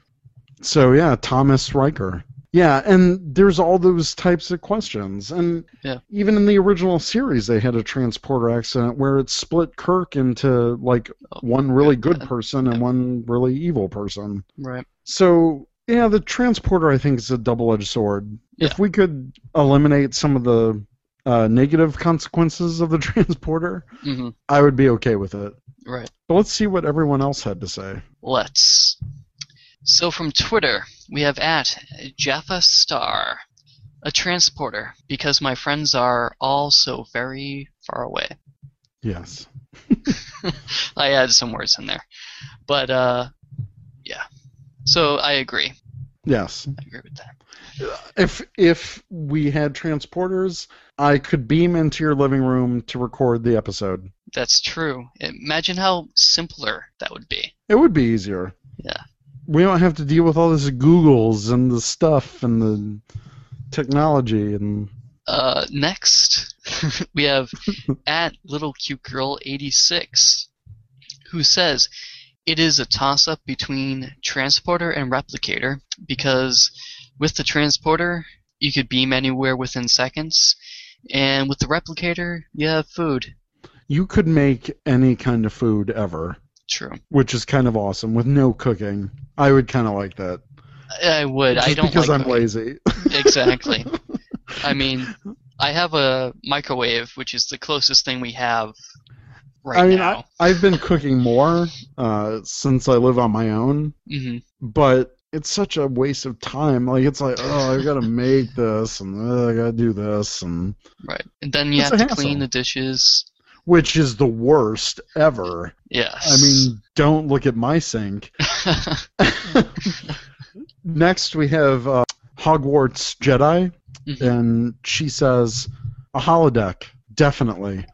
So yeah, Thomas Riker. Yeah, and there's all those types of questions, and Yeah. even in the original series, they had a transporter accident where it split Kirk into like Oh, one really good bad. person and one really evil person. Right. So yeah, the transporter I think is a double-edged sword. Yeah. If we could eliminate some of the uh, negative consequences of the transporter, hmm I would be okay with it. Right. But let's see what everyone else had to say. Let's. So from Twitter, we have at Jaffa Star, a transporter, because my friends are all so very far away. Yes. I added some words in there, but uh, yeah. So I agree. Yes. I agree with that. If if we had transporters, I could beam into your living room to record the episode. That's true. Imagine how simpler that would be. It would be easier. Yeah. We don't have to deal with all this Googles and the stuff and the technology and Uh, next, we have at little cute girl 86, who says it is a toss up between transporter and replicator because with the transporter you could beam anywhere within seconds, And with the replicator, you have food. You could make any kind of food ever, True. which is kind of awesome with no cooking. I would kind of like that. I would. Just I don't because like I'm cooking. lazy. Exactly. I mean, I have a microwave, which is the closest thing we have right I mean, now. I, I've been cooking more uh, since I live on my own, hmm but it's such a waste of time. Like it's like, oh, I gotta make this and uh, I gotta do this, and Right. And then you have to clean the dishes. which is the worst ever. Yes. I mean, don't look at my sink. Next, we have uh, Hogwarts Jedi, Mhm. and she says, a holodeck, definitely.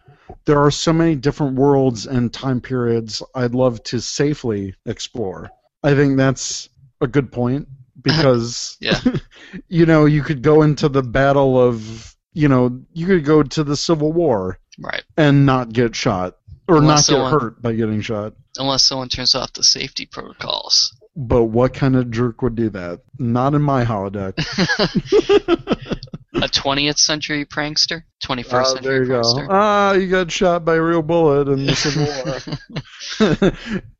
There are so many different worlds and time periods I'd love to safely explore. I think that's a good point because, Yeah. you know, you could go into the battle of, you know, you could go to the Civil War right. and not get shot or Unless not someone- get hurt by getting shot. Unless someone turns off the safety protocols. But what kind of jerk would do that? Not in my holodeck. A 20th century prankster? 21st Oh, century there you go. prankster? Ah, you got shot by a real bullet in the Civil War.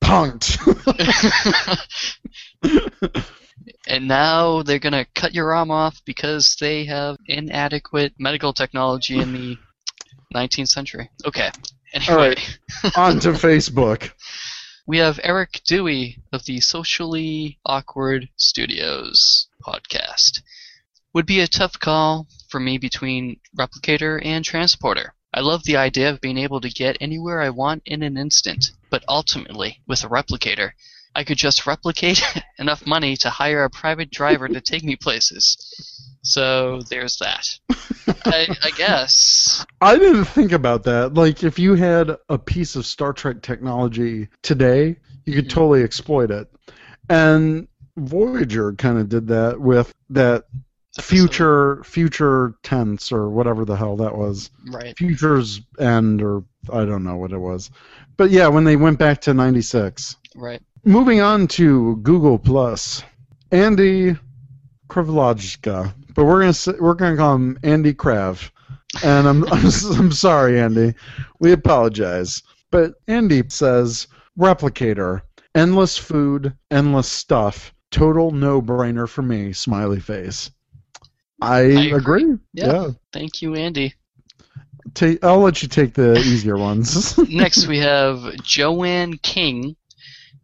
Punked. and now they're going to cut your arm off because they have inadequate medical technology in the 19th century. Okay. Anyway, All right. On to Facebook. we have Eric Dewey of the Socially Awkward Studios podcast. Would be a tough call for me between Replicator and Transporter. I love the idea of being able to get anywhere I want in an instant, but ultimately, with a Replicator, I could just replicate enough money to hire a private driver to take me places. So there's that. I, I guess. I didn't think about that. Like, if you had a piece of Star Trek technology today, you could Mhm. totally exploit it. And Voyager kind of did that with that future future tense or whatever the hell that was. Right. Future's End or I don't know what it was. But yeah, when they went back to 96. Right. Moving on to Google Plus, Andy Kravlojka, but we're gonna say, we're gonna call him Andy Krav, and I'm, I'm I'm sorry, Andy, we apologize. But Andy says replicator, endless food, endless stuff, total no-brainer for me. Smiley face. I, agree. agree. Yeah. yeah. Thank you, Andy. Take, I'll let you take the easier ones. Next, we have Joanne King,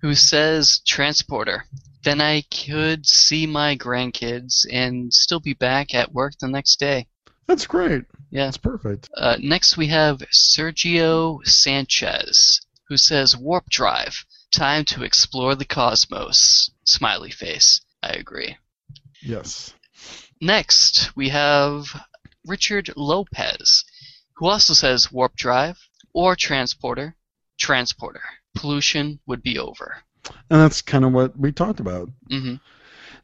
who says transporter. Then I could see my grandkids and still be back at work the next day. That's great. Yeah. That's perfect. Uh, next, we have Sergio Sanchez, who says warp drive. Time to explore the cosmos. Smiley face. I agree. Yes. Next, we have Richard Lopez, who also says warp drive or transporter. Transporter. Pollution would be over. And that's kind of what we talked about. hmm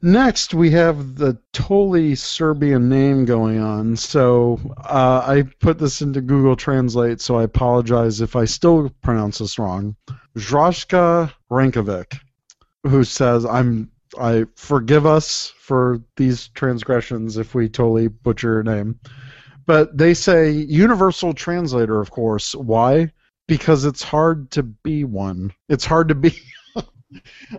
Next, we have the totally Serbian name going on. So uh, I put this into Google Translate, so I apologize if I still pronounce this wrong. Zdraška Rankovic, who says, "I'm I forgive us for these transgressions if we totally butcher your name." But they say universal translator, of course. Why? Because it's hard to be one. It's hard to be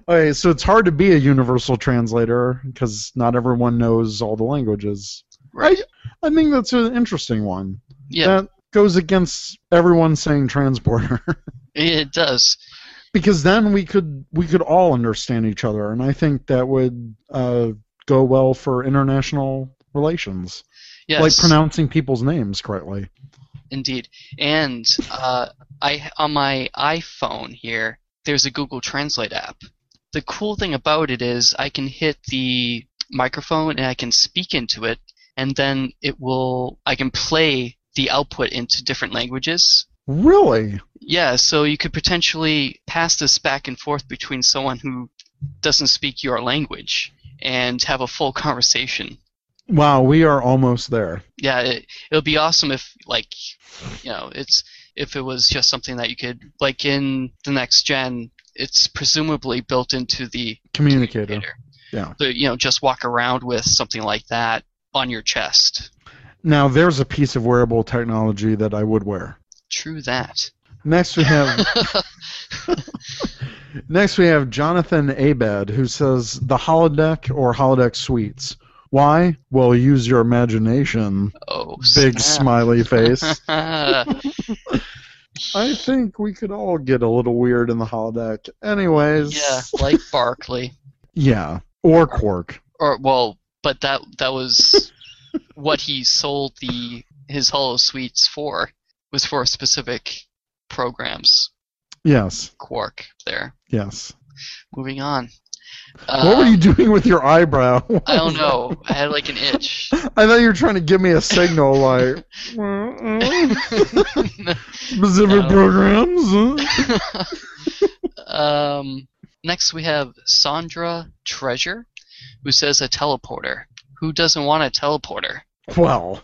Okay, so it's hard to be a universal translator because not everyone knows all the languages. Right. I think that's an interesting one. Yeah, That goes against everyone saying transporter it does. Because then we could we could all understand each other, and I think that would uh, go well for international relations, Yes, like pronouncing people's names correctly. indeed. And uh, I on my iPhone here, there's a Google Translate app. The cool thing about it is I can hit the microphone and I can speak into it, and then it will I can play the output into different languages. Really? Yeah, so you could potentially pass this back and forth between someone who doesn't speak your language and have a full conversation. Wow, we are almost there. Yeah, it, it would be awesome if, like, you know, it's if it was just something that you could, like, in the next gen, it's presumably built into the Communicator. Yeah. So, you know, just walk around with something like that on your chest. Now there's a piece of wearable technology that I would wear. True that. Next we have next we have Jonathan Abed who says the holodeck or holodeck suites. Why? Well, use your imagination. Oh, Big snap. smiley face. I think we could all get a little weird in the holodeck. Anyways. Yeah, like Barclay. Yeah. Or Quark. Or well, but that that was what he sold the his holosuites for was for specific programs. Yes. Quark there. Yes. Moving on. what were Um, you doing with your eyebrow? I don't know. I had like an itch. I thought you were trying to give me a signal like specific No. programs. um, next we have Sandra Treasure, who says a teleporter. Who doesn't want a teleporter? Well,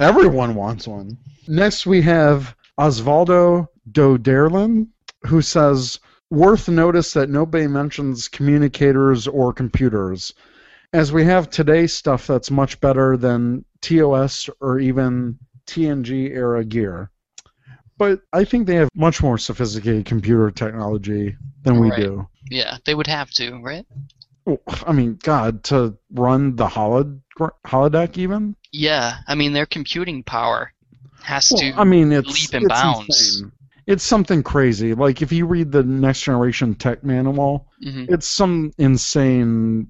everyone wants one. Next, we have Osvaldo Doderlin, who says, Worth notice that nobody mentions communicators or computers, as we have today stuff that's much better than TOS or even TNG era gear. But I think they have much more sophisticated computer technology than we Right. do. Yeah, they would have to, right? I mean, God, to run the holod- holodeck even? Yeah, I mean their computing power has to. I mean, it's leap and it's bounds. insane. It's something crazy. Like if you read the Next Generation Tech Manual, Mhm. it's some insane,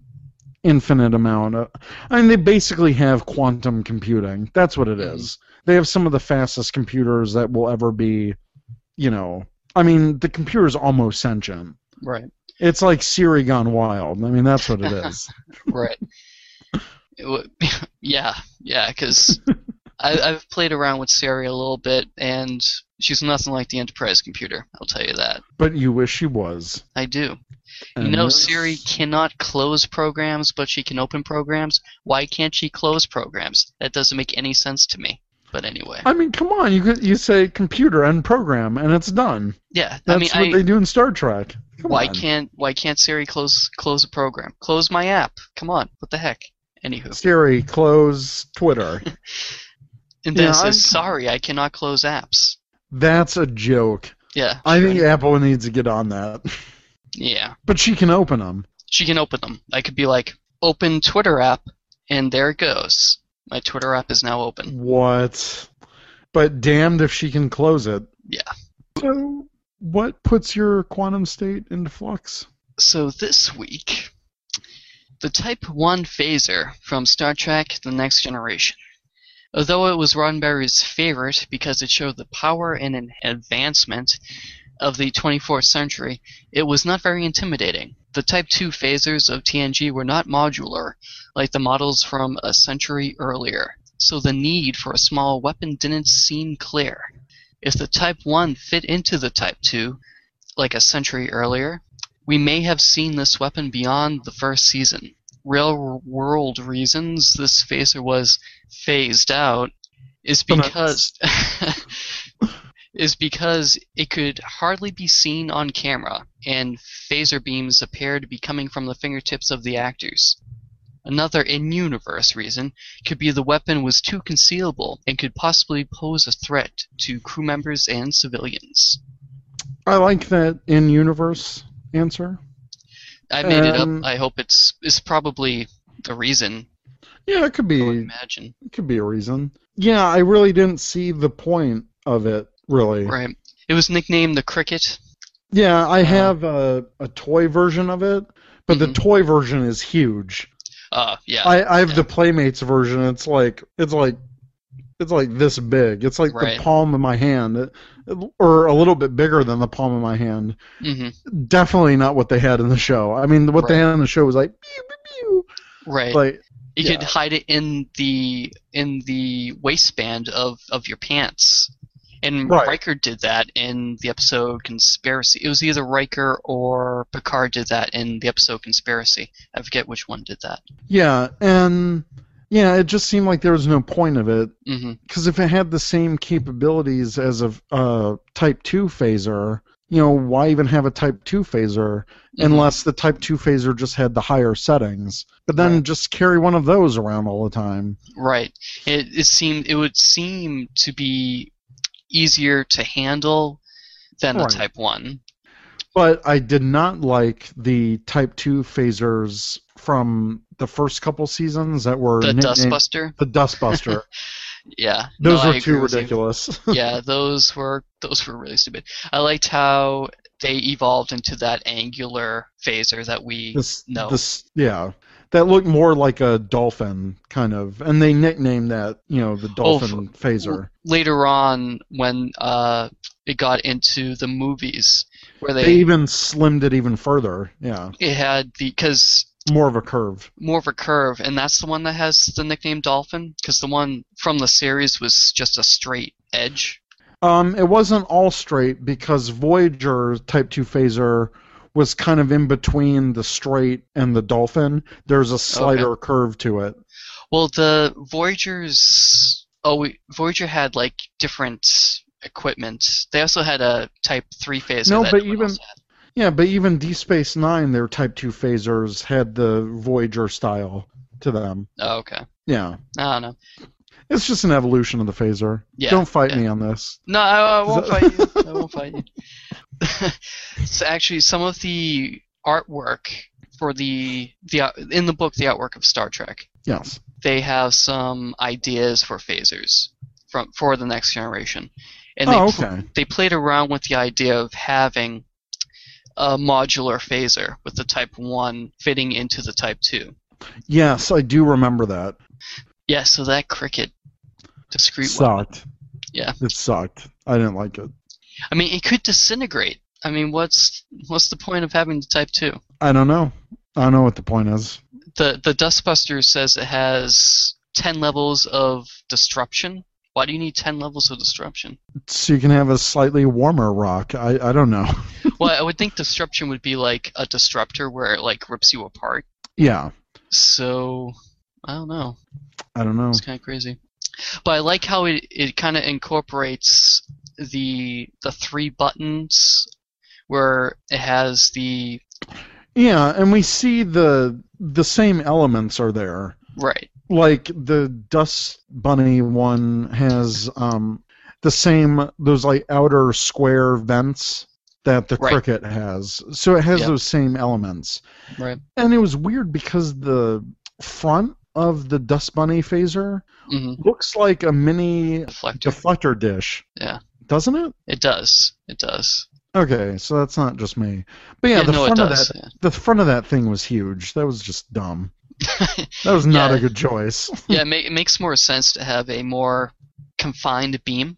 infinite amount. Of, I mean, they basically have quantum computing. That's what it Mhm. is. They have some of the fastest computers that will ever be. You know, I mean, the computer is almost sentient. Right, It's like Siri gone wild. I mean, that's what it is. right. It would- yeah, yeah, because I've played around with Siri a little bit, and she's nothing like the Enterprise computer. I'll tell you that. but you wish she was. I do. You know, this- Siri cannot close programs, but she can open programs. Why can't she close programs? That doesn't make any sense to me. But anyway, I mean, come on. You you say computer and program, and it's done. yeah. That's I mean, what I, they do in Star Trek. Come why on. can't why can't Siri close close a program? Close my app. Come on. What the heck? Anywho, Siri, close Twitter. and then Yeah, says, I'm- "Sorry, I cannot close apps." That's a joke. Yeah. I sure. think Apple needs to get on that. Yeah. But she can open them. She can open them. I could be like, "Open Twitter app," and there it goes. My Twitter app is now open. What? But damned if she can close it. Yeah. So, what puts your quantum state into flux? So this week, the Type 1 phaser from Star Trek The Next Generation. Although it was Roddenberry's favorite because it showed the power and an advancement of the 24th century, it was not very intimidating. The Type 2 phasers of TNG were not modular, like the models from a century earlier, so the need for a small weapon didn't seem clear. If the Type 1 fit into the Type 2, like a century earlier, we may have seen this weapon beyond the first season. Real world reasons this phaser was phased out is because is because it could hardly be seen on camera, and phaser beams appear to be coming from the fingertips of the actors. Another in-universe reason could be the weapon was too concealable and could possibly pose a threat to crew members and civilians. I like that in universe answer. I made it Um, up. I hope it's it's probably the reason. Yeah, it could be. imagine. It could be a reason. Yeah, I really didn't see the point of it. Really. Right. It was nicknamed the Cricket. Yeah, I have a, a toy version of it, but the Mhm. toy version is huge. Uh, yeah. I, I have yeah. the Playmates version. It's like it's like it's like this big. It's like Right. the palm of my hand, or a little bit bigger than the palm of my hand. hmm Definitely not what they had in the show. I mean, what they Right. had in the show was like pew pew Right. Like you yeah. could hide it in the in the waistband of of your pants. And Right. Riker did that in the episode Conspiracy. It was either Riker or Picard did that in the episode Conspiracy. I forget which one did that. yeah, and yeah, it just seemed like there was no point of it because if it had the same capabilities as a uh, Type Two phaser, you know, why even have a Type 2 phaser Mhm. unless the Type 2 phaser just had the higher settings? But then Right. just carry one of those around all the time. Right. It it seemed it would seem to be easier to handle than the Type One. But I did not like the Type 2 phasers from the first couple seasons that were The Dustbuster. The Dustbuster. Yeah. Those no, were too agree with you. ridiculous. yeah, those were those were really stupid. I liked how they evolved into that angular phaser that we this, know. this, yeah, that looked more like a dolphin kind of, and they nicknamed that, you know, the Oh, dolphin phaser. Later on, when uh, it got into the movies, where they, They even slimmed it even further. Yeah, it had the because more of a curve. more of a curve, and that's the one that has the nickname Dolphin. Because the one from the series was just a straight edge. Um, it wasn't all straight because Voyager Type 2 phaser was kind of in between the straight and the dolphin. There's a slighter curve to it. Well, the Voyagers. Oh, we, Voyager had like different equipment. They also had a Type Three phaser. No, but even- Yeah, but even Deep Space Nine, their Type 2 phasers had the Voyager style to them. Oh, okay. Yeah. I don't know. It's just an evolution of the phaser. Yeah, Don't fight yeah. me on this. No, I, I won't fight you. I won't fight you. so actually, some of the artwork for the the in the book, the artwork of Star Trek, Yes. they have some ideas for phasers from for the next generation, and they Oh, pl- they played around with the idea of having a modular phaser with the Type One fitting into the Type Two. Yes, I do remember that. Yeah, so that cricket discrete weapon. sucked. Yeah. It sucked. I didn't like it. I mean, it could disintegrate. I mean, what's what's the point of having the Type Two? I don't know. I don't know what the point is. The the Dustbuster says it has ten levels of disruption. Why do you need ten levels of disruption? So you can have a slightly warmer rock. I, I don't know. well, I would think disruption would be like a disruptor where it like rips you apart. Yeah. So I don't know. I don't know. It's kind of crazy. But I like how it, it kind of incorporates the the three buttons where it has the Yeah, and we see the the same elements are there. right. Like the Dust Bunny one has um the same those like outer square vents that the Right. cricket has. So it has Yep. those same elements. Right. And it was weird because the front of the Dust Bunny phaser hmm looks like a mini Deflector. deflector dish. Yeah. Doesn't it? It does. It does. Okay, so that's not just me. But yeah, the no, front of that the front of that thing was huge. That was just dumb. That was not Yeah. a good choice. yeah, it, ma- it makes more sense to have a more confined beam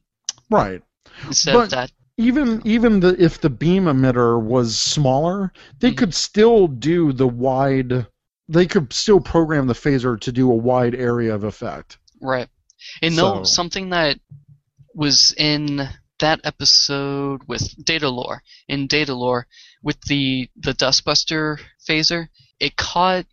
right. instead But- of that. Even even the, if the beam emitter was smaller, they Mhm. could still do the wide. They could still program the phaser to do a wide area of effect. Right. And no, So- something that was in that episode with Datalore. In Datalore, with the the Dustbuster phaser, it caught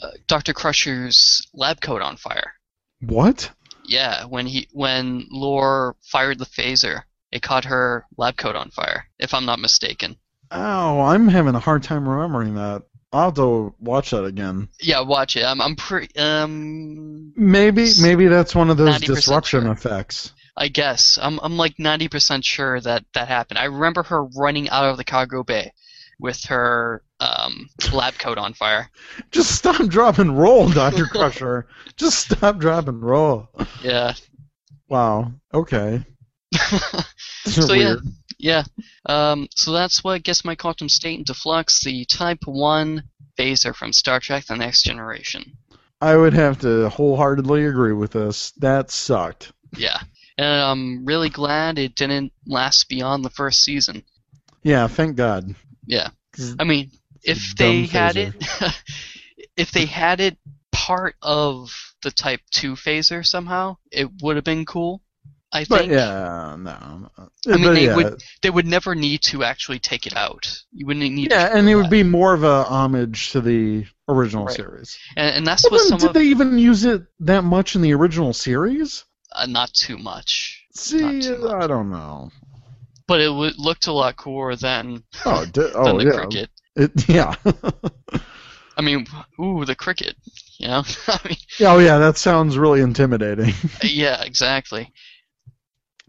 uh, Dr. Crusher's lab coat on fire. What? Yeah, when he when Lore fired the phaser, it caught her lab coat on fire. If I'm not mistaken. Oh, I'm having a hard time remembering that. I'll have to watch that again. Yeah, watch it. I'm I'm pretty um Maybe maybe that's one of those disruption sure. effects. I guess. I'm I'm like 90% sure that that happened. I remember her running out of the cargo bay with her um, lab coat on fire. Just stop, drop, and roll, Doctor Crusher. Just stop, drop, and roll. Yeah. Wow. Okay. So. Weird. yeah. Um, so that's what gets my quantum state into flux. The Type 1 phaser from Star Trek The Next Generation. I would have to wholeheartedly agree with this. That sucked. Yeah. And I'm really glad it didn't last beyond the first season. Yeah, thank God. Yeah. I mean, if they had phaser. it, if they had it part of the Type Two phaser somehow, it would have been cool. I But think. yeah, no. I mean, But they yeah. would they would never need to actually take it out. You wouldn't need. Yeah, and it would be more of a homage to the original Right. series. and, and that's Well, what some did of they even use it that much in the original series? uh, not too much. See, too much. I don't know. but it w- looked a lot cooler than Oh, di- than oh the yeah. cricket. It, yeah. I mean, ooh, the cricket. You know, I mean, yeah. Oh yeah. That sounds really intimidating. yeah, exactly.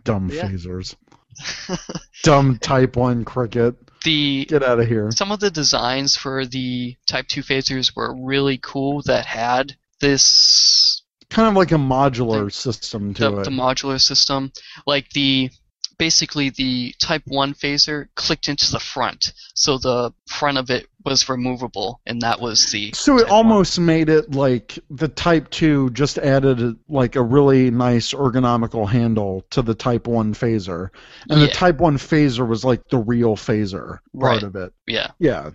Dumb Yeah. phasers. Dumb Type One cricket. The Get out of here. some of the designs for the Type 2 phasers were really cool that had this Kind of like a modular system to the, it. the modular system. Like the basically the Type 1 phaser clicked into the front, so the front of it was removable, and that was the So it Type 1. almost made it like the Type 2 just added like a really nice ergonomical handle to the Type 1 phaser. And the Type 1 phaser was like the real phaser part Right. of it. yeah. Yeah.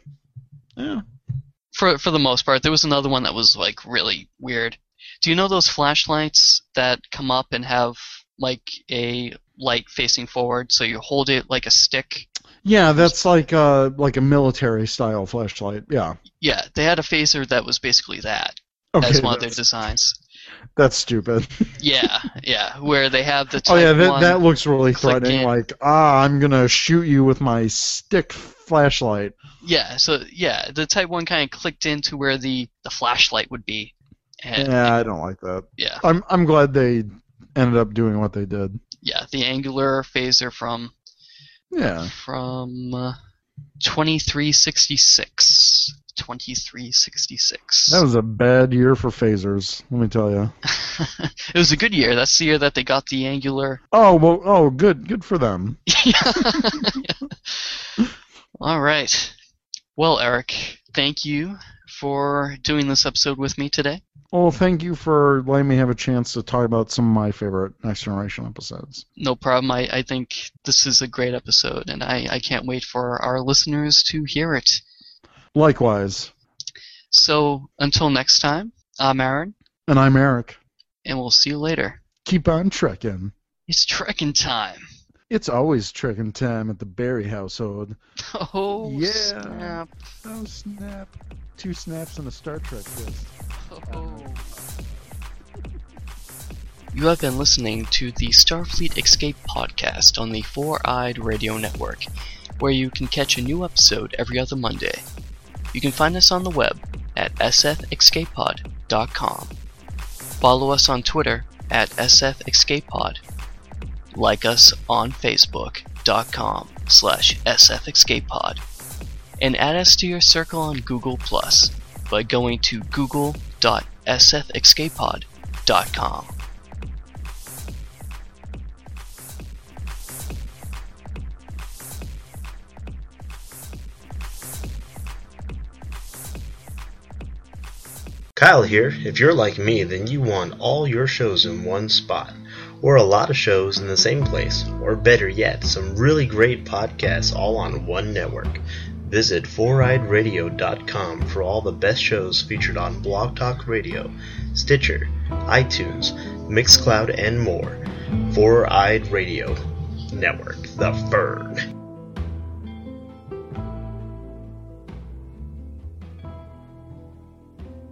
Yeah. For for the most part, there was another one that was like really weird. Do you know those flashlights that come up and have like a light facing forward, so you hold it like a stick? Yeah, that's like a like a military style flashlight. Yeah. Yeah, they had a phaser that was basically that Okay. as one of their designs. that's stupid. Yeah, yeah, where they have the oh type yeah, that, that looks really threatening. in. Like, ah, I'm gonna shoot you with my stick flashlight. Yeah, so yeah, the type one kind of clicked into where the the flashlight would be. And Yeah, I don't like that. yeah, I'm I'm glad they ended up doing what they did. Yeah, the angular phaser from Yeah. from uh, 2366. 2366. That was a bad year for phasers, let me tell you. it was a good year. That's the year that they got the angular. Oh well, oh good, good for them. All right. Well, Eric, thank you for doing this episode with me today. Well, thank you for letting me have a chance to talk about some of my favorite Next Generation episodes. No problem. I, I think this is a great episode, and I, I can't wait for our listeners to hear it. Likewise, So until next time, I'm Aaron, and I'm Eric. and we'll see you later. Keep on trekking. It's trekking time. It's always trekking time at the Berry household. Oh, Yeah. snap. Oh snap! Two snaps and a Star Trek. Oh. You have been listening to the Starfleet Escape podcast on the Four Eyed Radio Network, where you can catch a new episode every other Monday. You can find us on the web at sfescapepod.com. Follow us on Twitter at sfescapepod. Like us on Facebook.com slash sfescapepod. And add us to your circle on Google Plus by going to google.sfescapepod.com. Kyle here. If you're like me, then you want all your shows in one spot, or a lot of shows in the same place, or better yet, some really great podcasts all on one network. Visit foureyedradio.com for all the best shows featured on Blog Talk Radio, Stitcher, iTunes, Mixcloud, and more. Four Eyed Radio Network, the Fern.